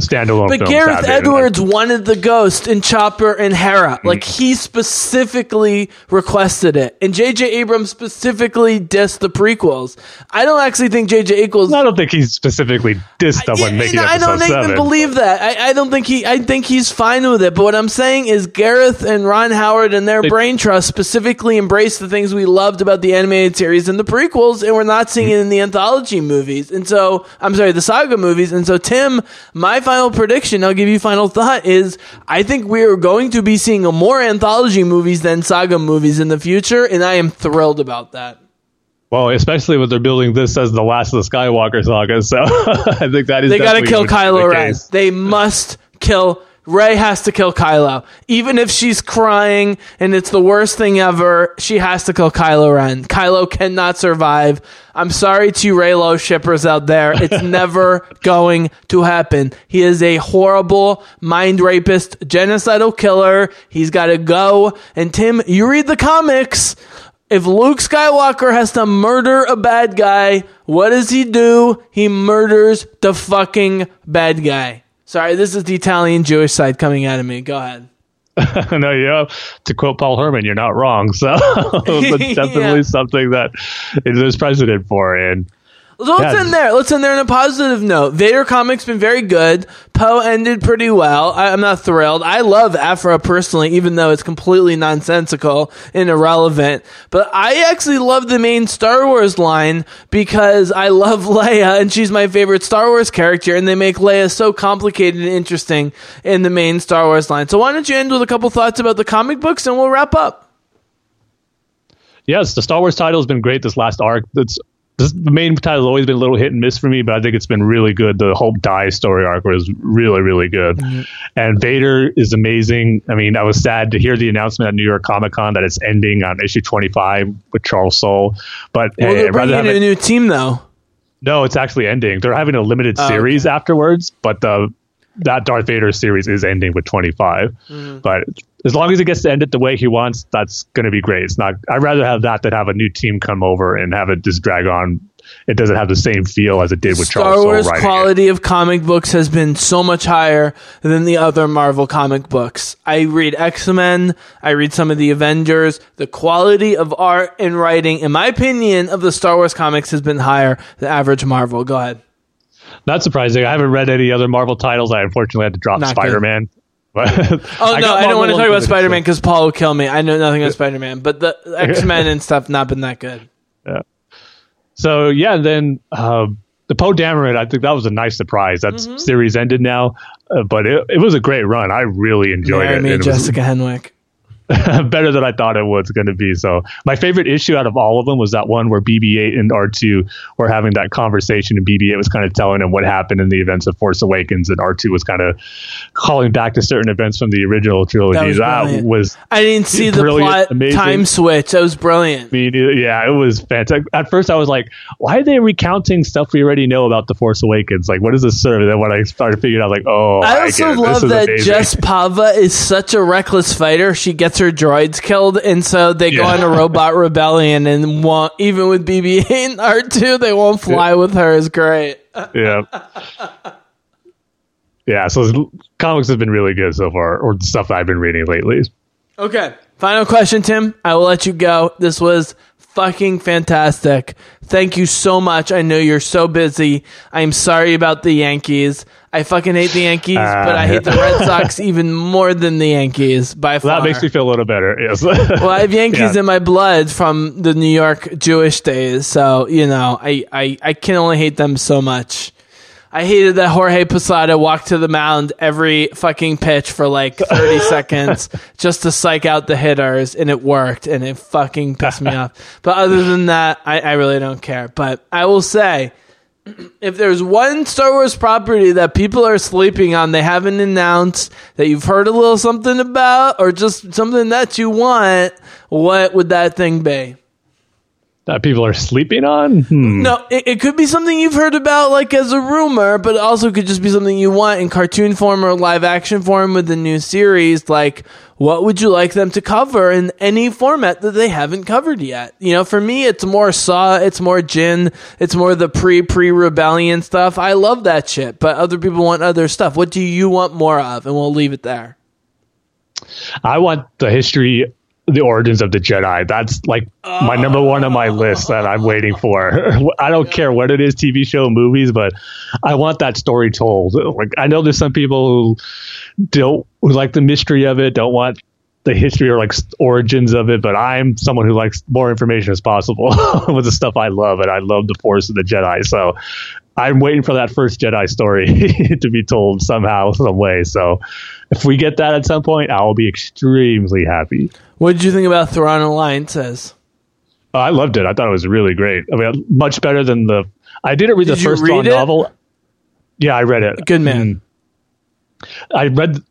standalone. But films Gareth. Edwards wanted the ghost in Chopper and Hera. Hmm. Like he specifically requested it, and J.J. Abrams specifically dissed the prequels. I don't actually think J.J. Abrams. I don't think he specifically dissed someone Yeah, making I don't even believe that. I, I don't think he. I think he's fine with it. But what I'm saying is, Gareth and Ron Howard and their brain trust specifically embraced the things we loved about the animated series and the prequels, and we're not seeing hmm. it in the anthology movies. And so, I'm sorry, the saga movies. And so, Tim, my final prediction, I'll give you final thought, is I think we are going to be seeing more anthology movies than saga movies in the future, and I am thrilled about that. Well, especially when they're building this as the last of the Skywalker saga, so I think that is. They got to kill Kylo the Ren. They must kill. Rey has to kill Kylo, even if she's crying and it's the worst thing ever. She has to kill Kylo Ren. Kylo cannot survive. I'm sorry to you Reylo shippers out there. It's never going to happen. He is a horrible mind rapist, genocidal killer. He's got to go. And Tim, you read the comics. If Luke Skywalker has to murder a bad guy, what does he do? He murders the fucking bad guy. Sorry, this is the Italian Jewish side coming out of me. Go ahead. no, yeah. To quote Paul Herman, you're not wrong. So that's definitely Yeah. something that there's precedent for. And So let's Yeah. end there. Let's end there on a positive note. Vader comics been very good. Poe ended pretty well. I, I'm not thrilled. I love Aphra personally, even though it's completely nonsensical and irrelevant. But I actually love the main Star Wars line because I love Leia and she's my favorite Star Wars character. And they make Leia so complicated and interesting in the main Star Wars line. So why don't you end with a couple thoughts about the comic books and we'll wrap up. yes, the Star Wars title has been great this last arc. That's this, the main title has always been a little hit and miss for me, but I think it's been really good. The whole Die story arc was really, really good. Mm-hmm. And Vader is amazing. I mean, I was sad to hear the announcement at New York Comic Con that it's ending on issue 25 with Charles Soule. But Well, hey, they're rather bringing in a new team though. no, it's actually ending. They're having a limited Oh, series afterwards, but the that Darth Vader series is ending with 25. Mm-hmm. But as long as it gets to end it the way he wants, that's going to be great. It's not. I'd rather have that than have a new team come over and have it just drag on. It doesn't have the same feel as it did with Star Charles Soule Wars writing it. quality of comic books has been so much higher than the other Marvel comic books. I read X Men, I read some of the Avengers. The quality of art and writing, in my opinion, of the Star Wars comics has been higher than average Marvel. Go ahead. Not surprising. I haven't read any other Marvel titles. I unfortunately had to drop Spider Man. Oh no, I don't want to talk about Spider Man because Paul will kill me. I know nothing about Spider Man, but the X Men and stuff not been that good. Yeah. So yeah, then uh, the Poe Dameron, I think that was a nice surprise. That Mm-hmm. series ended now, uh, but it, it was a great run. I really enjoyed Marry it. me, and it was Jessica Henwick. better than I thought it was going to be. So my favorite issue out of all of them was that one where BB-8 and R2 were having that conversation, and BB-8 was kind of telling him what happened in the events of Force Awakens, and R2 was kind of calling back to certain events from the original trilogy. That was That was I didn't see the plot amazing. time switch. That was brilliant. I mean, yeah, it was fantastic. At first, I was like, "Why are they recounting stuff we already know about the Force Awakens? Like, what does this serve?" And then when I started figuring out, like, "Oh, I I also. This love that. Jess Pava is such a reckless fighter. She gets her droids killed, and so they go Yeah. on a robot rebellion, and won't, even with BB-8 and R2, they won't fly with her. Is great. yeah, yeah." So comics have been really good so far, or the stuff I've been reading lately. Okay, final question, Tim. I will let you go. This was fucking fantastic. Thank you so much. I know you're so busy. I'm sorry about the Yankees. I fucking hate the Yankees, uh, but I hate the Red Sox even more than the Yankees by far. That makes me feel a little better. Yes. Well, I have Yankees Yeah. in my blood from the New York Jewish days, so you know, I, I, I can only hate them so much. I hated that Jorge Posada walked to the mound every fucking pitch for like 30 seconds just to psych out the hitters, and it worked, and it fucking pissed me off. But other than that, I, I really don't care. But I will say, if there's one Star Wars property that people are sleeping on, they haven't announced that you've heard a little something about, or just something that you want, what would that thing be? That people are sleeping on. Hmm. No, it, it could be something you've heard about, like as a rumor, but it also could just be something you want in cartoon form or live action form with the new series. Like, what would you like them to cover in any format that they haven't covered yet? You know, for me, it's more Saw, it's more Jyn, it's more the pre pre rebellion stuff. I love that shit, but other people want other stuff. What do you want more of? And we'll leave it there. I want the history, the origins of the Jedi. That's like my number one on my list that I'm waiting for. I don't care what it is, TV show, movies, but I want that story told. Like I know there's some people who don't who like the mystery of it, don't want the history or like origins of it, but I'm someone who likes more information as possible with the stuff I love, and I love the Force and the Jedi. So I'm waiting for that first Jedi story to be told somehow, some way. So if we get that at some point, I will be extremely happy. What did you think about Thrawn Alliances? Oh, I loved it. I thought it was really great. I mean, much better than the. I didn't read Did the you first read Thrawn it? novel. Yeah, I read it. Good man. Mm. I read.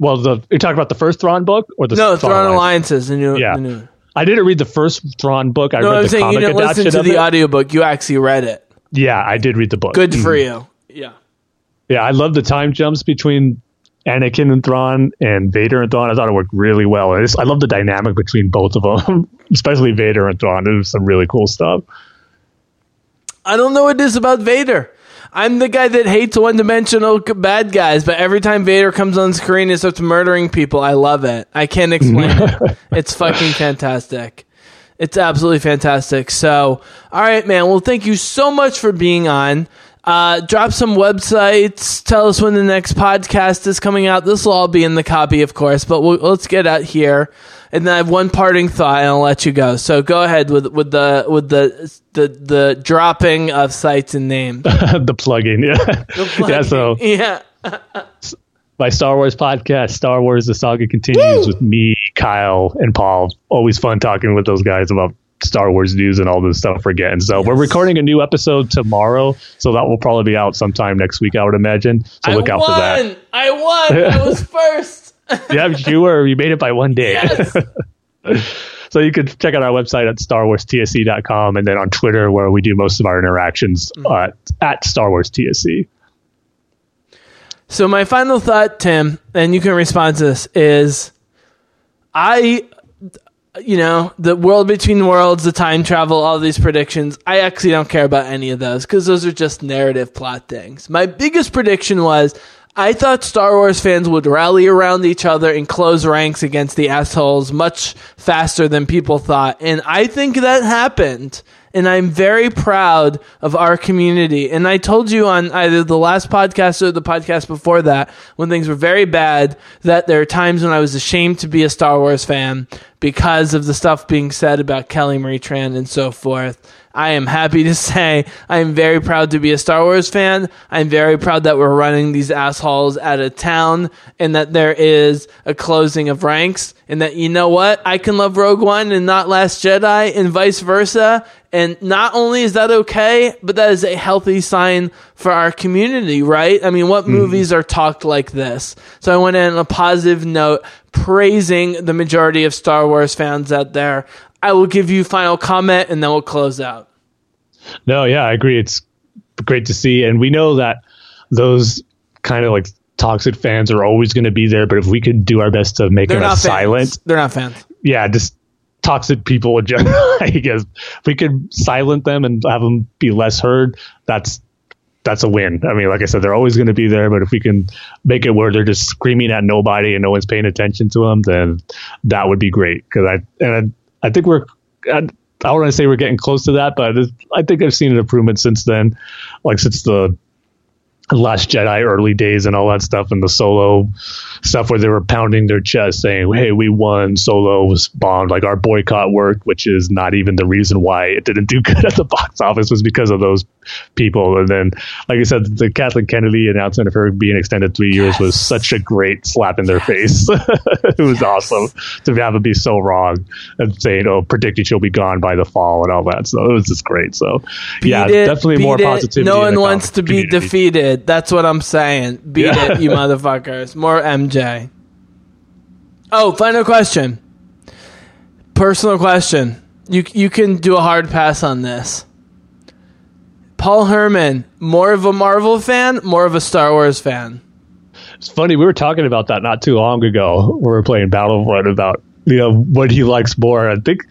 Well, the you talking about the first Thrawn book or the No, Thrawn Thrawn Alliance? Alliances. The new, Yeah. the new. I didn't read the first Thrawn book. I No, read I'm the saying you comic didn't listen adaptation to the it. audiobook. You actually read it. Yeah, I did read the book. Good for Mhm. you. Yeah. Yeah, I love the time jumps between Anakin and Thrawn and Vader and Thrawn. I thought it worked really well. I, just, I love the dynamic between both of them, especially Vader and Thrawn. It was some really cool stuff. I don't know what it is about Vader. I'm the guy that hates one dimensional bad guys, but every time Vader comes on screen and starts murdering people, I love it. I can't explain it. It's fucking fantastic. It's absolutely fantastic. So, all right, man. Well, thank you so much for being on. Uh, drop some websites. Tell us when the next podcast is coming out. This will all be in the copy, of course, but we'll, let's get out here. And then I have one parting thought, and I'll let you go. So go ahead with with the with the the the dropping of sites and names. the plug-in, yeah. yeah, so yeah. My Star Wars podcast, Star Wars The Saga Continues with me, Kyle, and Paul. Always fun talking with those guys about Star Wars news and all this stuff we're getting. So we're recording a new episode tomorrow, so that will probably be out sometime next week, I would imagine. So look I out won. for that. I won. I was first. Yeah, you were. You made it by one day. Yes. So you can check out our website at starwarstsc.com and then on Twitter where we do most of our interactions uh, at Star Wars TSC. So my final thought, Tim, and you can respond to this is, I, you know, the world between worlds, the time travel, all these predictions. I actually don't care about any of those because those are just narrative plot things. My biggest prediction was. I thought Star Wars fans would rally around each other and close ranks against the assholes much faster than people thought. And I think that happened. And I'm very proud of our community. And I told you on either the last podcast or the podcast before that, when things were very bad, that there are times when I was ashamed to be a Star Wars fan because of the stuff being said about Kelly Marie Tran and so forth. I am happy to say I am very proud to be a Star Wars fan. I'm very proud that we're running these assholes out of town and that there is a closing of ranks and that you know what? I can love Rogue One and not Last Jedi and vice versa. And not only is that okay, but that is a healthy sign for our community, right? I mean, what hmm. movies are talked like this? So I went in on a positive note, praising the majority of Star Wars fans out there. I will give you final comment and then we'll close out. No, yeah, I agree. It's great to see. And we know that those kind of like toxic fans are always going to be there. But if we could do our best to make They're them as silent, fans. They're not fans. yeah, just toxic people in general, I guess if we could silent them and have them be less heard, that's that's a win. I mean, like I said, they're always going to be there, but if we can make it where they're just screaming at nobody and no one's paying attention to them, then that would be great. Because I and I, I think we're. I, I don't want to say we're getting close to that, but I think I've seen an improvement since then, like since the Last Jedi early days and all that stuff, and the Solo stuff where they were pounding their chest saying, "Hey, we won." Solo was bombed. Like our boycott worked, which is not even the reason why it didn't do good at the box office was because of those people. And then, like I said, the Kathleen Kennedy announcement of her being extended three years was such a great slap in their face. it was awesome to have it be so wrong and saying, "Oh, predicted she'll be gone by the fall" and all that. So it was just great. So yeah, it, definitely more it. positivity. No one wants to be community. Defeated. That's what I'm saying. Beat Yeah. it, you motherfuckers. More MJ. Oh, final question. Personal question. you you can do a hard pass on this. Paul Herman, more of a Marvel fan, more of a Star Wars fan. It's funny. We were talking about that not too long ago. We were playing Battlefront about you know what he likes more. I think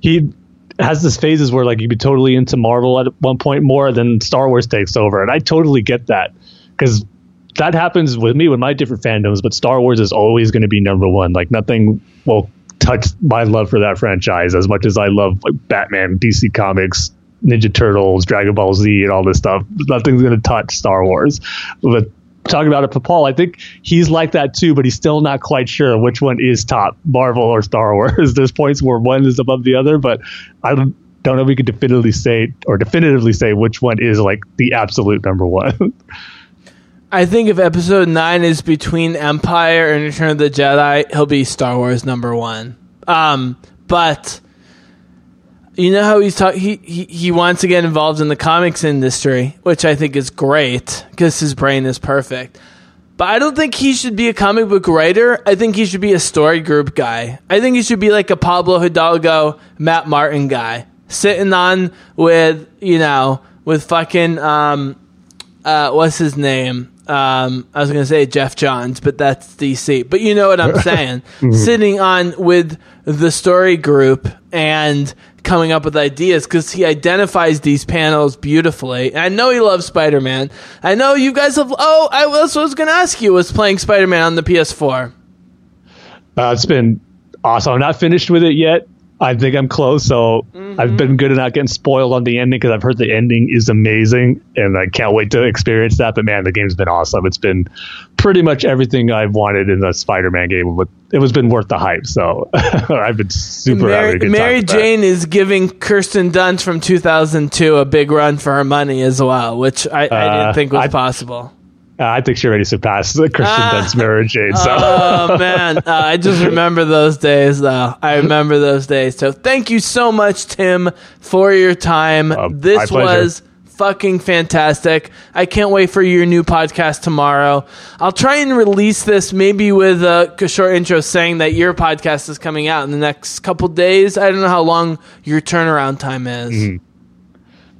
he has this phases where like you'd be totally into Marvel at one point more than Star Wars takes over, and I totally get that because that happens with me with my different fandoms. But Star Wars is always going to be number one. Like nothing will touch my love for that franchise as much as I love like Batman, DC Comics, Ninja Turtles, Dragon Ball Z, and all this stuff. Nothing's going to touch Star Wars. But talking about it for Paul, I think he's like that too, but he's still not quite sure which one is top, Marvel or Star Wars. There's points where one is above the other, but I don't, know if we could definitively say or definitively say which one is like the absolute number one. I think if episode nine is between Empire and Return of the Jedi, he'll be Star Wars number one. Um, but you know how he's talk he, he he wants to get involved in the comics industry, which I think is great because his brain is perfect. But I don't think he should be a comic book writer. I think he should be a story group guy. I think he should be like a Pablo Hidalgo, Matt Martin guy, sitting on with you know with fucking um, uh, what's his name? Um, I was gonna say Jeff Johns, but that's DC. But you know what I'm saying? Sitting on with the story group and coming up with ideas because he identifies these panels beautifully. And I know he loves Spider Man. I know you guys have. Oh, I was, was gonna ask you was playing Spider Man on the PS4. Uh, it's been awesome. I'm not finished with it yet. I think I'm close, so I've been good at not getting spoiled on the ending because I've heard the ending is amazing, and I can't wait to experience that. But man, the game's been awesome. It's been pretty much everything I've wanted in a Spider-Man game, but it was been worth the hype. So I've been super Mary, Mary time with that. Jane is giving Kirsten Dunst from 2002 a big run for her money as well, which I, I didn't Uh, think was I- possible. Uh, I think she already surpassed the Kirsten Ah. Dunst Jane. So Oh man, uh, I just remember those days though. I remember those days. So thank you so much, Tim, for your time. Uh, this was fucking fantastic. I can't wait for your new podcast tomorrow. I'll try and release this maybe with a, a short intro saying that your podcast is coming out in the next couple days. I don't know how long your turnaround time is. Mm-hmm.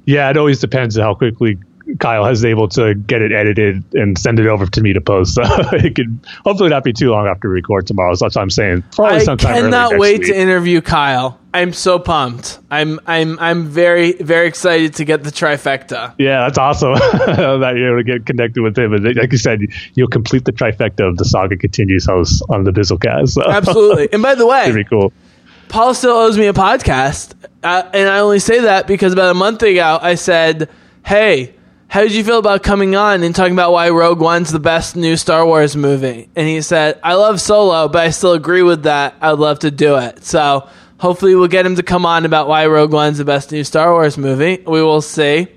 yeah, it always depends on how quickly Kyle is able to get it edited and send it over to me to post. So it could hopefully not be too long after we record tomorrow. So that's what I'm saying. Probably I sometime early cannot wait week. to interview Kyle. I'm so pumped. I'm I'm I'm very very excited to get the trifecta. Yeah, that's awesome that you're able to get connected with him. And like you said, you'll complete the trifecta of the Saga Continues host on the Bizzlecast. So Absolutely. And by the way, Pretty cool. Paul still owes me a podcast, uh, and I only say that because about a month ago I said, "Hey, how did you feel about coming on and talking about why Rogue One's the best new Star Wars movie?" And he said, "I love Solo, but I still agree with that. I'd love to do it." So hopefully we'll get him to come on about why Rogue One's the best new Star Wars movie. We will see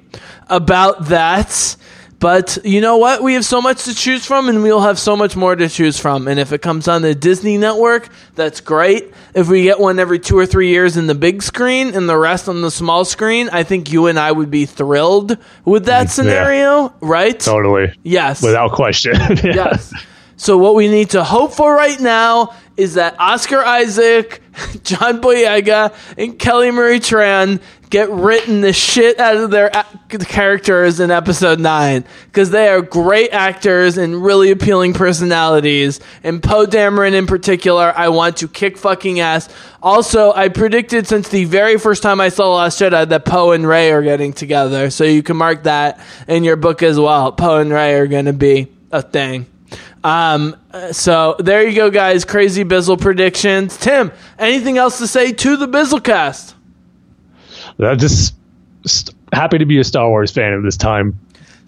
about that. But you know what? We have so much to choose from, and we'll have so much more to choose from. And if it comes on the Disney network, that's great. If we get one every two or three years in the big screen and the rest on the small screen, I think you and I would be thrilled with that scenario, right? Totally. Yes. Without question. Yeah. Yes. So what we need to hope for right now is that Oscar Isaac, John Boyega, and Kelly Marie Tran get written the shit out of their a- characters in episode 9 because they are great actors and really appealing personalities and Poe Dameron in particular I want to kick fucking ass also I predicted since the very first time I saw Last Jedi that Poe and Rey are getting together so you can mark that in your book as well Poe and Rey are going to be a thing um, so there you go, guys. Crazy Bizzle predictions. Tim, anything else to say to the Bizzlecast? I'm just st- happy to be a Star Wars fan of this time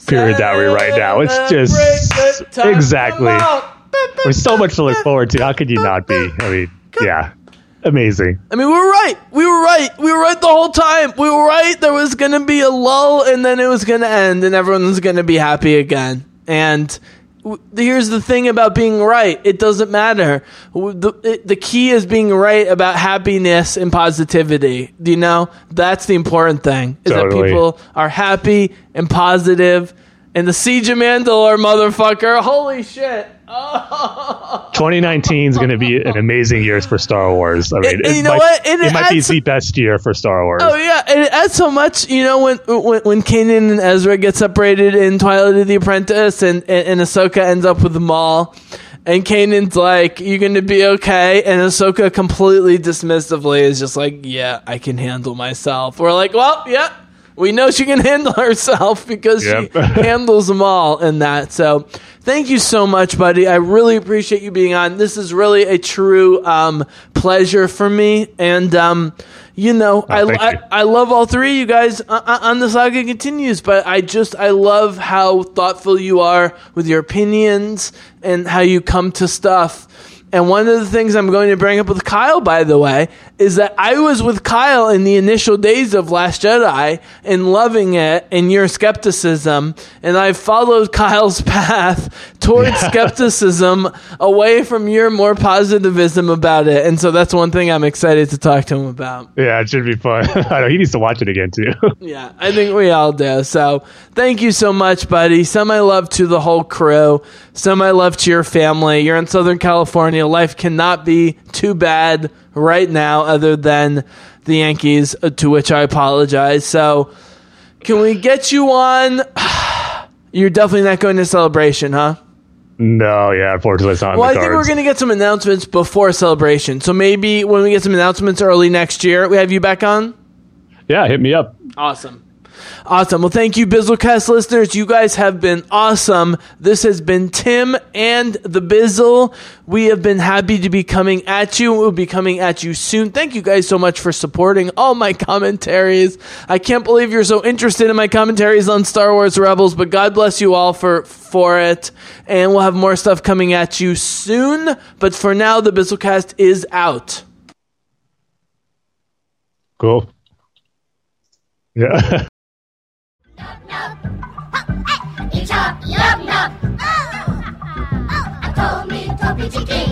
period that we're right now. It's just exactly. There's so much to look forward to. How could you not be? I mean, yeah, amazing. I mean, we were right. We were right. We were right the whole time. We were right. There was going to be a lull, and then it was going to end, and everyone was going to be happy again. And here's the thing about being right it doesn't matter. The, it, the key is being right about happiness and positivity. Do you know? That's the important thing, is that people are happy and positive. And the Siege of Mandalore, motherfucker. Holy shit. Oh. 2019 is going to be an amazing year for Star Wars. I mean, And- it, and you know might, what? And it, it might be the best year for Star Wars. Oh yeah, and it adds so much. You know when when when Kanan and Ezra get separated in Twilight of the Apprentice, and and, and Ahsoka ends up with Maul, and Kanan's like, "You're gonna be okay," and Ahsoka completely dismissively is just like, "Yeah, I can handle myself." We're like, "Well, yeah." We know she can handle herself because Yep. she handles them all in that. So, thank you so much, buddy. I really appreciate you being on. This is really a true um, pleasure for me, and um, you know, I, Oh, I you. I love all three of you guys uh, uh, on the saga continues, but I just I love how thoughtful you are with your opinions and how you come to stuff. And one of the things I'm going to bring up with Kyle, by the way, is that I was with Kyle in the initial days of Last Jedi and loving it and your skepticism. And I've followed Kyle's path towards skepticism away from your more positivism about it. And so that's one thing I'm excited to talk to him about. Yeah, it should be fun. I know he needs to watch it again too. Yeah, I think we all do. So thank you so much, buddy. Some I love to the whole crew. Some I love to your family. You're in Southern California. Life cannot be too bad right now, other than the Yankees, uh, to which I apologize. So can we get you on? You're definitely not going to celebration, huh? No, yeah, unfortunately, it's not. Well, I in think we're going to get some announcements before celebration. So maybe when we get some announcements early next year, we have you back on. Yeah, hit me up. Awesome. Awesome. Well, thank you, Bizzlecast listeners. You guys have been awesome. This has been Tim and the Bizzle. We have been happy to be coming at you. We'll be coming at you soon. Thank you guys so much for supporting all my commentaries. I can't believe you're so interested in my commentaries on Star Wars Rebels, but God bless you all for for it. And we'll have more stuff coming at you soon. But for now, the Bizzlecast is out. Cool. Yeah. Chop, yum, yum. Oh, oh, I told me chicken,